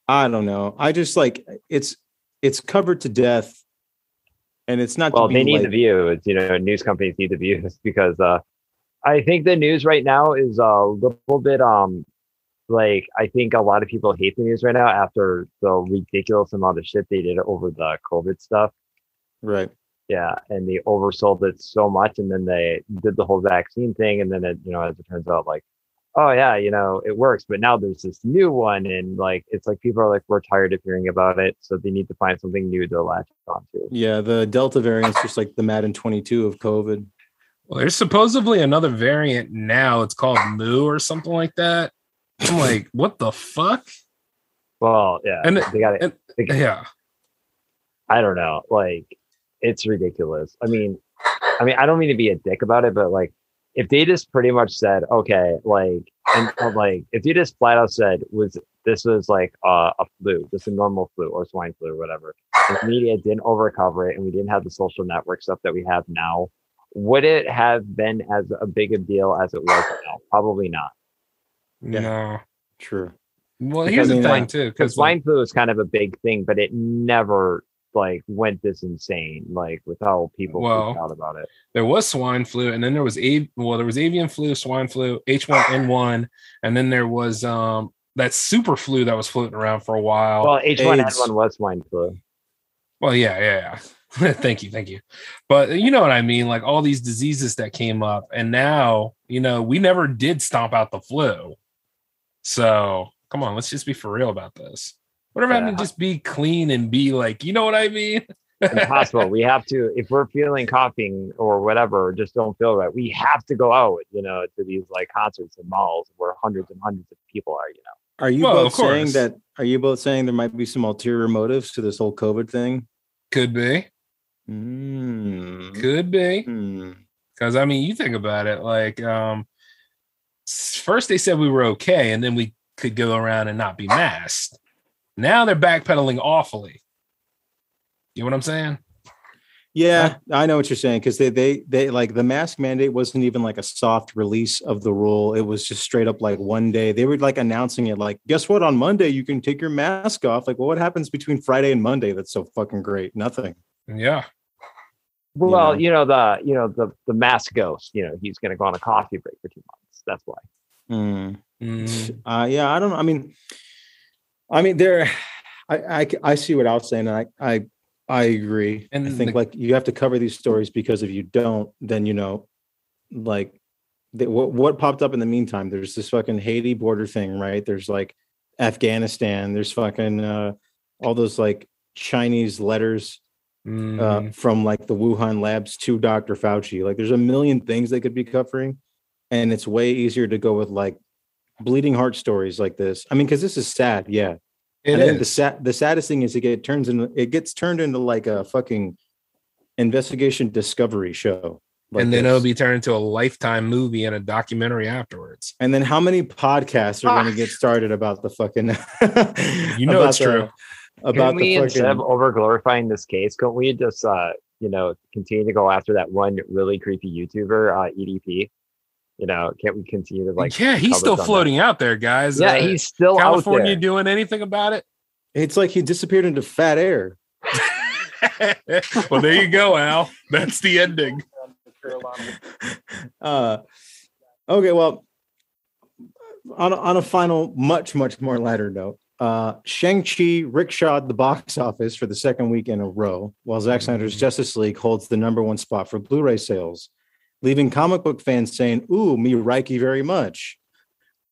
I don't know. I just like it's it's covered to death, and it's not. Well, to be they need like, the views. You know, news companies need the views because uh, I think the news right now is a little bit um, like I think a lot of people hate the news right now after the ridiculous amount of shit they did over the COVID stuff. right. Yeah, and they oversold it so much, and then they did the whole vaccine thing, and then it, you know, as it turns out, like, oh yeah, you know, it works, but now there's this new one, and like, it's like people are like, we're tired of hearing about it, so they need to find something new to latch onto. Yeah, the Delta variant's just like the Madden 22 of COVID. well, there's supposedly another variant now. It's called Mu or something like that. I'm like, what the fuck? Well, yeah, And- they got it. Yeah. I don't know. Like, it's ridiculous. I mean, I mean, I don't mean to be a dick about it, but like, if they just pretty much said, okay, like, and like, if they just flat out said, was this was like uh, a flu, just a normal flu or swine flu or whatever, and the media didn't overcover it, and we didn't have the social network stuff that we have now, would it have been as a big a deal as it was now? Probably not. Yeah. No. True. Well, Because here's the thing too, because because swine flu is kind of a big thing, but it never like went this insane, like with how people Well, out about it. there was swine flu, and then there was a well, there was avian flu, swine flu, H1N1, and then there was um that super flu that was floating around for a while. Well, H1N1 was swine flu. Well, yeah, yeah, yeah. thank you, thank you. But you know what I mean, like all these diseases that came up, and now you know we never did stomp out the flu. So come on, let's just be for real about this. Whatever happened Yeah. to just be clean and be like, you know what I mean? Impossible. we have to, if we're feeling coughing or whatever, or just don't feel right, we have to go out, you know, to these like concerts and malls where hundreds and hundreds of people are, you know. Are you Well, both saying that? Are you both saying there might be some ulterior motives to this whole COVID thing? Could be, Mm. could be. Hmm. Because I mean, you think about it, like um first they said we were okay, and then we could go around and not be masked. Now they're backpedaling awfully. You know what I'm saying? Yeah, I know what you're saying because they they they like the mask mandate wasn't even like a soft release of the rule. It was just straight up like one day they were like announcing it like, guess what? On Monday you can take your mask off. Like, well, what happens between Friday and Monday? That's so fucking great. Nothing. Yeah. Well, know. you know, the you know, the the mask ghost, you know, he's gonna go on a coffee break for two months. That's why. Hmm. Mm, Uh, yeah, I don't know. I mean, I mean, there, I, I, I see what Al's saying, and I, I, I agree. And I think the- like you have to cover these stories because if you don't, then you know, like, the, what what popped up in the meantime? There's this fucking Haiti border thing, right? There's like Afghanistan. There's fucking uh, all those like Chinese letters mm, uh, from like the Wuhan labs to Dr. Fauci. Like, there's a million things they could be covering, and it's way easier to go with like bleeding heart stories like this. I mean, because this is sad, yeah. it I think the is. sad the saddest thing is it get turns into it gets turned into like a fucking investigation discovery show. like and then this. it'll be turned into a lifetime movie and a documentary afterwards. And then how many podcasts are going to get started about the fucking? You know about it's the- true. About Can we the instead of fucking. over glorifying this case, can we just uh you know continue to go after that one really creepy YouTuber, uh EDP? You know, can't we continue to like yeah, he's still some of floating out there, guys. Yeah, Uh, he's still California out doing anything about it? It's like he disappeared into fat air. well, there you go, Al. That's the ending. uh, okay, well, on a, on a final, much much more lighter note, uh, Shang Chi rickshawed the box office for the second week in a row, while Zack Snyder's Justice League holds the number one spot for Blu-ray sales, leaving comic book fans saying, "Ooh, me Reiki very much."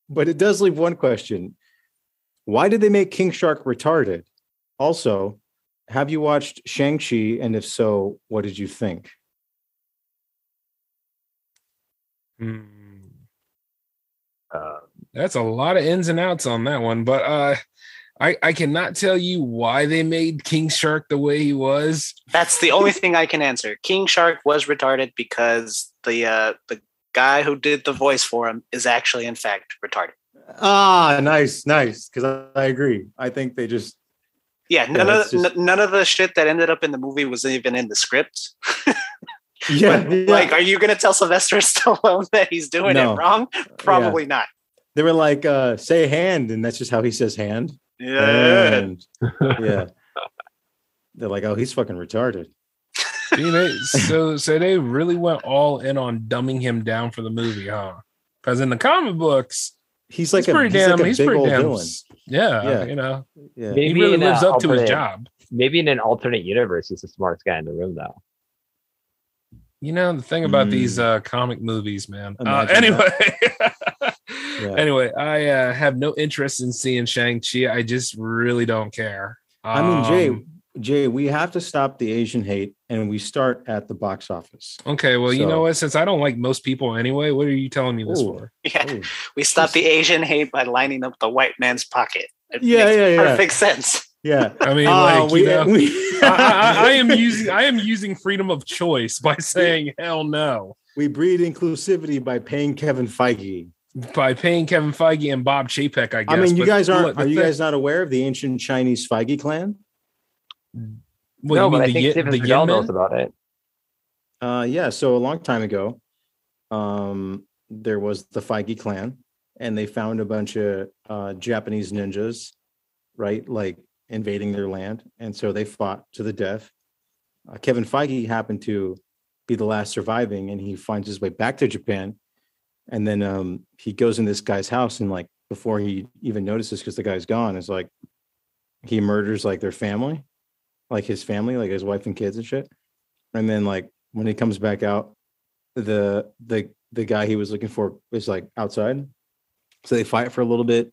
But it does leave one question: Why did they make King Shark retarded? Also, have you watched Shang Chi, and if so, what did you think? Hmm. Uh, That's a lot of ins and outs on that one, but uh I I cannot tell you why they made King Shark the way he was. That's the only thing I can answer. King Shark was retarded because the uh, the guy who did the voice for him is actually, in fact, retarded. Ah, nice, nice. Because I, I agree. I think they just Yeah, none Yeah, of just- n- none of the shit that ended up in the movie was even in the script. yeah, But, yeah. Like, are you going to tell Sylvester Stallone that he's doing No. it wrong? Probably not. they were like uh say hand, and that's just how he says hand. Yeah. And, yeah. They're like, oh, he's fucking retarded. See, they, so so they really went all in on dumbing him down for the movie, huh? Because in the comic books, He's like he's a pretty he's damn like a he's big pretty old damn villain. yeah, Yeah. you know Yeah. Maybe he really lives up to his job. maybe in an alternate universe, he's the smartest guy in the room though. You know the thing about Mm. these uh comic movies, man. Uh, anyway, Yeah. anyway, I uh, have no interest in seeing Shang Chi. I just really don't care. I mean, Jay, Um, Jay, we have to stop the Asian hate, and we start at the box office. Okay, well, you know what? Since I don't like most people anyway, what are you telling me this Ooh. for? Yeah. Ooh. We stop the Asian hate by lining up the white man's pocket. It Yeah, makes yeah, yeah. Perfect sense. Yeah. I mean, Oh, like we- you know, we- I, I, I am using I am using freedom of choice by saying hell no we breed inclusivity by paying Kevin Feige. by paying Kevin Feige and Bob Chapek. I guess. I mean, you But guys aren't. look, Are you thing- guys not aware of the ancient Chinese Feige clan? What, no, you but mean I think Yin- Steven the Seagal knows about it. Uh, yeah. So a long time ago, um, there was the Feige clan, and they found a bunch of uh, Japanese ninjas, right, like invading their land, and so they fought to the death. Uh, Kevin Feige happened to be the last surviving, and he finds his way back to Japan, and then um, he goes in this guy's house, and like before he even notices, because the guy's gone, is like he murders like their family, like his family, like his wife and kids and shit, and then like when he comes back out, the the the guy he was looking for is like outside. So they fight for a little bit,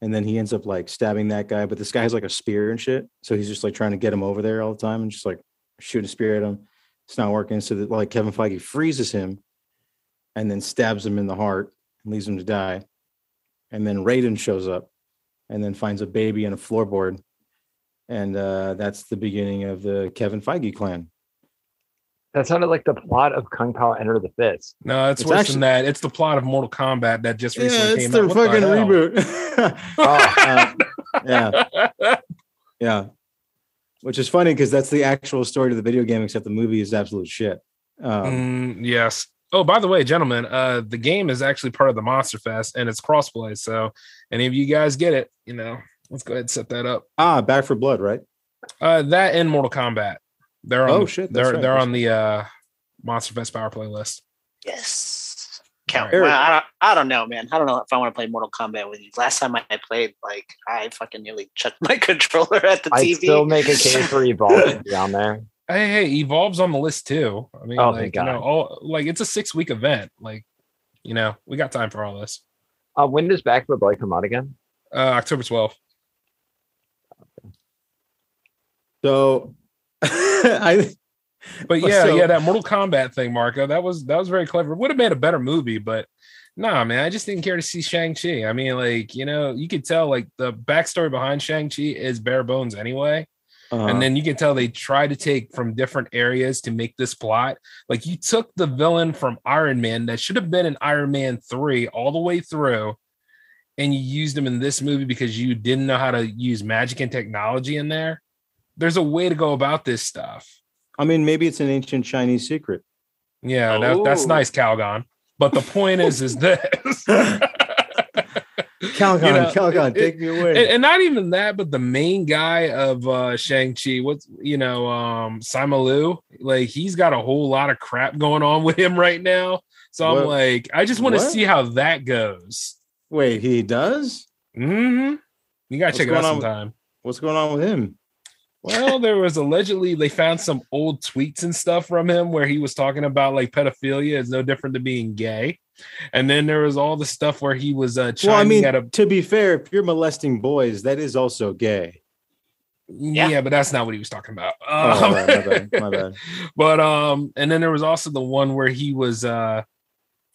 and then he ends up like stabbing that guy. But this guy has like a spear and shit, so he's just like trying to get him over there all the time and just like shoot a spear at him. It's not working. So that like Kevin Feige freezes him, and then stabs him in the heart and leaves him to die. And then Raiden shows up, and then finds a baby in a floorboard, and uh, that's the beginning of the Kevin Feige clan. That sounded like the plot of Kung Pao Enter the Fist. No, it's, It's worse actually- than that. It's the plot of Mortal Kombat that just recently Yeah, it's came out. What the fucking hell? reboot. Uh, yeah, yeah. Which is funny because that's the actual story to the video game, except the movie is absolute shit. Um, Mm, yes. Oh, by the way, gentlemen, uh, the game is actually part of the Monster Fest and it's crossplay. So, any of you guys get it, you know, let's go ahead and set that up. ah, Back for Blood, right? Uh, that and Mortal Kombat. They're on. Oh, the- shit, that's They're right, they're on the uh, Monster Fest Power Play list. Yes. Count. Alright. Well, I don't. I don't know, man. I don't know if I want to play Mortal Kombat with you. Last time I played, like I fucking nearly chucked my controller at the I'd TV. still make a case for Evolve to be on there. Hey, hey, Evolve's on the list too. I mean, Oh, like thank you know, God. all like it's a six week event. Like, you know, we got time for all this. Uh, when does Back for Blood come out again? Uh, October twelfth. So, I But yeah, so- yeah, that Mortal Kombat thing, Marco, that was that was very clever. Would have made a better movie, but nah, man, I just didn't care to see Shang Chi. I mean, like you know, you could tell like the backstory behind Shang Chi is bare bones anyway, uh, and then you can tell they try to take from different areas to make this plot. Like you took the villain from Iron Man that should have been in Iron Man three all the way through. And you used him in this movie because you didn't know how to use magic and technology in there. There's a way to go about this stuff. I mean, maybe it's an ancient Chinese secret. Yeah, that, that's Oh. nice, Calgon. But the point is, is this. Calgon, You know, Calgon, it- take me away. and, and not even that, but the main guy of uh Shang-Chi, what's you know, um Simu Liu, like he's got a whole lot of crap going on with him right now. So I'm like, I just want to see how that goes. Wait, he does? Mm-hmm. You gotta What's check it out going on with- sometime. What's going on with him? Well, there was allegedly they found some old tweets and stuff from him where he was talking about like pedophilia is no different than being gay. And then there was all the stuff where he was uh chiming Well, I mean, at a to be fair, if you're molesting boys, that is also gay. yeah. Yeah. but that's not what he was talking about. Oh, Um, right, my bad, my bad. but um, and then there was also the one where he was uh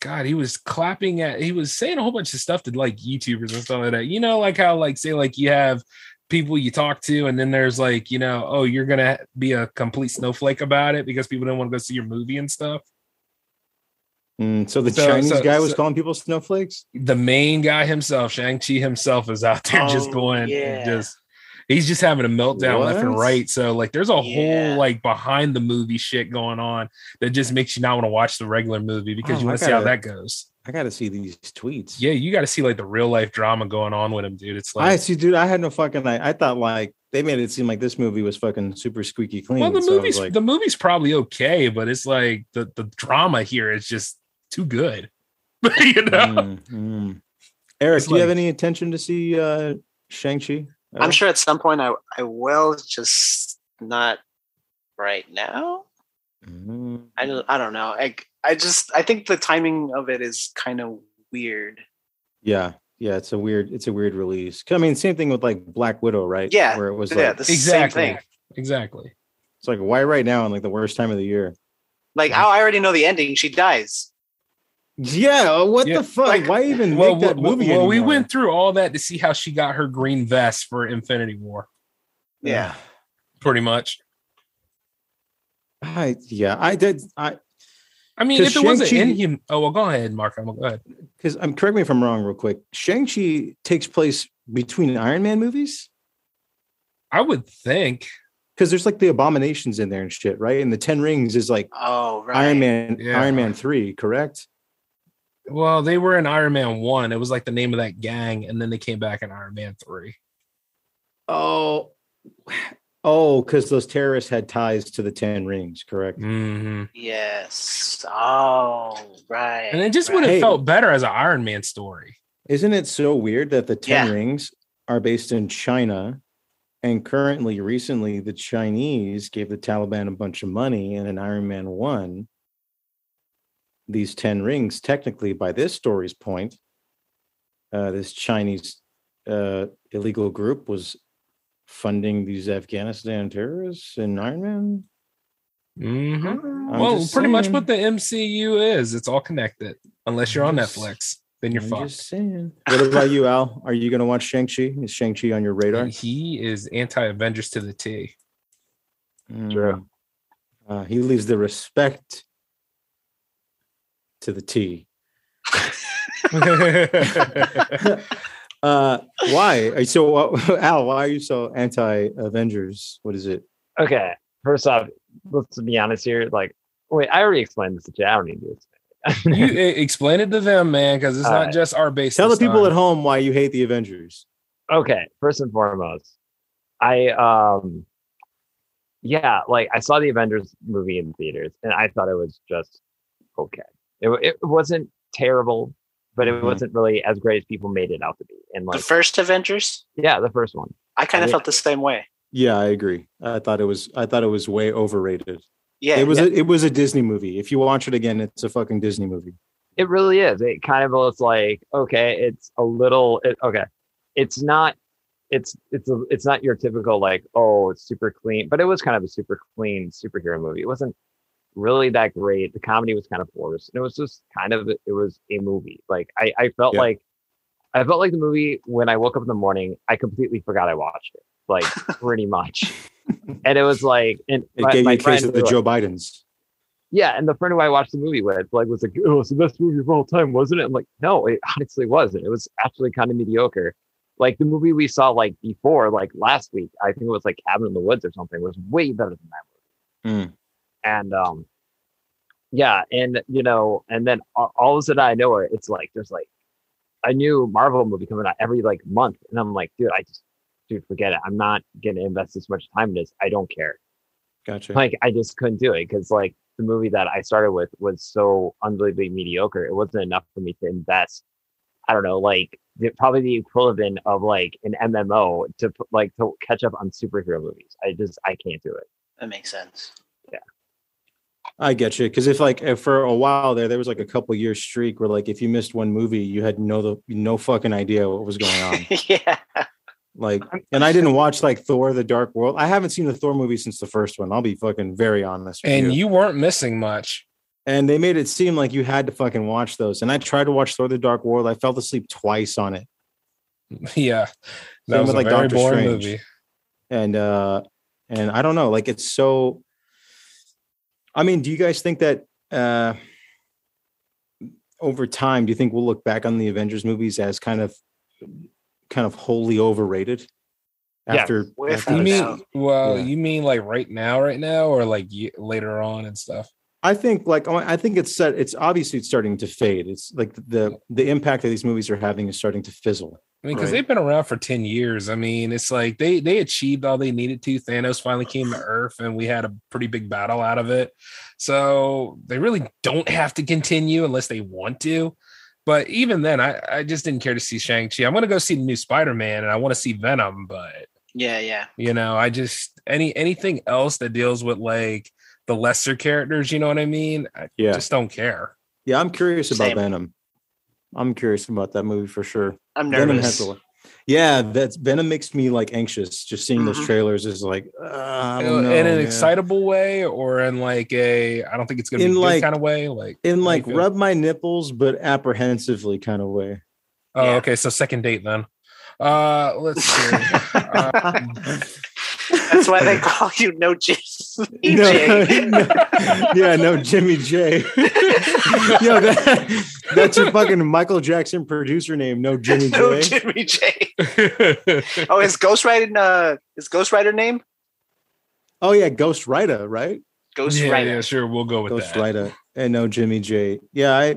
God, he was clapping at he was saying a whole bunch of stuff to like YouTubers and stuff like that. You know, like how like say like you have people you talk to, and then there's like, you know, oh, you're gonna be a complete snowflake about it because people don't want to go see your movie and stuff. Mm, so the So- Chinese so- guy was so- calling people snowflakes. The main guy himself, Shang-Chi himself, is out there just Oh, going yeah. just he's just having a meltdown left and right. So like there's a Yeah. whole like behind the movie shit going on that just makes you not want to watch the regular movie because Oh, you want to see how that goes. I got to see these tweets. Yeah, you got to see like the real life drama going on with him, dude. It's like I see, dude. I had no fucking. I, I thought like they made it seem like this movie was fucking super squeaky clean. well, the so movie's like, the movie's probably okay, but it's like the the drama here is just too good. you know, mm, mm. Eric, It's do you have any intention to see uh Shang Chi? I'm sure at some point I I will, just not right now. Mm. I don't, I don't know. I I just I think the timing of it is kind of weird. Yeah, yeah. It's a weird. It's a weird release. I mean, same thing with like Black Widow, right? Yeah, where it was yeah, like the exactly, same thing. exactly. it's like why right now in like the worst time of the year. Like I already know the ending. She dies. Yeah, what Yeah. the fuck? Like- Why even Well, make that well, movie? well, we went through all that to see how she got her green vest for Infinity War, Yeah. pretty much. I yeah, I did. I I mean, if it wasn't Shang-Chi- in him, oh well, go ahead, Mark. I'm go ahead. because I'm um, correct me if I'm wrong, real quick. Shang Chi takes place between Iron Man movies I would think. because there's like the abominations in there and shit, right? And the Ten Rings is like Oh, right. Iron Man, Yeah. Iron Man three, correct? Well, they were in Iron Man one. It was like the name of that gang, and then they came back in Iron Man three. Oh, oh, because those terrorists had ties to the Ten Rings, correct? hmm Yes. Oh, right. And it just would have. Hey. felt better as an Iron Man story. Isn't it so weird that the Ten Yeah. Rings are based in China? And currently, recently, the Chinese gave the Taliban a bunch of money, and in Iron Man 1, these 10 rings, technically, by this story's point, uh, this Chinese uh, illegal group was funding these Afghanistan terrorists in Iron Man. hmm Well, just pretty much what the MCU is. It's all connected. Unless you're on Just- Netflix, then you're I'm fucked. just saying. What about you, Al? Are you going to watch Shang-Chi? Is Shang-Chi on your radar? He is anti Avengers to the T. True. Mm. Uh, he leaves the respect to the T. uh, why? So, uh, Al, why are you so anti Avengers? What is it? Okay, first off, let's be honest here. Like, wait, I already explained this to you. I don't need to explain you it. eh, explain it to them, man, because it's All not right. just our base. Tell the people time. at home why you hate the Avengers. okay, first and foremost, I um, yeah, like I saw the Avengers movie in theaters, and I thought it was just okay. It it wasn't terrible, but it Mhm. wasn't really as great as people made it out to be. And the first Avengers, yeah, the first one. I kind of Yeah. felt the same way. Yeah, I agree. I thought it was. I thought it was way overrated. Yeah. it was. yeah. A, it was a Disney movie. If you watch it again, it's a fucking Disney movie. It really is. It kind of looks like okay, it's a little it, okay. It's not. It's it's a, it's not your typical like oh it's super clean, but it was kind of a super clean superhero movie. It wasn't really that great. The comedy was kind of forced. and It was just kind of it was a movie. Like I I felt Yeah. like I felt like the movie when I woke up in the morning. I completely forgot I watched it. Like pretty much, and it was like and It my, gave my you a case of the Joe Bidens. yeah, and the friend who I watched the movie with, like, was like, "Oh, was the best movie of all time, wasn't it?" I'm like, "No, it honestly wasn't. It was actually kind of mediocre." Like the movie we saw like before, like last week, I think it was like Cabin in the Woods or something, was way better than that movie. Mm. And um, yeah, and you know, and then all, all of a sudden I know it. It's like there's like a new Marvel movie coming out every like month, and I'm like, dude, I just, dude, forget it. I'm not gonna invest this much time in this. I don't care Gotcha. like I just couldn't do it because like the movie that I started with was so unbelievably mediocre. It wasn't enough for me to invest. I don't know, like the, probably the equivalent of like an MMO to like to catch up on superhero movies. I just I can't do it. that makes sense. I get you because if like if for a while there, there was like a couple year streak where like if you missed one movie, you had no the no fucking idea what was going on. yeah. like, and I didn't watch like Thor: The Dark World. I haven't seen the Thor movie since the first one. I'll be fucking very honest. With And you. you weren't missing much. and they made it seem like you had to fucking watch those. And I tried to watch Thor: The Dark World. I fell asleep twice on it. Yeah, that Same was with, a like, very Doctor boring Strange. movie. and uh and i don't know like it's so i mean do you guys think that uh over time do you think we'll look back on the avengers movies as kind of kind of wholly overrated Yes. after, Without after You mean well? Yeah. You mean like right now, right now, or like later on and stuff? I think like oh, i think it's set it's obviously it's starting to fade it's like the the impact that these movies are having is starting to fizzle I mean, because Right. they've been around for ten years. I mean, it's like they they achieved all they needed to. Thanos finally came to Earth, and we had a pretty big battle out of it. So they really don't have to continue unless they want to. But even then, I, I just didn't care to see Shang Chi. I'm going to go see the new Spider Man, and I want to see Venom. But Yeah, yeah. you know, I just any anything else that deals with like the lesser characters. You know what I mean? I yeah just don't care. yeah i'm curious about Same. venom i'm curious about that movie for sure I'm Venom nervous. has a. Yeah, that's Venom makes me like anxious. Just seeing those Mhm. trailers is like uh, I don't know, in an man. excitable way or in like a I don't think it's gonna In be like- good kind of way. Like in like rub my nipples, but apprehensively kind of way. Oh, Yeah. okay. So second date then. Uh let's see. Uh, That's why they call you No Jimmy No, J. no, yeah, no, Jimmy J. Yo, that, that's your fucking Michael Jackson producer name. No, Jimmy J. No Jimmy J. Oh, his Ghostwriter uh his Ghostwriter name? Oh yeah, Ghost Rider, right? Ghost yeah, Rider. yeah, sure. We'll go with Ghost that. Rider, and no Jimmy J. Yeah, I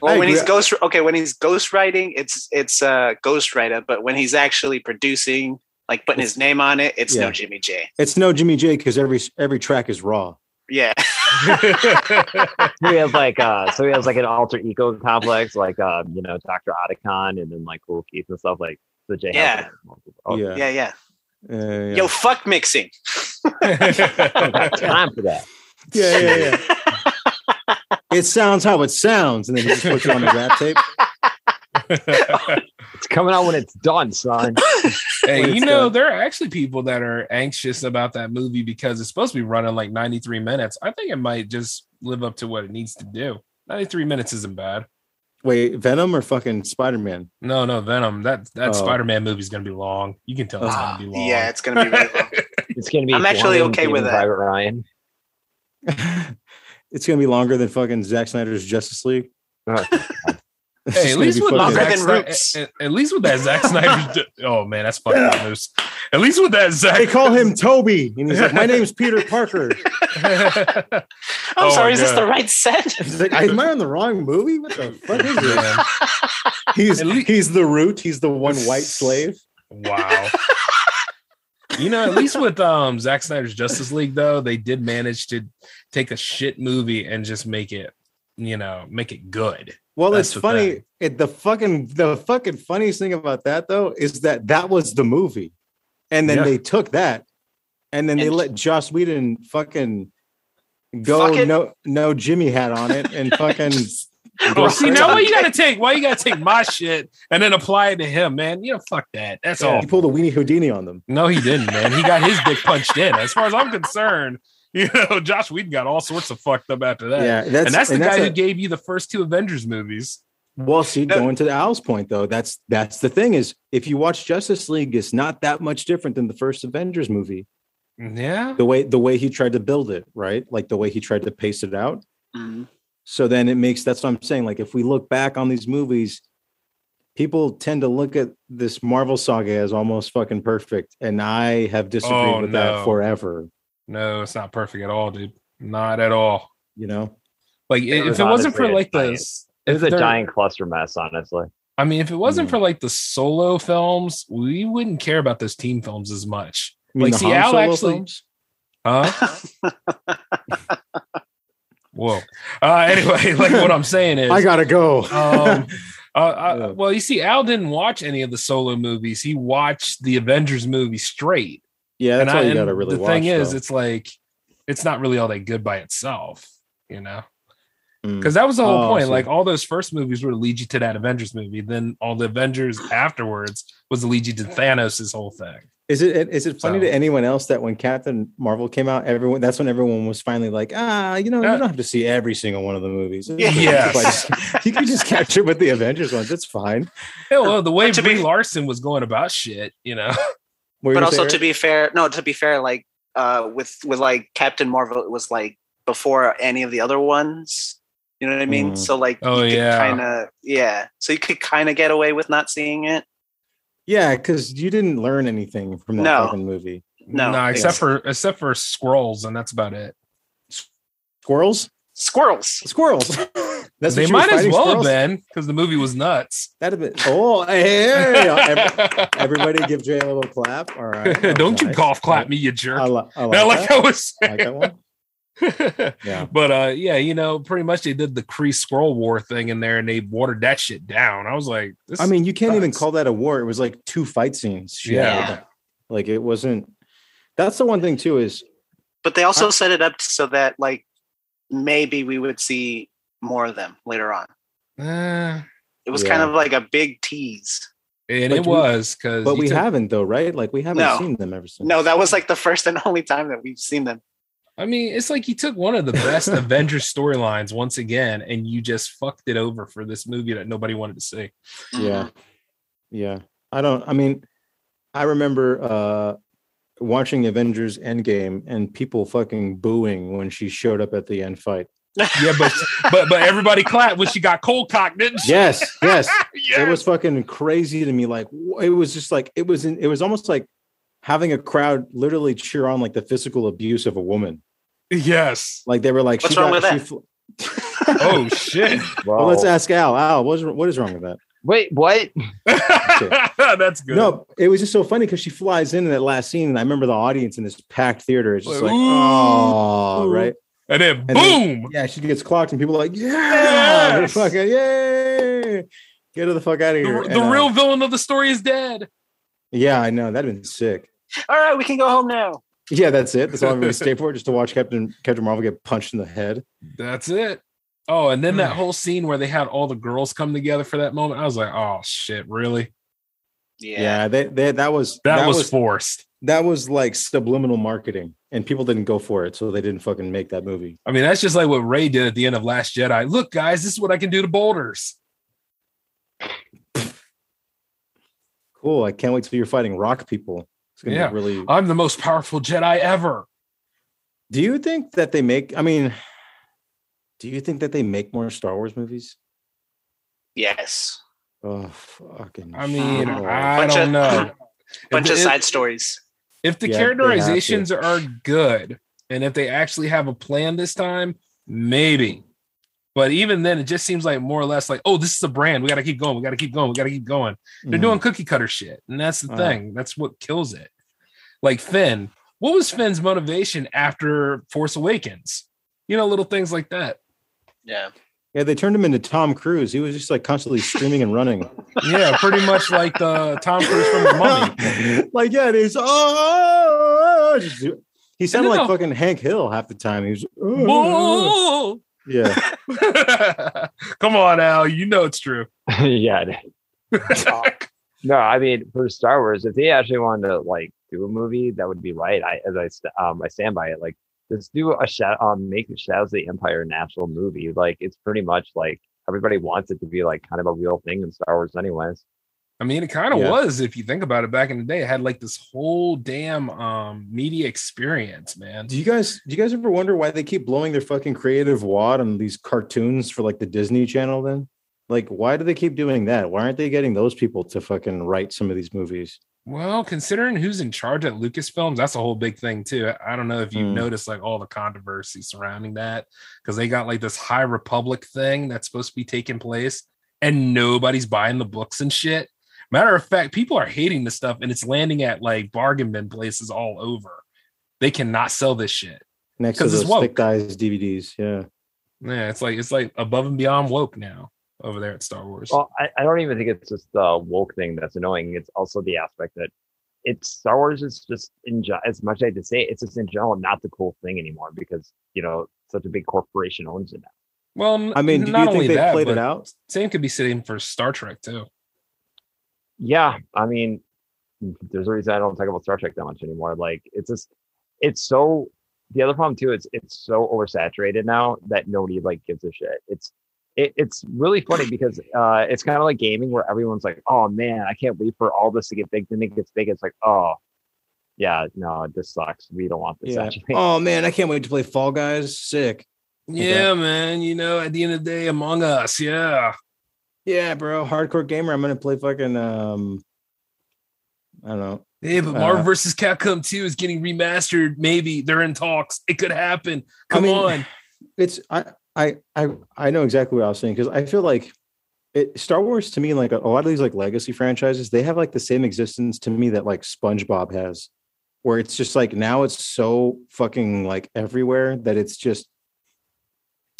Well, I when he's ghost okay, when he's ghostwriting, it's it's uh ghostwriter, but when he's actually producing, like putting his name on it, it's no Jimmy J. it's no Jimmy J because every every track is raw. Yeah. So he has like uh so he has like an alter ego complex, like um, you know, Dr. Octagon and then like Kool Keith and stuff like the J. Yeah. Oh, yeah, Yeah, yeah. Uh, yeah. Yo, fuck mixing. I don't got time for that. yeah, yeah, yeah. it sounds how it sounds, and then he just puts it on the rap tape. It's coming out when it's done, son. hey, you know, done. there are actually people that are anxious about that movie because it's supposed to be running like 93 minutes. I think it might just live up to what it needs to do. 93 minutes isn't bad. Wait, Venom or fucking Spider Man? No, no, Venom. That that Oh. Spider-Man movie is gonna be long. You can tell it's Ah, gonna be long. yeah, it's gonna be really long. It's gonna be I'm actually okay with Saving that. Private Ryan. it's gonna be longer than fucking Zack Snyder's Justice League. It's Hey, at least with fucking- Longer Zack than Snyder, Roots. at, at least with that Zack Snyder. oh man, that's fucking loose. At least with that Zack. They call him Toby, and he's like, "My name's Peter Parker." I'm Oh sorry, is this the right set? He's like, "Am I on the wrong movie? What the fuck is this?" He's least- he's the root. He's the one white slave. wow. You know, at least with um Zack Snyder's Justice League, though, they did manage to take a shit movie and just make it, you know, make it good. Well, That's it's funny. thing. It, the fucking the fucking funniest thing about that though is that that was the movie, and then Yeah. they took that, and then they let Joss Whedon fucking go Fuck it. no no Jimmy hat on it and fucking. Oh, see now why you gotta take why you gotta take my shit and then apply it to him, man. You know, fuck that. That's all. He pulled a weenie Houdini on them. No, he didn't, man. He got his dick punched in. As far as I'm concerned, you know, Joss Whedon got all sorts of fucked up after that. yeah, that's and that's the guy a- who gave you the first two Avengers movies. Well, see, No. going to the Al's point though, that's that's the thing is if you watch Justice League, it's not that much different than the first Avengers movie. Yeah. The way the way he tried to build it, right? Like the way he tried to pace it out. Mhm. So then it makes that's what I'm saying. Like if we look back on these movies, people tend to look at this Marvel saga as almost fucking perfect, and I have disagreed Oh, with no. that forever. No, it's not perfect at all, dude. Not at all. You know, Like It if was it wasn't for like giant- this, It was a there- giant cluster mess, honestly. I mean, if it wasn't Mm. for like the solo films, we wouldn't care about those team films as much. I Like, the see, Al actually- films? Huh? Whoa. Uh, anyway, like what I'm saying is, I gotta go. um, uh, uh, Yeah. well, you see, Al didn't watch any of the solo movies. He watched the Avengers movie straight. Yeah, that's and all I, you gotta really the watch. thing is, though. it's like it's not really all that good by itself, you know. Mm. Because that was the whole Oh, point. so- Like all those first movies were to lead you to that Avengers movie. Then all the Avengers afterwards was to lead you to Thanos' whole thing. Is it is it funny So- to anyone else that when Captain Marvel came out, everyone that's when everyone was finally like, ah, you know, Yeah. you don't have to see every single one of the movies. Yeah. Yes. You can just catch it with the Avengers ones. It's fine. Yeah, well, the way But Brie be- Larson was going about shit, you know. What were but also say, to be fair, no, to be fair, like uh with with like Captain Marvel, it was like before any of the other ones. You know what I mean? Mm. So like Oh, you yeah. kind of yeah. So you could kind of get away with not seeing it. yeah, because you didn't learn anything from that No. fucking movie. No, Nah, except it's- for except for squirrels, and that's about it. Squirrels, Squirrels. squirrels. That's they what you were might as well squirrels? have been because the movie was nuts. That'd have been. Oh, hey, every- everybody, give Jay a little clap. All right. Don't you nice. golf clap me, you jerk. I, li- I like, Not like that. I was I like that one. Yeah. But uh yeah, you know, pretty much they did the Kree Skrull war thing in there and they watered that shit down. I was like, this I mean, you can't even call that a war. It was like two fight scenes. she Yeah. Like it wasn't. That's the one thing too is But they also set it up so that like maybe we would see more of them later on. Uh, It was Yeah. kind of like a big tease. And Like, it we- was because But we haven't though, right? Like we haven't No. seen them ever since. No, that was like the first and only time that we've seen them. I mean, it's like you took one of the best Avengers storylines once again, and you just fucked it over for this movie that nobody wanted to see. Yeah. Yeah. I don't I mean, I remember uh watching Avengers Endgame and people fucking booing when she showed up at the end fight. Yeah, but but but everybody clapped when she got cold cocked, didn't she? Yes, yes. Yes. It was fucking crazy to me. Like it was just like it was in, it was almost like having a crowd literally cheer on like the physical abuse of a woman. yes. Like they were like, What's she wrong got, with she that? fl- Oh shit. well, let's ask Al. Al, what is what is wrong with that? Wait, what? That's good. No, it was just so funny because she flies in in that last scene, and I remember the audience in this packed theater. It's just Like, like, ooh. oh, right. And then And boom. then- Yeah, she gets clocked, and people are like, yeah, Yes! fucking yay, get her the fuck out of here. the And, uh, real villain of the story is dead. yeah, I know that'd been sick. All right, we can go home now. Yeah, that's it. That's all I'm going to stay for, just to watch Captain Captain Marvel get punched in the head. That's it. Oh, and then that whole scene where they had all the girls come together for that moment, I was like, oh shit, really? Yeah. Yeah, they, they, that was That, was, forced. That was like subliminal marketing, and people didn't go for it, so they didn't fucking make that movie. I mean, that's just like what Rey did at the end of Last Jedi. Look, guys, this is what I can do to boulders. Cool. I can't wait till you're fighting rock people. It's gonna Yeah. be really. I'm the most powerful Jedi ever. Do you think that they make? I mean, do you think that they make more Star Wars movies? Yes. Oh, fucking! I mean, shit. I Bunch don't of- know. Bunch if, of if- side stories. If the Yeah, they have to. characterizations are good, and if they actually have a plan this time, maybe. But even then, it just seems like more or less like, oh, this is a brand. We got to keep going. We got to keep going. We got to keep going. They're Mhm. doing cookie cutter shit, and that's the Uh. thing. That's what kills it. Like Finn, what was Finn's motivation after Force Awakens? You know, little things like that. Yeah. Yeah, they turned him into Tom Cruise. He was just like constantly screaming and running. Yeah, pretty much like the Tom Cruise from the Mummy. like, yeah, he's oh, oh, oh, just- he sounded like the- fucking Hank Hill half the time. He was, oh, yeah. Come on, Al. You know it's true. yeah. No, I mean for Star Wars, if they actually wanted to like do a movie, that would be right. I as I um I stand by it. Like just do a shadow um make Shadows of the Empire a actual movie. Like it's pretty much like everybody wants it to be like kind of a real thing in Star Wars, anyways. I mean, it kind of Yeah. was if you think about it. Back in the day, it had like this whole damn um media experience, man. Do you guys do you guys ever wonder why they keep blowing their fucking creative wad on these cartoons for like the Disney Channel? Then, like, why do they keep doing that? Why aren't they getting those people to fucking write some of these movies? Well, considering who's in charge at Lucasfilms, that's a whole big thing too. I don't know if you've Hmm. noticed like all the controversy surrounding that because they got like this High Republic thing that's supposed to be taking place, and nobody's buying the books and shit. Matter of fact, people are hating this stuff, and it's landing at like bargain bin places all over. They cannot sell this shit. Next to those thick guys DVDs, yeah. Yeah, it's like it's like above and beyond woke now over there at Star Wars. Well, I, I don't even think it's just the woke thing that's annoying. It's also the aspect that it's Star Wars is just in as much as I hate to say it, it's just in general not the cool thing anymore because you know such a big corporation owns it now. Well, I mean, do not you only think they that, played it but out? Same could be sitting for Star Trek too. Yeah, I mean, there's a reason I don't talk about Star Trek that much anymore. Like, it's just, it's so. The other problem too is it's so oversaturated now that nobody like gives a shit. It's, it, it's really funny because uh, it's kind of like gaming where everyone's like, "Oh man, I can't wait for all this to get big." Then it gets big. It's like, oh, yeah, no, this sucks. We don't want this Yeah. actually. Oh man, I can't wait to play Fall Guys. Sick. Yeah, man. You know, at the end of the day, Among Us. Yeah. Yeah, bro. Hardcore gamer. I'm gonna play fucking um I don't know. Yeah, but Marvel Uh, versus Capcom 2 is getting remastered. Maybe they're in talks. It could happen. I Come mean, on. It's I I I I know exactly what I was saying because I feel like it Star Wars to me, like a, a lot of these like legacy franchises, they have like the same existence to me that like SpongeBob has, where it's just like now it's so fucking like everywhere that it's just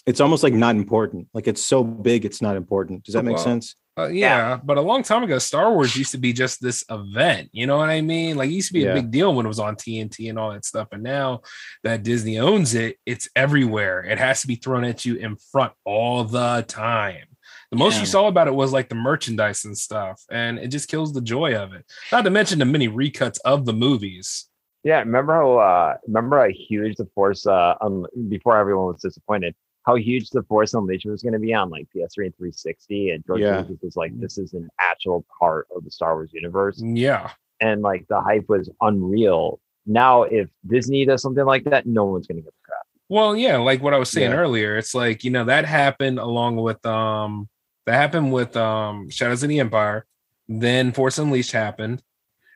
it's almost like not important. Like it's so big, it's not important. Does that oh, make Well, sense? Uh, yeah, but a long time ago, Star Wars used to be just this event. You know what I mean? Like, it used to be Yeah. a big deal when it was on TNT and all that stuff. And now that Disney owns it, it's everywhere. It has to be thrown at you in front all the time. The most Yeah. you saw about it was like the merchandise and stuff, and it just kills the joy of it. Not to mention the many recuts of the movies. Yeah, remember how uh remember how huge the Force uh um, before everyone was disappointed, how huge the Force Unleashed was going to be on like PS3 and 360, and George Yeah. Lucas was like, "This is an actual part of the Star Wars universe," Yeah, and like the hype was unreal. Now, if Disney does something like that, no one's going to get the crap. Well, yeah, like what I was saying Yeah. earlier, it's like you know that happened along with um that happened with um Shadows of the Empire, then Force Unleashed happened,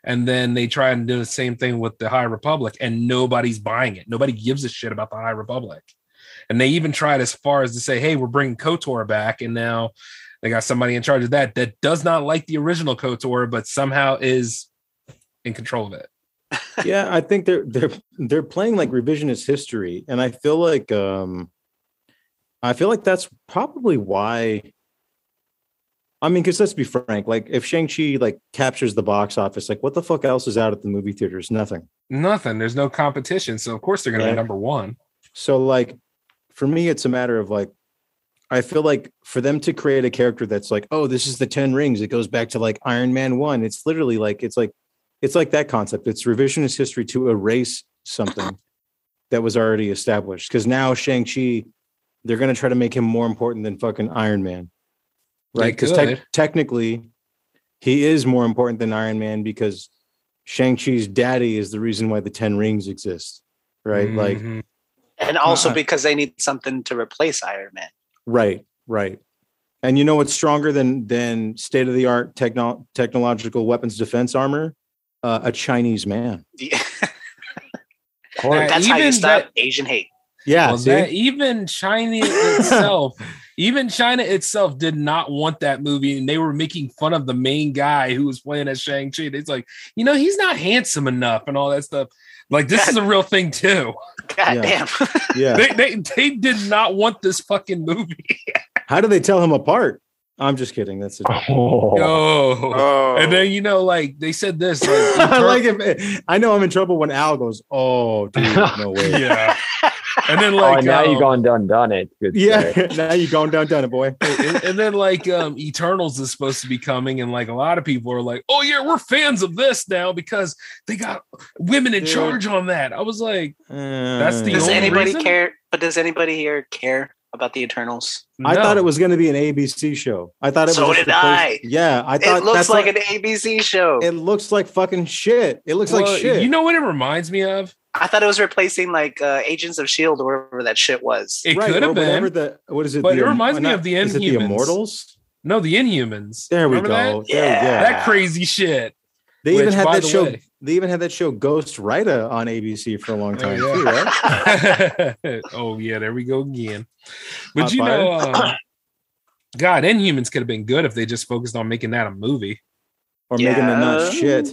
and then they try and do the same thing with the High Republic, and nobody's buying it. Nobody gives a shit about the High Republic, and they even tried as far as to say, "Hey, we're bringing Kotor back," and now they got somebody in charge of that that does not like the original Kotor, but somehow is in control of it. yeah, I think they're they're they're playing like revisionist history, and I feel like um, I feel like that's probably why. I mean, because let's be frank, like if Shang Chi like captures the box office, like what the fuck else is out at the movie theaters? Nothing. Nothing. There's no competition, so of course they're going to Right. be number one. So like for me, it's a matter of like I feel like for them to create a character that's like, oh, this is the Ten Rings. It goes back to like Iron Man one. It's literally like it's like it's like that concept. It's revisionist history to erase something that was already established. Because now Shang Chi, they're gonna try to make him more important than fucking Iron Man, right? Because could. technically, he is more important than Iron Man because Shang Chi's daddy is the reason why the Ten Rings exist, right? Like. Mm-hmm. And also Uh-uh. because they need something to replace Iron Man. Right, right. And you know what's stronger than than state of the art techno- technological weapons defense armor? Uh, a Chinese man. That That's how you stop that- Asian hate. Yeah, well, that even China itself, even China itself did not want that movie, and they were making fun of the main guy who was playing as Shang Chi. It's like, you know, he's not handsome enough, and all that stuff. Like this is a real thing too. God Yeah. damn. yeah. They, they they did not want this fucking movie. How do they tell him apart? I'm just kidding. That's it. Oh, Oh. Oh. And then you know, like they said this, like, I like it. I know I'm in trouble when Al goes, "Oh, dude, no way." yeah. And then oh, like now you um, gone done done it. Good Yeah, now you going done done it, boy. and, and then like um Eternals is supposed to be coming, and like a lot of people are like, "Oh yeah, we're fans of this now because they got women in Dude. charge on that." I was like, That's the does only anybody reason? care? But does anybody here care about the Eternals? I thought it was going to be an ABC show. I thought it So was. did just a place- I. Yeah, I thought It looks that's like what- an ABC show. It looks like fucking shit. It looks Well, like shit. You know what it reminds me of? I thought it was replacing like uh, Agents of Shield or whatever that shit was. It Right, could or have whatever been. The what is it? But the it reminds me not- of the Is it the Immortals? No, the Inhumans. There we Remember go. That? There. Yeah. that crazy shit. They even had that the show. way- They even had that show Ghost Rider on ABC for a long time Oh, too, right? yeah. oh yeah, there we go again. But Hot you fire. know, um, God, Inhumans could have been good if they just focused on making that a movie. Or making them not shit.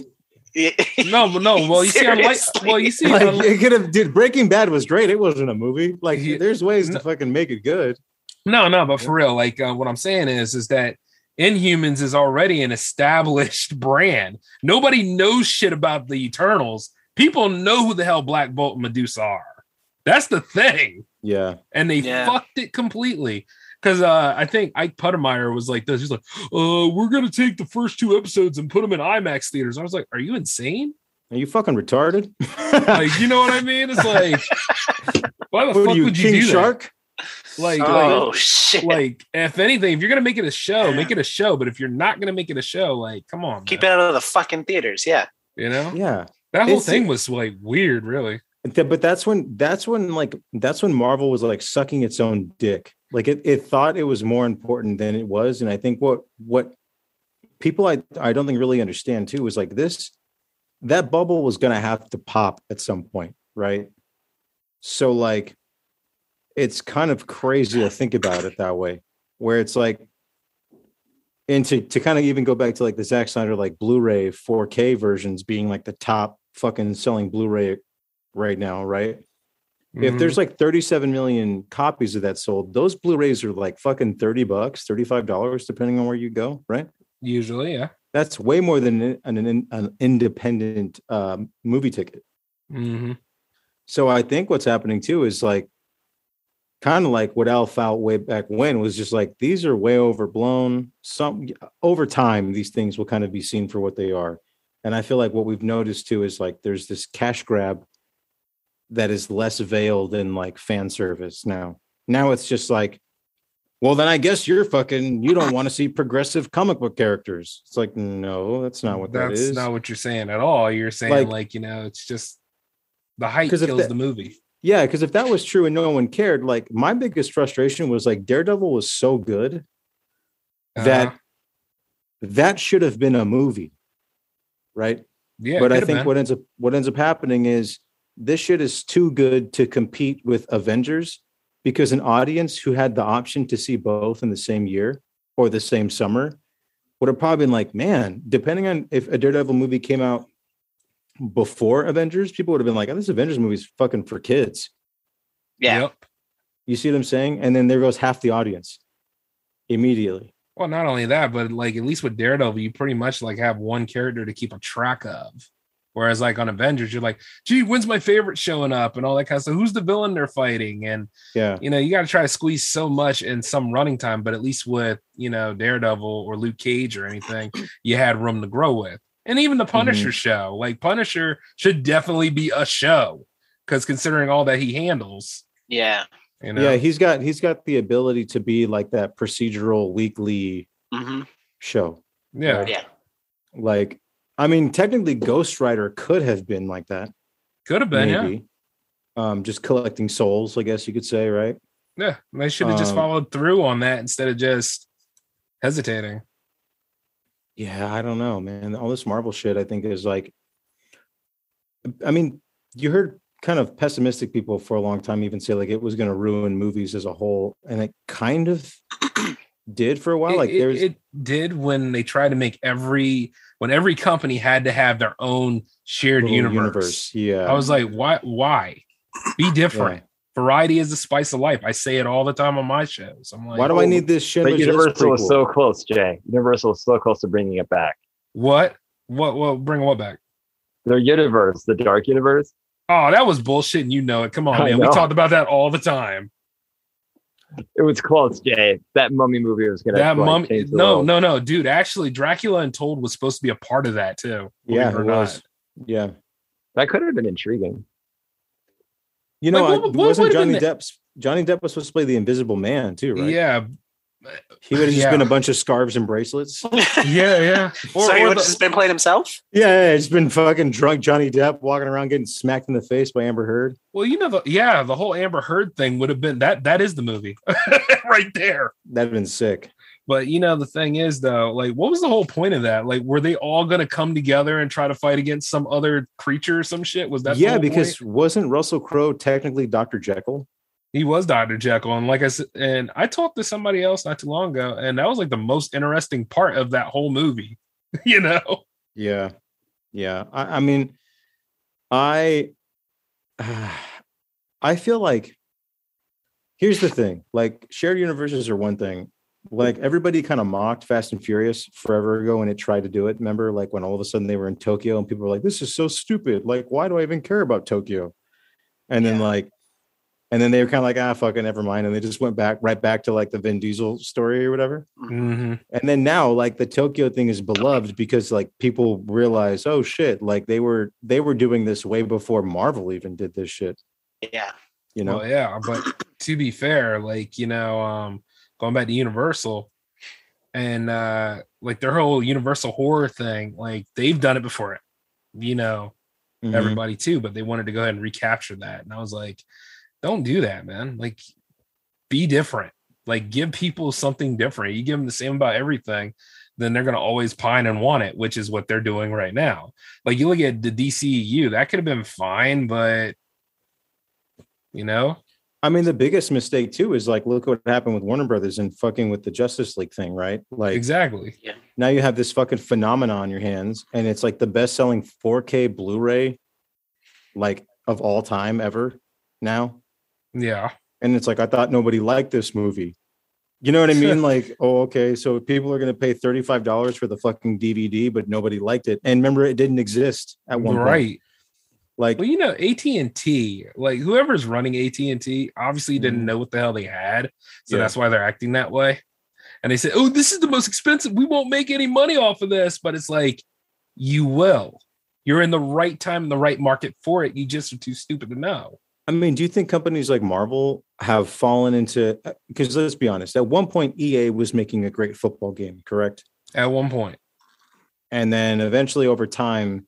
No, no. Well, you see, I'm like, well, you see, Like like- it could have. Dude, Breaking Bad was great. It wasn't a movie. Like Yeah. there's ways No. to fucking make it good. no, no, but for real, like uh, what I'm saying is, is that Inhumans is already an established brand. Nobody knows shit about the Eternals. People know who the hell Black Bolt and Medusa are. That's the thing. Yeah. and they Yeah. fucked it completely. Because uh, I think Ike Perlmutter was like this. He's like, "Uh, we're gonna take the first two episodes and put them in IMAX theaters." I was like, "Are you insane? Are you fucking retarded? Like, you know what I mean? It's like, why the What fuck you, would you King do Shark? that? Like, oh like, shit! like, if anything, if you're gonna make it a show, make it a show. But if you're not gonna make it a show, like, come on, Keep man. it out of the fucking theaters. Yeah. You know, Yeah. that whole It's- thing was like weird, really. But that's when that's when like that's when Marvel was like sucking its own dick. Like it, it thought it was more important than it was. And I think what what people I, I don't think really understand too is like this that bubble was gonna have to pop at some point, right? So like it's kind of crazy to think about it that way, where it's like and to, to kind of even go back to like the Zack Snyder like Blu-ray 4K versions being like the top fucking selling Blu-ray right now, right? If Mhm. there's like 37 million copies of that sold, those Blu-rays are like fucking 30 bucks, 35 dollars, depending on where you go, right? usually, yeah. That's way more than an, an, an independent um, movie ticket. hmm So I think what's happening too is like kind of like what Al felt way back when was just like these are way overblown. Some over time, these things will kind of be seen for what they are. And I feel like what we've noticed too is like there's this cash grab that is less veiled in like fan service now. Now it's just like, well, then I guess you're fucking you don't want to see progressive comic book characters. It's like, no, that's not what that That's is. not what you're saying at all. You're saying Like- like, you know, it's just the hype kills that- the movie. Yeah, because if that was true and no one cared, like my biggest frustration was like Daredevil was so good that Uh, that should have been a movie, right? yeah, but I think been. what ends up what ends up happening is this shit is too good to compete with Avengers because an audience who had the option to see both in the same year or the same summer would have probably been like, man, depending on if a Daredevil movie came out before Avengers, people would have been like, oh, this Avengers movie is fucking for kids. Yeah. Yep. You see what I'm saying? And then there goes half the audience immediately. Well, not only that, but like at least with Daredevil, you pretty much like have one character to keep a track of. Whereas like on Avengers, you're like, gee, when's my favorite showing up and all that kind of stuff? Who's the villain they're fighting? And Yeah. you know, you got to try to squeeze so much in some running time, but at least with you know Daredevil or Luke Cage or anything, you had room to grow with. And even the Punisher show, like Punisher should definitely be a show because considering all that he handles, Yeah. you know, Yeah, he's got he's got the ability to be like that procedural weekly hmm show. yeah, Yeah. Like, I mean, technically Ghost Rider could have been like that. could have been, yeah, maybe. Um, just collecting souls, I guess you could say, right? yeah. They should have just Um, followed through on that instead of just hesitating. Yeah, I don't know, man. All this Marvel shit, I think, is like I mean, you heard kind of pessimistic people for a long time even say like it was gonna ruin movies as a whole, and it kind of did for a while. it, like it- there's it did when they tried to make every when every company had to have their own shared little universe. Yeah. I was like, why? Why? Be different. Yeah. Variety is the spice of life. I say it all the time on my shows. I'm like, Why do I oh. need this But Schindler's List Universal was prequel? so close, Jay. Universal is so close to bringing it back. what? What? What? Bring what back? Their universe, the Dark Universe. Oh, that was bullshit, and you know it. Come on, I man. We talked about that all the time. It was close, Jay. That mummy movie was gonna That like, mum. the No, world. no, no, dude. Actually, Dracula Untold was supposed to be a part of that too. Yeah, it or not. was. Yeah. That could have been intriguing. You know, Like, I- what- what wasn't would've Johnny been Depp's Johnny Depp was supposed to play the Invisible Man too, right? Yeah, he would have just yeah. been a bunch of scarves and bracelets. yeah, yeah. Or, so he or would the- have just been playing himself? Yeah, yeah, it's been fucking drunk Johnny Depp walking around getting smacked in the face by Amber Heard. well, you know, the yeah, the whole Amber Heard thing would have been that. That is the movie right there. That'd been sick. But you know, the thing is though, like, what was the whole point of that? Like, were they all gonna come together and try to fight against some other creature or some shit? Was that yeah, whole because point? wasn't Russell Crowe technically Dr. Jekyll? He was Dr. Jekyll, and like I said, and I talked to somebody else not too long ago, and that was like the most interesting part of that whole movie. you know, Yeah. Yeah. I, I mean, I I feel like here's the thing like shared universes are one thing. Like everybody kind of mocked Fast and Furious forever ago when it tried to do it. Remember, like when all of a sudden they were in Tokyo and people were like, this is so stupid. Like, why do I even care about Tokyo? And then like, and then they were kind of like, ah, fucking never mind. And they just went back right back to like the Vin Diesel story or whatever. Mhm. And then now, like the Tokyo thing is beloved because like people realize, oh shit, like they were they were doing this way before Marvel even did this shit. Yeah. You know, Well, yeah, but to be fair, like you know, um, going back to Universal and uh like their whole Universal horror thing, like they've done it before, it, you know, Mhm. everybody too, but they wanted to go ahead and recapture that, and I was like, don't do that, man. Like, be different. Like, give people something different. You give them the same about everything. Then they're gonna always pine and want it, which is what they're doing right now. Like you look at the DCU, that could have been fine, but you know, I mean, the biggest mistake too is like look what happened with Warner Brothers and fucking with the Justice League thing, right? Like exactly. Yeah. now you have this fucking phenomenon on your hands, and it's like the best selling 4K Blu-ray like of all time ever now. Yeah. And it's like I thought nobody liked this movie. You know what I mean? like, oh, okay, so people are going to pay thirty-five dollars for the fucking DVD, but nobody liked it. And remember, it didn't exist at one point. right. Like Well, you know, AT and T, like whoever's running AT and T, obviously didn't Mhm. know what the hell they had, so Yeah. that's why they're acting that way. And they said, "Oh, this is the most expensive. We won't make any money off of this." But it's like, you will. You're in the right time, in the right market for it. You just are too stupid to know. I mean, do you think companies like Marvel have fallen into uh, because let's be honest, at one point EA was making a great football game, correct? At one point, And then eventually over time,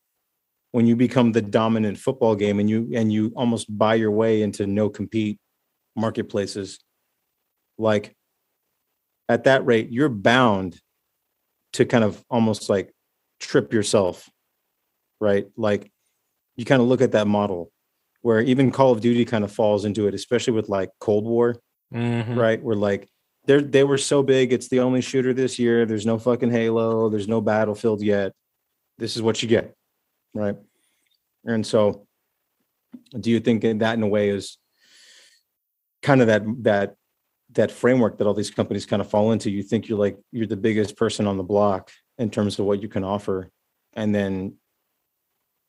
when you become the dominant football game and you and you almost buy your way into no compete marketplaces, like at that rate, you're bound to kind of almost like trip yourself, right? Like you kind of look at that model where even Call of Duty kind of falls into it, especially with like Cold War, Mhm. right? Where like they they were so big, it's the only shooter this year. There's no fucking Halo. There's no Battlefield yet. This is what you get, right? And so, do you think that in a way is kind of that that that framework that all these companies kind of fall into? You think you're like you're the biggest person on the block in terms of what you can offer, and then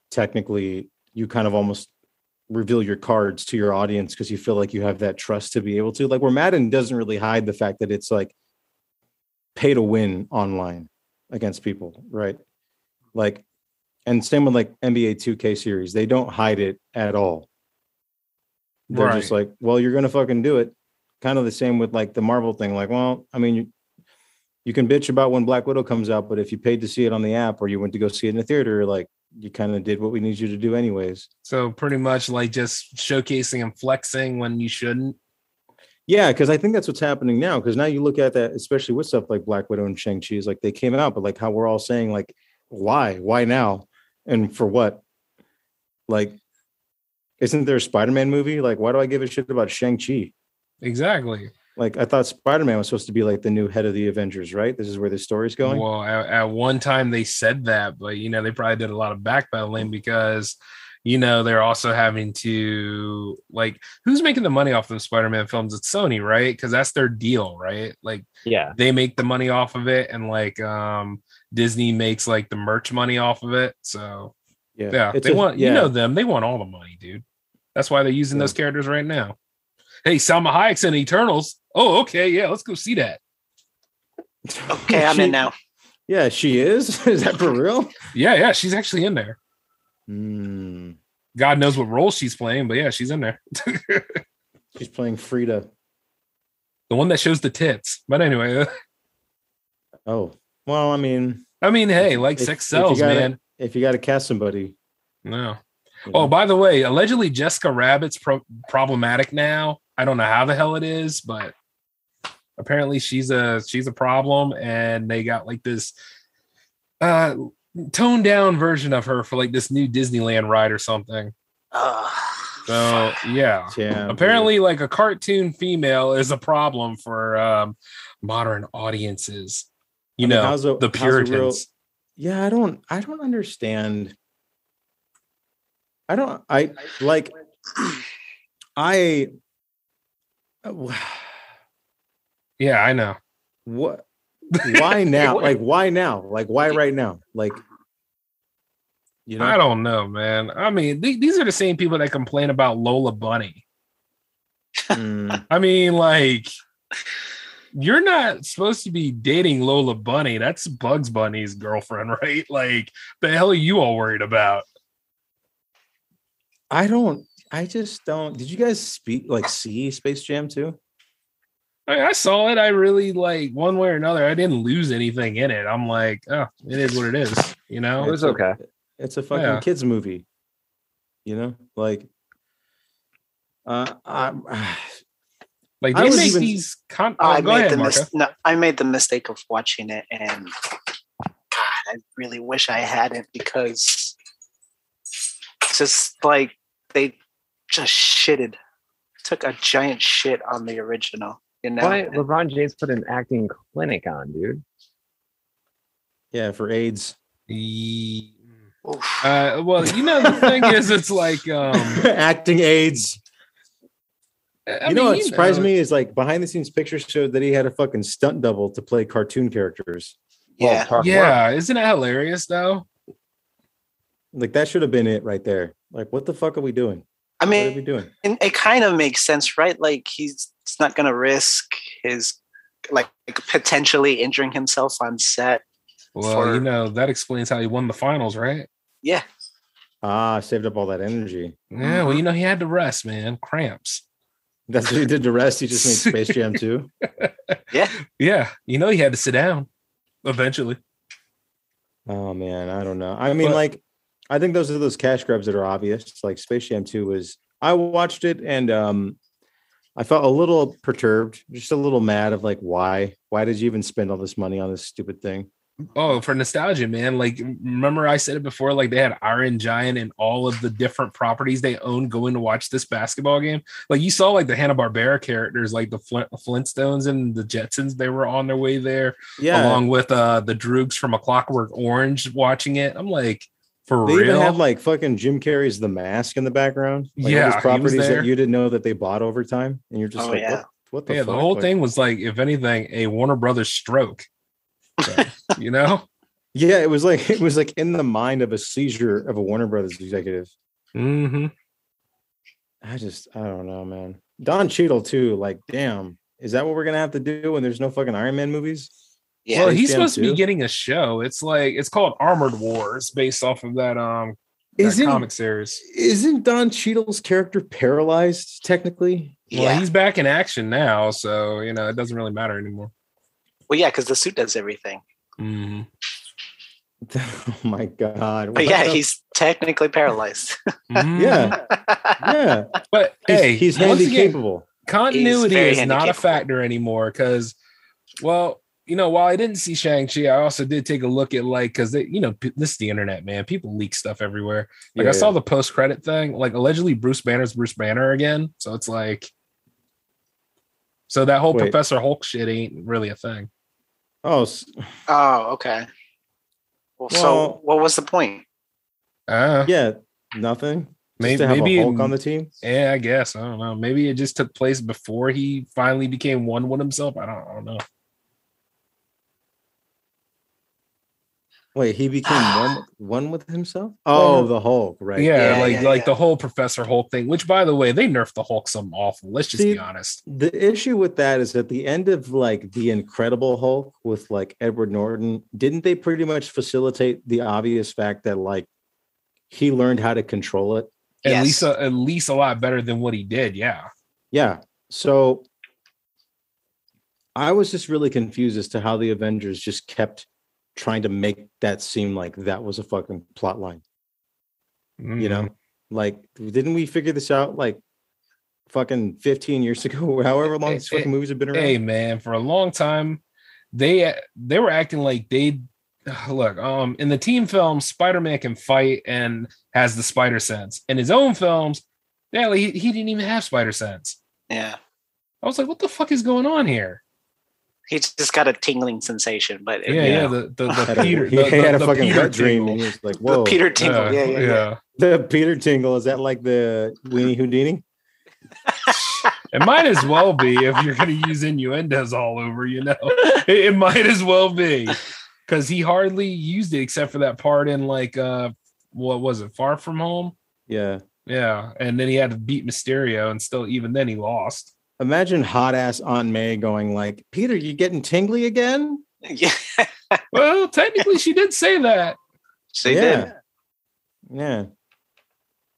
technically you kind of almost reveal your cards to your audience because you feel like you have that trust to be able to. Like where madden doesn't really hide the fact that it's like pay to win online against people right? Like and same with like nba 2k series they don't hide it at all. They're just like well you're gonna fucking do it. Kind of the same with like the marvel thing like well i mean you you can bitch about when black widow comes out but if you paid to see it on the app or you went to go see it in the theater like you kind of did what we need you to do anyways So pretty much like just showcasing and flexing when you shouldn't. Yeah, because I think that's what's happening now. Because now you look at that, especially with stuff like Black Widow and Shang Chi, is like they came out, but like how we're all saying, like, why, why now, and for what? Like, isn't there a Spider-Man movie? Like, why do I give a shit about Shang Chi? Exactly. Like, I thought Spider-Man was supposed to be like the new head of the Avengers, right? This is where the story's going. Well, at, at one time they said that, but you know they probably did a lot of backpedaling because you know they're also having to like who's making the money off of Spider-Man films? It's Sony, right? Because that's their deal, right? Like Yeah. they make the money off of it, and like um Disney makes like the merch money off of it. So yeah, It's they a- want yeah. you know them. They want all the money, dude. That's why they're using those characters right now. Hey, Salma Hayek's in Eternals. Oh, okay, yeah, let's go see that. Okay, I'm She- in now. Yeah, she is. is that for real? Yeah, yeah, she's actually in there. Hmm. God knows what role she's playing, but yeah, she's in there. She's playing Frida. the one that shows the tits. But anyway, Oh, well, I mean, I mean, hey, like If- sex if you sells, gotta- man. if you got to cast somebody, No. you Oh, by the way, allegedly Jessica Rabbit's pro- problematic now. I don't know how the hell it is, but apparently she's a she's a problem, and they got like this uh toned down version of her for like this new Disneyland ride or something. Ugh. So yeah. yeah, apparently like a cartoon female is a problem for um modern audiences you I mean, know how's a- the how's real- puritans yeah i don't i don't understand i don't i like i yeah i know. what why now? Like why now? Like why right now? Like you know? I don't know man. I mean th- these are the same people that complain about lola bunny. Mm, i mean like you're not supposed to be dating lola bunny. That's bugs bunny's girlfriend right? Like the hell are you all worried about? I don't i just don't did you guys speak like see space jam too I, I saw it. I really like one way or another. I didn't lose anything in it. I'm like, oh, it is what it is. You know, It was It's a- okay. it's a fucking Yeah. kids movie you know like uh I, like they was make even- these. Con- I oh, go made ahead, the Marco. mis- no, I made the mistake of watching it, and God, I really wish I hadn't because it's just like they just shitted, took a giant shit on the original. You know, Why LeBron James put an acting clinic on, dude? yeah for aids Ye- Uh, well, you know, the thing is, it's like, um, acting aids I you know mean, what surprised know, me is like behind the scenes pictures showed that he had a fucking stunt double to play cartoon characters yeah, Well, Yeah, isn't that hilarious though? Like that should have been it right there. Like, what the fuck are we doing? I What are we mean, doing? it, it kind of makes sense, right? Like he's, he's not going to risk his like potentially injuring himself on set. Well, For- you know that explains how he won the finals, right? Yeah, Ah, saved up all that energy. Yeah. Well, you know he had to rest, man. Cramps. That's what he did. to rest, he just made Space Jam too. yeah. Yeah. You know he had to sit down eventually. Oh man, I don't know. I mean, But- like, I think those are those cash grabs that are obvious. Like Space Jam 2 was I watched it and um I felt a little perturbed, just a little mad of like why? Why did you even spend all this money on this stupid thing? Oh, for nostalgia, man. Like, remember I said it before, like they had Iron Giant and all of the different properties they own going to watch this basketball game. Like, you saw like the Hanna-Barbera characters, like the Flint- Flintstones and the Jetsons, they were on their way there, Yeah. along with uh the Droogs from A Clockwork Orange watching it. I'm like, for they real? even had like fucking Jim Carrey's The Mask in the background. Like all Yeah, he these was properties there. that you didn't know that they bought over time. And you're just Oh, like, yeah. what, what the yeah, fuck? the whole Like- thing was like, if anything, a Warner Brothers stroke. So, you know? Yeah, it was like it was like in the mind of a seizure of a Warner Brothers executive. hmm I just I don't know, man. Don Cheadle too. Like, damn, is that what we're gonna have to do when there's no fucking Iron Man movies? Yeah. well, Space he's Jam supposed to be getting a show. It's like it's called Armored Wars, based off of that um that Isn't comic series. isn't Don Cheadle's character paralyzed technically? Well, yeah. he's back in action now, so you know it doesn't really matter anymore. well, yeah, because the suit does everything. Mhm. oh my god! But yeah, the- he's technically paralyzed. Mhm. yeah, yeah. but He's, hey, he's once handy capable. continuity very is not a factor anymore because, well, you know, while I didn't see Shang Chi, I also did take a look at like because they, you know p- this is the internet, man. People leak stuff everywhere. Like Yeah, I saw yeah. the post credit thing, like allegedly Bruce Banner's Bruce Banner again. So it's like, so that whole Wait. Professor Hulk shit ain't really a thing. Oh, s- oh, okay. Well, so what was the point? Uh, yeah, nothing. Just maybe to have maybe a Hulk in- on the team. Yeah, I guess I don't know. Maybe it just took place before he finally became one with himself. I don't, I don't know. Wait, he became one one with himself. Oh, Well, the Hulk, right? Yeah, Yeah, like yeah, like yeah. the whole Professor Hulk thing. Which, by the way, they nerfed the Hulk some awful. Let's just See, be honest. The issue with that is at the end of like the Incredible Hulk with like Edward Norton, didn't they pretty much facilitate the obvious fact that like he learned how to control it? At Yes. least a, at least a lot better than what he did. Yeah. Yeah. So I was just really confused as to how the Avengers just kept trying to make that seem like that was a fucking plot line. You know, like didn't we figure this out like fucking 15 years ago, however long these fucking movies have been around? Hey man, for a long time, they they were acting like they look um in the team films, Spider-Man can fight and has the spider sense. In his own films, yeah, like, he, he didn't even have spider sense. Yeah, I was like, what the fuck is going on here? He just got a tingling sensation, but it, Yeah, yeah, know, the the, the Peter, he the, had the- a the fucking Peter wet dream. tingle. And he was like, the. Peter tingle. Yeah, yeah, yeah. The Peter Tingle, is that like the Weenie Houdini? It might as well be if you're going to use innuendos all over, you know. It, it might as well be because he hardly used it except for that part in like uh what was it, Far From Home? Yeah. Yeah, and then he had to beat Mysterio, and still even then he lost. Imagine hot ass Aunt May going like, Peter, you getting tingly again? Yeah, Well, technically, she did say that. she yeah. did. Yeah.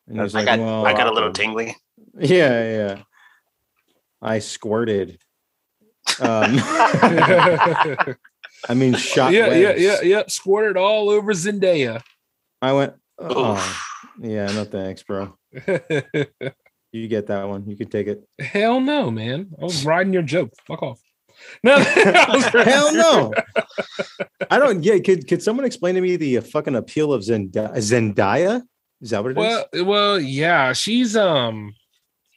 And he's I like, got, well, I got a little tingly. Yeah, yeah. I squirted. Um, I mean, shot. yeah, webs. yeah, yeah. Squirted all over Zendaya. I went. Oof. Oh, yeah, no thanks, bro. You get that one. You can take it. Hell no, man. I was riding your joke. Fuck off. No, Hell no. I don't. Yeah, could could someone explain to me the uh, fucking appeal of Zendaya? Zendaya? Is that what it is? Well, well, yeah, she's um,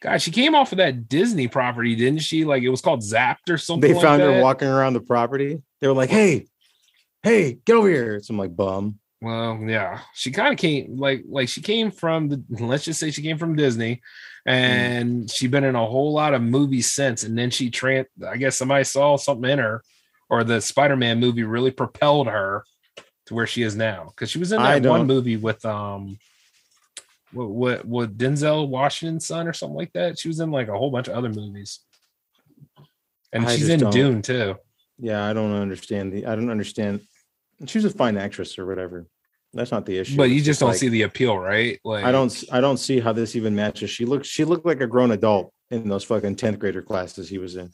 God, she came off of that Disney property, didn't she? Like it was called Zapped or something. they like found her that. walking around the property. They were like, "Hey, hey, get over here!" Some like bum. Well, yeah, she kind of came like like she came from the. Let's just say she came from Disney, and she's been in a whole lot of movies since. And then she tran. I guess somebody saw something in her, or the Spider-Man movie really propelled her to where she is now because she was in that one movie with um what what what Denzel Washington's son or something like that. She was in like a whole bunch of other movies. And I she's in don't- Dune too. Yeah, I don't understand the. I don't understand. She was a fine actress or whatever. That's not the issue. But you It's just don't like, see the appeal, right? Like I don't. I don't see how this even matches. She looks. She looked like a grown adult in those fucking tenth grader classes he was in,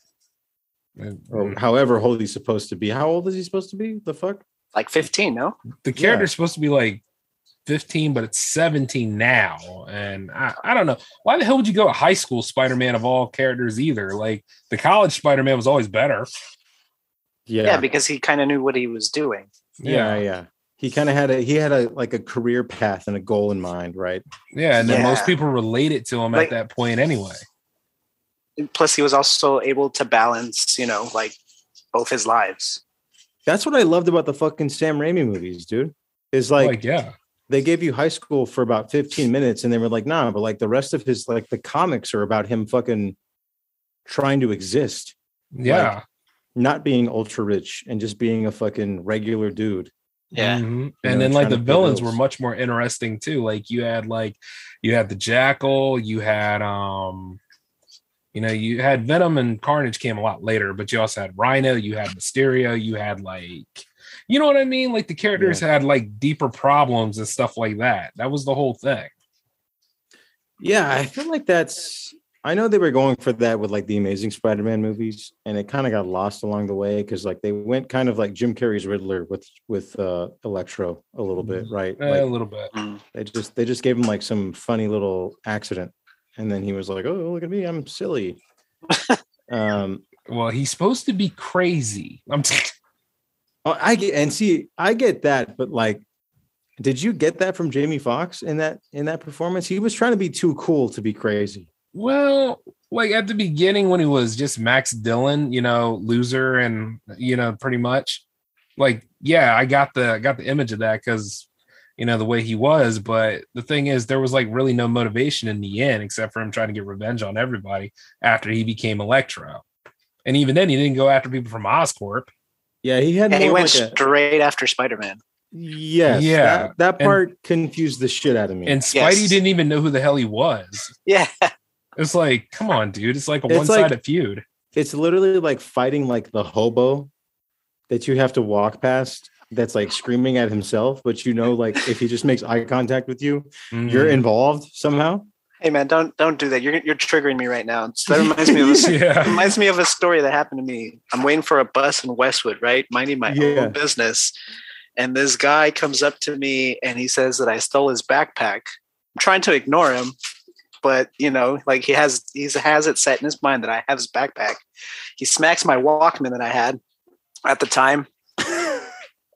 or Mm. however old he's supposed to be. How old is he supposed to be? The fuck? Like 15, no? the character's supposed to be like 15, but it's 17 now. And I, I don't know. Why the hell would you go to high school Spider-Man of all characters either? Like the college Spider-Man was always better. Yeah. Yeah, because he kind of knew what he was doing. yeah. Yeah. He kind of had a. He had a like a career path and a goal in mind, right? Yeah, and then most people related to him Like- at that point anyway. Plus, he was also able to balance, you know, like both his lives. That's what I loved about the fucking Sam Raimi movies, dude. Is Like, like yeah, they gave you high school for about 15 minutes and they were like, nah, but like the rest of his like the comics are about him fucking trying to exist, yeah, not being ultra rich and just being a fucking regular dude. Yeah. Mhm. You And know, then like the villains bills. were much more interesting too. Like you had like you had the Jackal, you had um you know, you had Venom and Carnage came a lot later, but you also had Rhino, you had Mysterio, you had like you know what I mean? Like the characters had like deeper problems and stuff like that. That was the whole thing. Yeah, I feel like that's I know they were going for that with like the Amazing Spider-Man movies, and it kind of got lost along the way because like they went kind of like Jim Carrey's Riddler with with uh Electro a little bit, right? Eh, a little bit. Mm. they just they just gave him like some funny little accident, and then he was like, "Oh, look at me, I'm silly." um, Well, he's supposed to be crazy. I'm oh, I get and see, I get that, but like, did you get that from Jamie Foxx in that in that performance? He was trying to be too cool to be crazy. Well, like at the beginning when he was just Max Dillon, you know, loser and you know, pretty much like yeah, I got the got the image of that because you know the way he was, but the thing is there was like really no motivation in the end except for him trying to get revenge on everybody after he became Electro. And even then he didn't go after people from Oscorp. Yeah, he had Yeah, he went like a- straight after Spider Man. Yes. Yeah, That, that and- part confused the shit out of me. And Spidey Yes. didn't even know who the hell he was. Yeah. It's like, come on, dude. It's like a one-sided like- feud. it's literally like fighting like the hobo that you have to walk past that's like screaming at himself, but you know, like if he just makes eye contact with you, you're Mhm. involved somehow. Hey man, don't don't do that. You're you're triggering me right now. So that reminds me of a, yeah. reminds me of a story that happened to me. I'm waiting for a bus in Westwood, right? Minding my Yeah. own business. And this guy comes up to me and he says that I stole his backpack. I'm trying to ignore him, but you know, like he has he has it set in his mind that I have his backpack. He smacks my Walkman that I had at the time.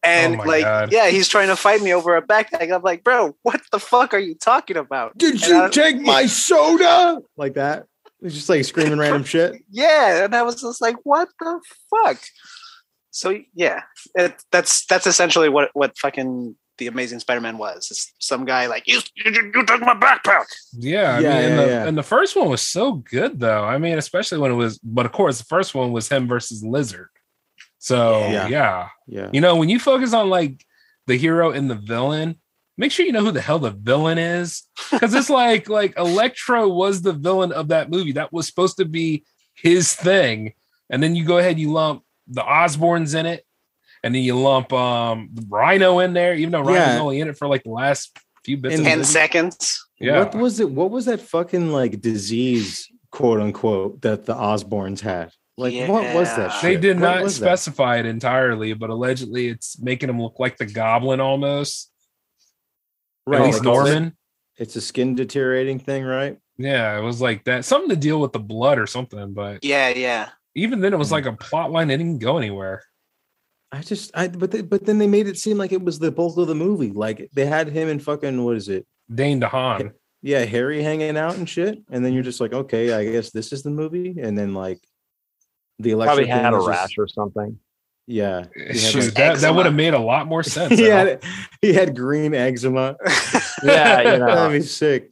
And Oh like, God. yeah, he's trying to fight me over a backpack. I'm like, bro, what the fuck are you talking about? Did And you I- take my soda? Like that. It's just like screaming random shit. yeah and i was just like what the fuck so yeah it, that's that's essentially what what fucking the amazing spider-man was it's some guy like you you, you took my backpack Yeah, I Yeah, mean, and, the, yeah. and the first one was so good though. I mean, especially when it was, but of course, the first one was him versus Lizard. So Yeah. yeah. Yeah. you know, when you focus on like the hero and the villain, make sure you know who the hell the villain is, because it's like like Electro was the villain of that movie. That was supposed to be his thing, and then you go ahead, and you lump the Osborns in it, and then you lump um Rhino in there, even though Rhino's Yeah. only in it for like the last few bits. In of 10 seconds Yeah. What was it? What was that fucking like disease, quote unquote, that the Osborns had? Like, what was that? Yeah. They did What not was that? specify it entirely, but allegedly it's making him look like the goblin almost. Right. At least Norman. It's a skin deteriorating thing, right? Yeah, it was like that. Something to deal with the blood or something. But yeah yeah even then, it Hmm. was like a plot line that didn't go anywhere. I just, I, but they, but then they made it seem like it was the bulk of the movie. Like they had him and fucking what is it? Dane DeHaan. Yeah, Harry hanging out and shit. And then you're just like, okay, I guess this is the movie. And then like the election Probably had a was just- rash or something. yeah, Shoot, like- that, that would have made a lot more sense. he had he had green eczema. Yeah, you know. That'd be sick.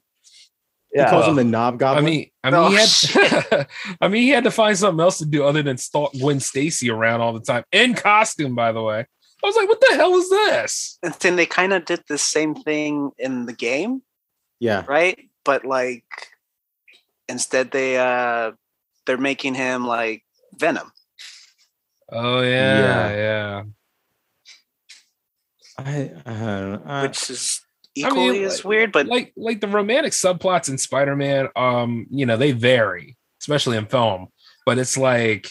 He Yeah. calls him the knob I goblin. mean, I mean, Oh, he had, I mean, he had to find something else to do other than stalk Gwen Stacy around all the time in costume. By the way, I was like, what the hell is this? And then they kind of did the same thing in the game, Yeah. right? But like instead they uh they're making him like Venom. Oh yeah, Yeah. yeah. I, I don't know. I- which is I mean, equally as weird, but like like the romantic subplots in Spider-Man, um, you know, they vary, especially in film. But it's like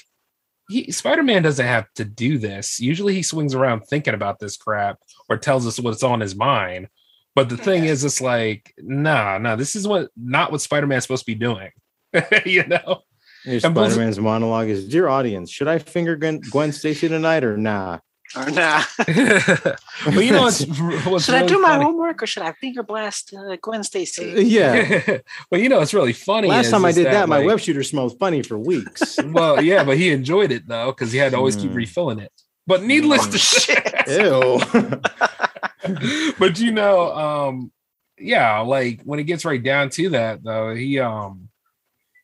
he Spider-Man doesn't have to do this. Usually he swings around thinking about this crap or tells us what's on his mind. But the thing is, it's like, nah, nah, this is what not what Spider-Man's supposed to be doing. you know? Here's and both- Spider-Man's monologue is, "Dear audience, should I finger Gwen, Gwen Stacy tonight or nah?" Or nah. but you know what's, what's should I really do my funny? homework or should I finger blast uh, Gwen Uh, Stacy? yeah. well, you know it's really funny. Last is- time I did that, my like- web shooter smelled funny for weeks. well, yeah, but he enjoyed it though because he had to always keep Mm. refilling it. But needless Oh, to shit. Ew. but you know, um, yeah, like when it gets right down to that, though, he um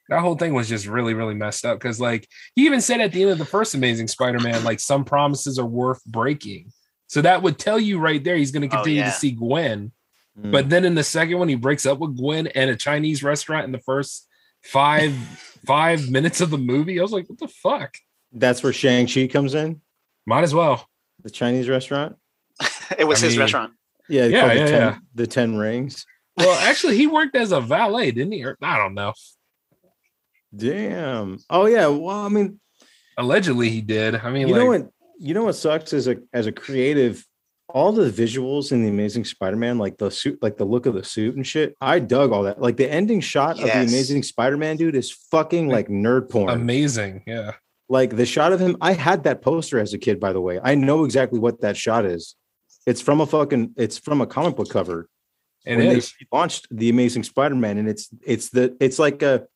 that whole thing was just really, really messed up because like he even said at the end of the first Amazing Spider-Man, like some promises are worth breaking. So that would tell you right there he's gonna Oh, continue yeah. to see Gwen. Mm. But then in the second one, he breaks up with Gwen at a Chinese restaurant in the first five five minutes of the movie. I was like, what the fuck? that's where Shang Chi comes in, Might as well. the Chinese restaurant. it was I his mean- restaurant. Yeah, Yeah, called the, yeah, ten, yeah. the Ten Rings. Well, actually, he worked as a valet, didn't he? Or, I don't know. Damn. Oh yeah. Well, I mean, Allegedly, he did. I mean, you like, know what? You know what sucks as a as a creative. All the visuals in the Amazing Spider-Man, like the suit, like the look of the suit and shit, I dug all that. Like the ending shot of the Amazing Spider-Man, dude, is fucking like nerd porn. amazing. Yeah. like the shot of him i had that poster as a kid by the way i know exactly what that shot is it's from a fucking it's from a comic book cover It when is. they launched the amazing spider-man and it's it's the it's like a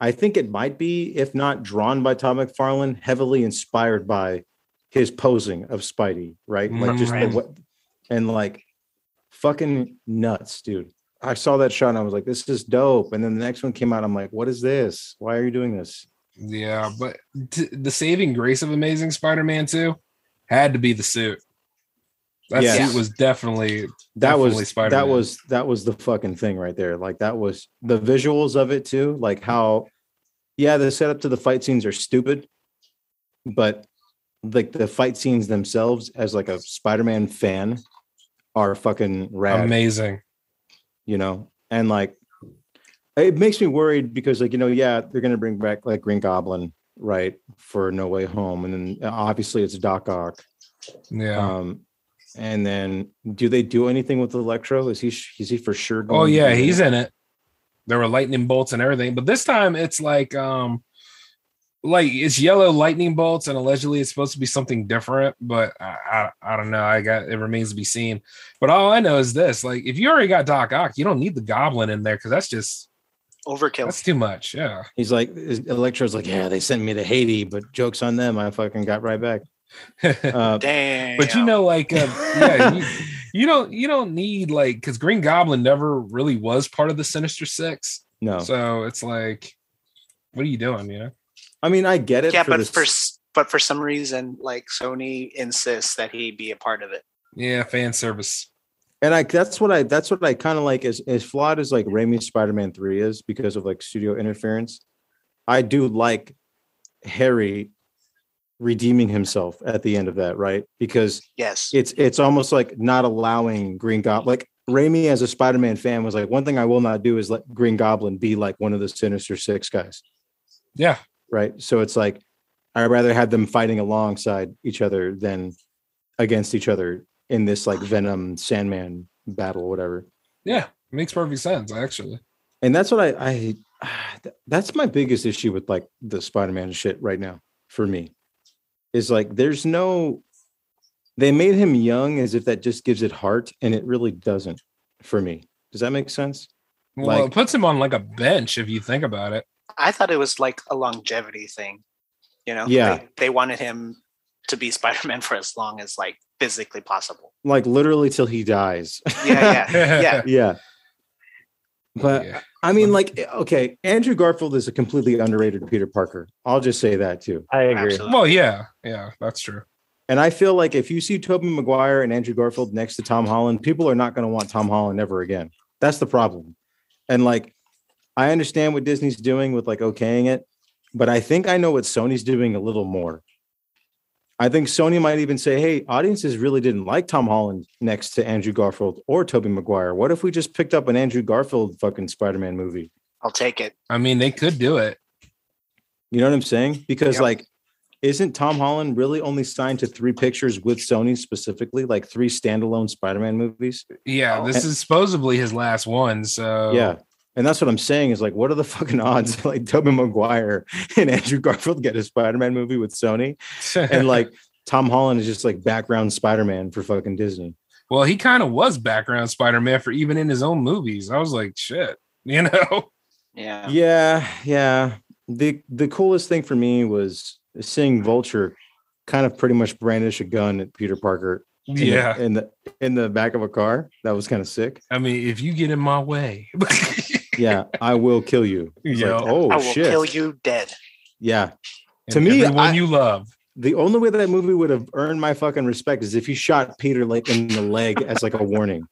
i think it might be if not drawn by Tom mcfarlane heavily inspired by his posing of spidey right? Mm, like just the, what and like fucking nuts dude. I saw that shot and i was like this is dope. And then the next one came out i'm like what is this? Why are you doing this? Yeah. But t- the saving grace of Amazing Spider Man 2 had to be the suit. That Yes. suit was definitely, that definitely was Spider-Man. that was that was the fucking thing right there like that was the visuals of it too like how yeah the setup to the fight scenes are stupid but like the fight scenes themselves as like a spider-man fan are fucking rad amazing. you know and like it makes me worried because like you know yeah they're gonna bring back like green goblin right for no way home and then obviously it's doc ock Yeah. um, and then do they do anything with Electro? Is he is he for sure? oh, going to yeah. be He's in it. There were lightning bolts and everything. But this time it's like, um, like it's yellow lightning bolts and allegedly it's supposed to be something different but I, I i don't know i got it remains to be seen but all i know is this like if you already got doc ock you don't need the goblin in there because that's just Overkill. that's too much yeah He's like Electro's like, yeah, they sent me to Haiti, but jokes on them. I fucking got right back. Uh, Damn. but you know like uh, yeah you, you don't you don't need like because green goblin never really was part of the sinister six no, so it's like what are you doing you know I mean I get it. yeah, for but this- for but for some reason, like Sony insists that he be a part of it. yeah fan service and I that's what I that's what I kind of like as as flawed as like Raimi's Spider-Man 3 is because of like studio interference. I do like Harry redeeming himself at the end of that, right? Because Yes. it's it's almost like not allowing Green Goblin like Raimi as a Spider-Man fan was like one thing I will not do is let Green Goblin be like one of the Sinister Six guys, yeah right? So it's like I'd rather have them fighting alongside each other than against each other in this like Venom Sandman battle, whatever. yeah makes perfect sense actually And that's what I I that's my biggest issue with like the Spider-Man shit right now for me. Is like there's no they made him young as if that just gives it heart and it really doesn't for me. Does that make sense? well Like- it puts him on like a bench if you think about it I thought it was like a longevity thing. You know? Yeah. They, they wanted him to be Spider-Man for as long as like physically possible. Like literally till he dies. Yeah, yeah. yeah. yeah. But yeah. I mean, like, eh, okay, Andrew Garfield is a completely underrated Peter Parker. I'll just say that too. I agree. Absolutely. well yeah yeah that's true And I feel like if you see Tobey Maguire and Andrew Garfield next to Tom Holland, people are not going to want Tom Holland ever again. That's the problem. And like, I understand what Disney's doing with like okaying it, but I think I know what Sony's doing a little more. I think Sony might even say, "Hey, audiences really didn't like Tom Holland next to Andrew Garfield or Tobey Maguire. What if we just picked up an Andrew Garfield fucking Spider-Man movie?" I'll take it. I mean, they could do it. You know what I'm saying? Because Yep. like, isn't Tom Holland really only signed to three pictures with Sony specifically, like three standalone Spider-Man movies? Yeah, Oh. this is supposedly his last one. So Yeah. And that's what I'm saying is like, what are the fucking odds like Tobey Maguire and Andrew Garfield get a Spider-Man movie with Sony? And like Tom Holland is just like background Spider-Man for fucking Disney. well, he kind of was background Spider Man for even in his own movies. I was like, shit, you know? Yeah. Yeah, yeah. The the coolest thing for me was seeing Vulture kind of pretty much brandish a gun at Peter Parker in the- Yeah. in the in the back of a car. That was kind of sick. I mean, if you get in my way, Yeah, I will kill you. Yeah. like, oh I will shit. kill you dead. Yeah. and To me, everyone I- you love. The only way that movie would have earned my fucking respect is if you shot Peter like in the leg as like a warning.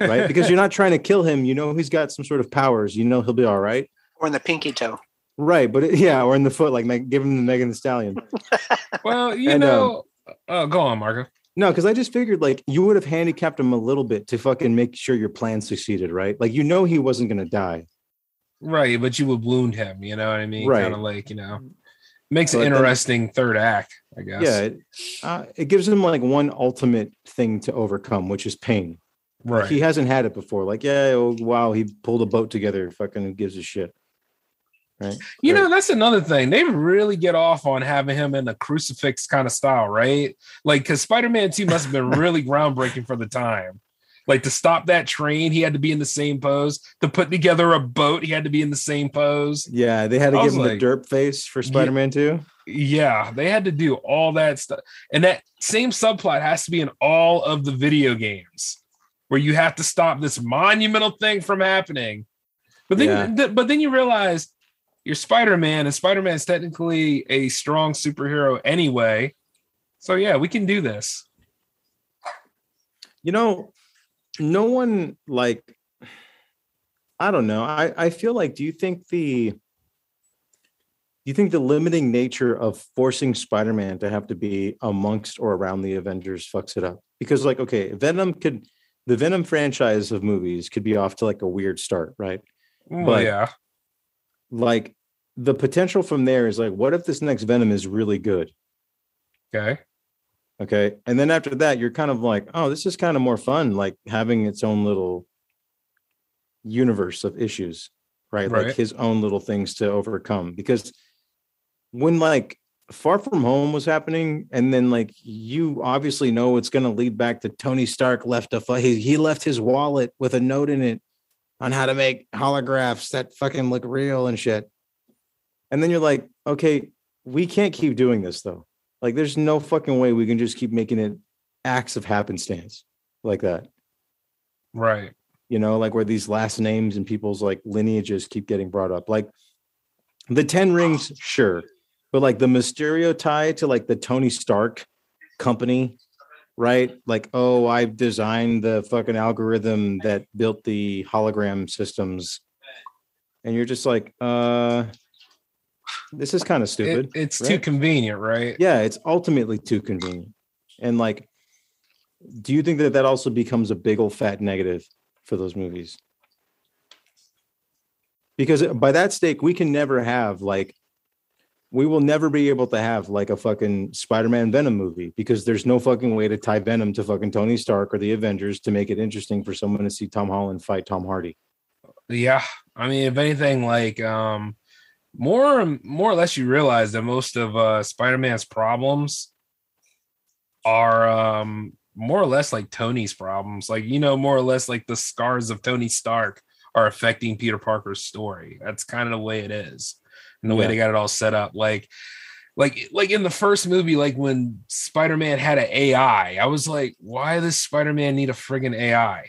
Right? Because you're not trying to kill him. You know he's got some sort of powers. You know he'll be all right. Or in the pinky toe. Right. But it- yeah, or in the foot, like give him the Megan Thee Stallion. Well, you And, um, know, oh, go on, Marco. No, because I just figured like you would have handicapped him a little bit to fucking make sure your plan succeeded, right? Like you know he wasn't gonna die. Right, but you would wound him. You know what I mean? Right. Kind of like you know, makes But an then- interesting third act. I guess. Yeah, it, uh, it gives him like one ultimate thing to overcome, which is pain. Right. He hasn't had it before. Like, yeah, oh, wow, he pulled a boat together. Fucking gives a shit. Right. You Right. know, that's another thing. They really get off on having him in a crucifix kind of style, right? Like, because Spider Man 2 must have been really groundbreaking for the time. Like, to stop that train, he had to be in the same pose. To put together a boat, he had to be in the same pose. Yeah, they had to I give him like- the derp face for Spider Man 2. Yeah, they had to do all that stuff. And that same subplot has to be in all of the video games where you have to stop this monumental thing from happening. But then Yeah. but then you realize you're Spider-Man and Spider-Man is technically a strong superhero anyway. So yeah, we can do this. You know, no one like I don't know. I I feel like do you think the do you think the limiting nature of forcing Spider-Man to have to be amongst or around the Avengers fucks it up? Because like okay, Venom could the Venom franchise of movies could be off to like a weird start, right? Well, But- yeah. Like the potential from there is like what if this next Venom is really good? Okay. Okay. And then after that, you're kind of like, oh, this is kind of more fun, like having its own little universe of issues, right? Right. Like his own little things to overcome. Because when like Far From Home was happening, and then like you obviously know it's going to lead back to Tony Stark left a he, he left his wallet with a note in it on how to make holographs that fucking look real and shit. And then you're like, okay, we can't keep doing this though. Like, there's no fucking way we can just keep making it acts of happenstance like that. Right. You know, like where these last names and people's like lineages keep getting brought up. Like the 10 rings, sure. But like the Mysterio tie to like the Tony Stark company, right? Like, oh, I designed the fucking algorithm that built the hologram systems. And you're just like, uh, this is kind of stupid. It- it's too convenient, right? yeah it's ultimately too convenient and like do you think that that also becomes a big old fat negative for those movies because by that stake we can never have like we will never be able to have like a fucking spider-man venom movie because there's no fucking way to tie venom to fucking tony stark or the avengers to make it interesting for someone to see tom holland fight tom hardy Yeah, I mean, if anything, like um, more more or less, you realize that most of uh, Spider-Man's problems are um more or less like Tony's problems. Like you know, more or less like the scars of Tony Stark are affecting Peter Parker's story. That's kind of the way it is, and the way they got it all set up. Like. Like, like in the first movie, like when Spider-Man had an AI, I was like, why does Spider-Man need a friggin' AI?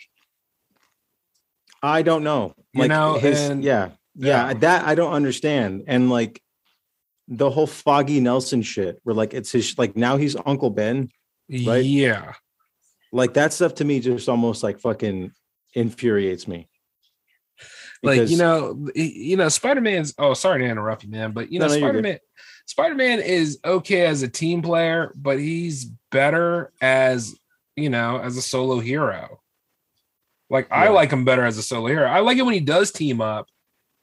I don't know. You know, his and- yeah, yeah, Yeah. that I don't understand. And like the whole Foggy Nelson shit, where like it's his like now he's Uncle Ben, Right? Yeah. Like that stuff to me just almost like fucking infuriates me. like you know you know spider-man's oh sorry to interrupt you man but you know No, no, spider-man spider-man is okay as a team player but he's better as you know as a solo hero like i like him better as a solo hero i like it when he does team up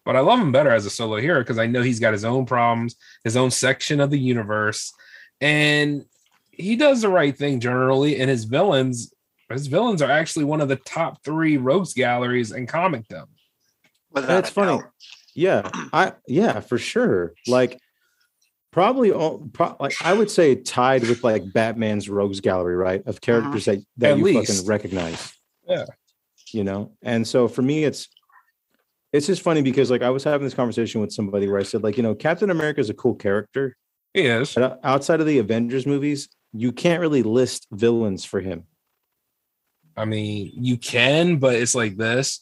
but i love him better as a solo hero because i know he's got his own problems his own section of the universe and he does the right thing generally and his villains his villains are actually one of the top three rogues galleries in comicdom Without That's funny. doubt. Yeah, I yeah for sure. Like probably all, pro, like I would say tied with like Batman's rogues gallery, right? Of uh-huh. characters that that At you least. fucking recognize. Yeah. You know, and so for me, it's it's just funny because like I was having this conversation with somebody where I said like you know Captain America is a cool character, He is. but uh, outside of the Avengers movies, you can't really list villains for him. I mean, you can, but it's like this.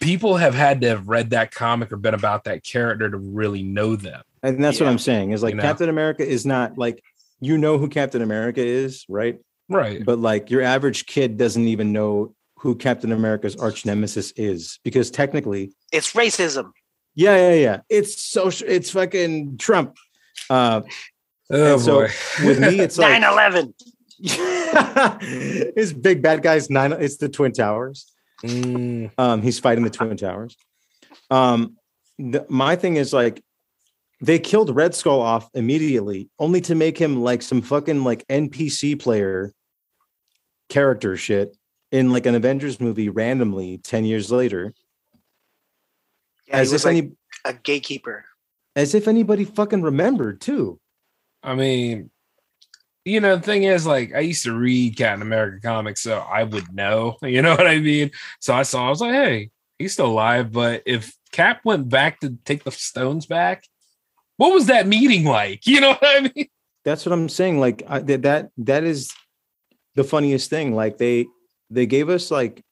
People have had to have read that comic or been about that character to really know them. And that's what I'm saying is like You know? Captain America is not like you know who Captain America is, right? Right. but like your average kid doesn't even know who Captain America's arch nemesis is because technically, It's racism. yeah, yeah, yeah, it's social, it's fucking Trump. Uh, Oh and so boy. with me, it's like 9 11. his big bad guys nine. It's the Twin Towers. Mm, Um, he's fighting the Twin Towers. Um, the, my thing is like they killed Red Skull off immediately, only to make him like some fucking like NPC player character shit in like an Avengers movie randomly 10 years later. Yeah, as if like any a gatekeeper. as if anybody fucking remembered too. I mean, you know, the thing is, like, I used to read Captain America comics, so I would know. You know what I mean? So I saw, I was like, hey, he's still alive. But if Cap went back to take the stones back, what was that meeting like? You know what I mean? That's what I'm saying. Like I, that that that is the funniest thing. Like they they gave us like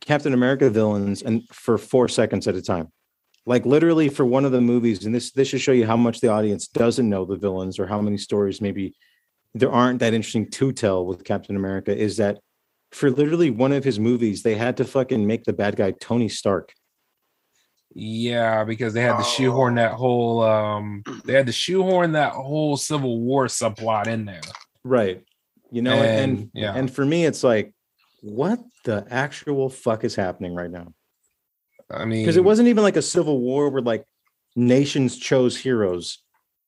Captain America villains and for four seconds at a time. Like literally for one of the movies, and this this should show you how much the audience doesn't know the villains or how many stories maybe there aren't that interesting to tell with Captain America. Is that for literally one of his movies, they had to fucking make the bad guy Tony Stark. Yeah, because they had to shoehorn Oh. that whole um they had to shoehorn that whole Civil War subplot in there. Right. You know, and, And, and yeah. and for me, it's like, what the actual fuck is happening right now? I mean Because it wasn't even like a civil war where like nations chose heroes.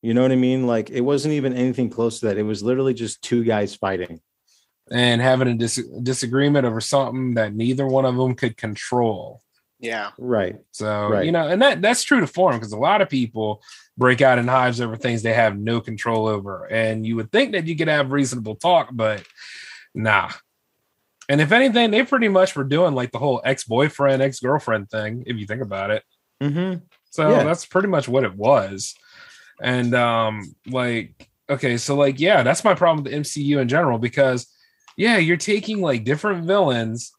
You know what I mean? Like it wasn't even anything close to that. It was literally just two guys fighting. and having a dis- disagreement over something that neither one of them could control. Yeah. Right. So Right. you know, and that that's true to form because a lot of people break out in hives over things they have no control over, and you would think that you could have reasonable talk, but nah. And if anything, they pretty much were doing like the whole ex boyfriend, ex girlfriend thing, if you think about it. Mm-hmm. So Yeah. that's pretty much what it was. And um, like, okay, so like, yeah, that's my problem with the MCU in general because yeah, you're taking like different villains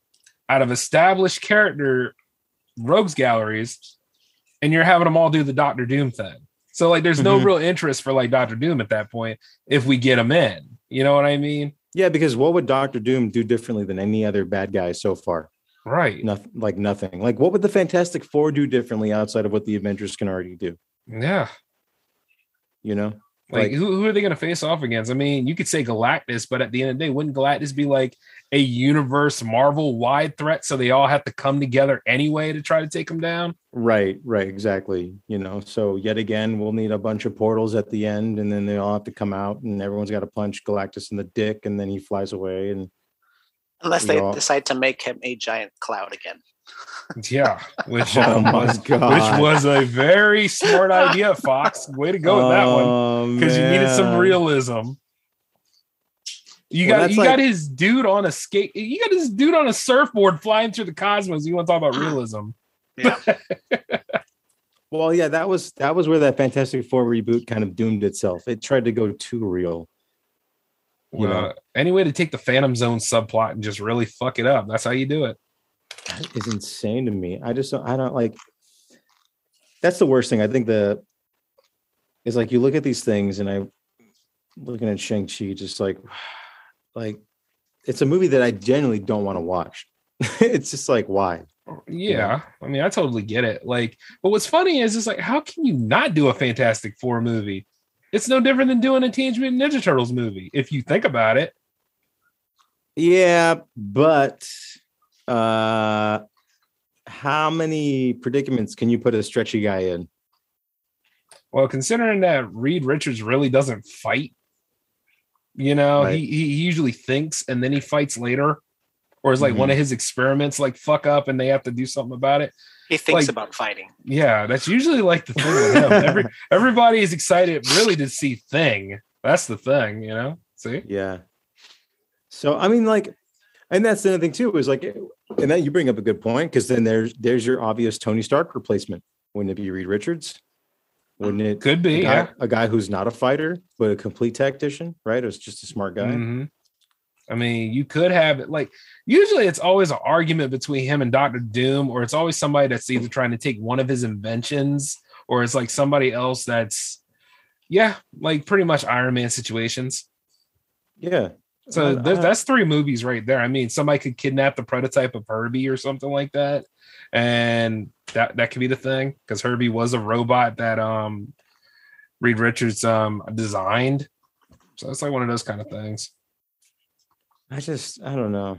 out of established character rogues galleries and you're having them all do the Doctor Doom thing. So like there's no Mhm. real interest for like Doctor Doom at that point if we get him in. You know what I mean? Yeah, because what would Doctor Doom do differently than any other bad guy so far? Right. Nothing like nothing. Like what would the Fantastic Four do differently outside of what the Avengers can already do? Yeah. You know? Like, Like- who, who are they going to face off against? I mean, you could say Galactus, but at the end of the day, wouldn't Galactus be like a universe Marvel wide threat? So they all have to come together anyway to try to take him down. Right, right, exactly. You know, so yet again, we'll need a bunch of portals at the end, and then they all have to come out, and everyone's got to punch Galactus in the dick, and then he flies away. And Unless they Yeah. decide to make him a giant cloud again. Yeah, which oh um, was which was a very smart idea, Fox. Way to go with that one Oh, because you needed some realism. You Well, got you got his dude on a skate. You got his dude on a surfboard flying through the cosmos. You want to talk about realism? Yeah. Well, yeah, that was that was where that Fantastic Four reboot kind of doomed itself. It tried to go too real. You Well, know. any way to take the Phantom Zone subplot and just really fuck it up. That's how you do it. That is insane to me. I just don't, I don't like. That's the worst thing. I think the is like you look at these things, and I looking at Shang Chi, just like, like, it's a movie that I genuinely don't want to watch. it's just like, why? Yeah, I mean, I totally get it. Like, but what's funny is, it's like, how can you not do a Fantastic Four movie? It's no different than doing a Teenage Mutant Ninja Turtles movie, if you think about it. Yeah, but uh how many predicaments can you put a stretchy guy in? Well, considering that Reed Richards really doesn't fight, you know, Right. he, he usually thinks and then he fights later, or is like Mhm. one of his experiments like fuck up and they have to do something about it. He thinks Like- about fighting. Yeah, that's usually like the thing with him. Every, everybody is excited really to see Thing. That's the thing, you know. See, Yeah. So I mean, like, and that's the other thing too is like, and that you bring up a good point because then there's there's your obvious Tony Stark replacement. Wouldn't it be Reed Richards? Wouldn't it? could a be, guy, yeah. a guy who's not a fighter but a complete tactician, right? It's just a smart guy. Mhm. I mean, you could have it like usually it's always an argument between him and Doctor Doom, or it's always somebody that's either trying to take one of his inventions, or it's like somebody else that's yeah, like pretty much Iron Man situations. Yeah. So th- that's three movies right there. I mean, somebody could kidnap the prototype of Herbie or something like that, and that that could be the thing because Herbie was a robot that um Reed Richards um designed. So it's like one of those kind of things. I just I don't know.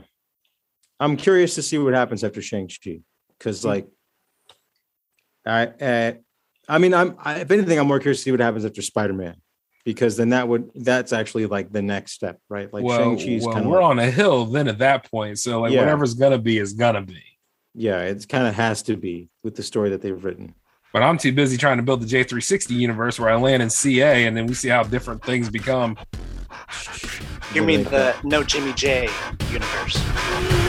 I'm curious to see what happens after Shang Chi because like I uh, I mean I'm I, if anything I'm more curious to see what happens after Spider Man because then that would that's actually like the next step right like well, Shang Chi's well kind of we're on a hill then at that point. So like Yeah. whatever's gonna be is gonna be. Yeah it kind of has to be with the story that they've written. But I'm too busy trying to build the J360 universe where I land in CA and then we see how different things become. You mean the no Jimmy J universe?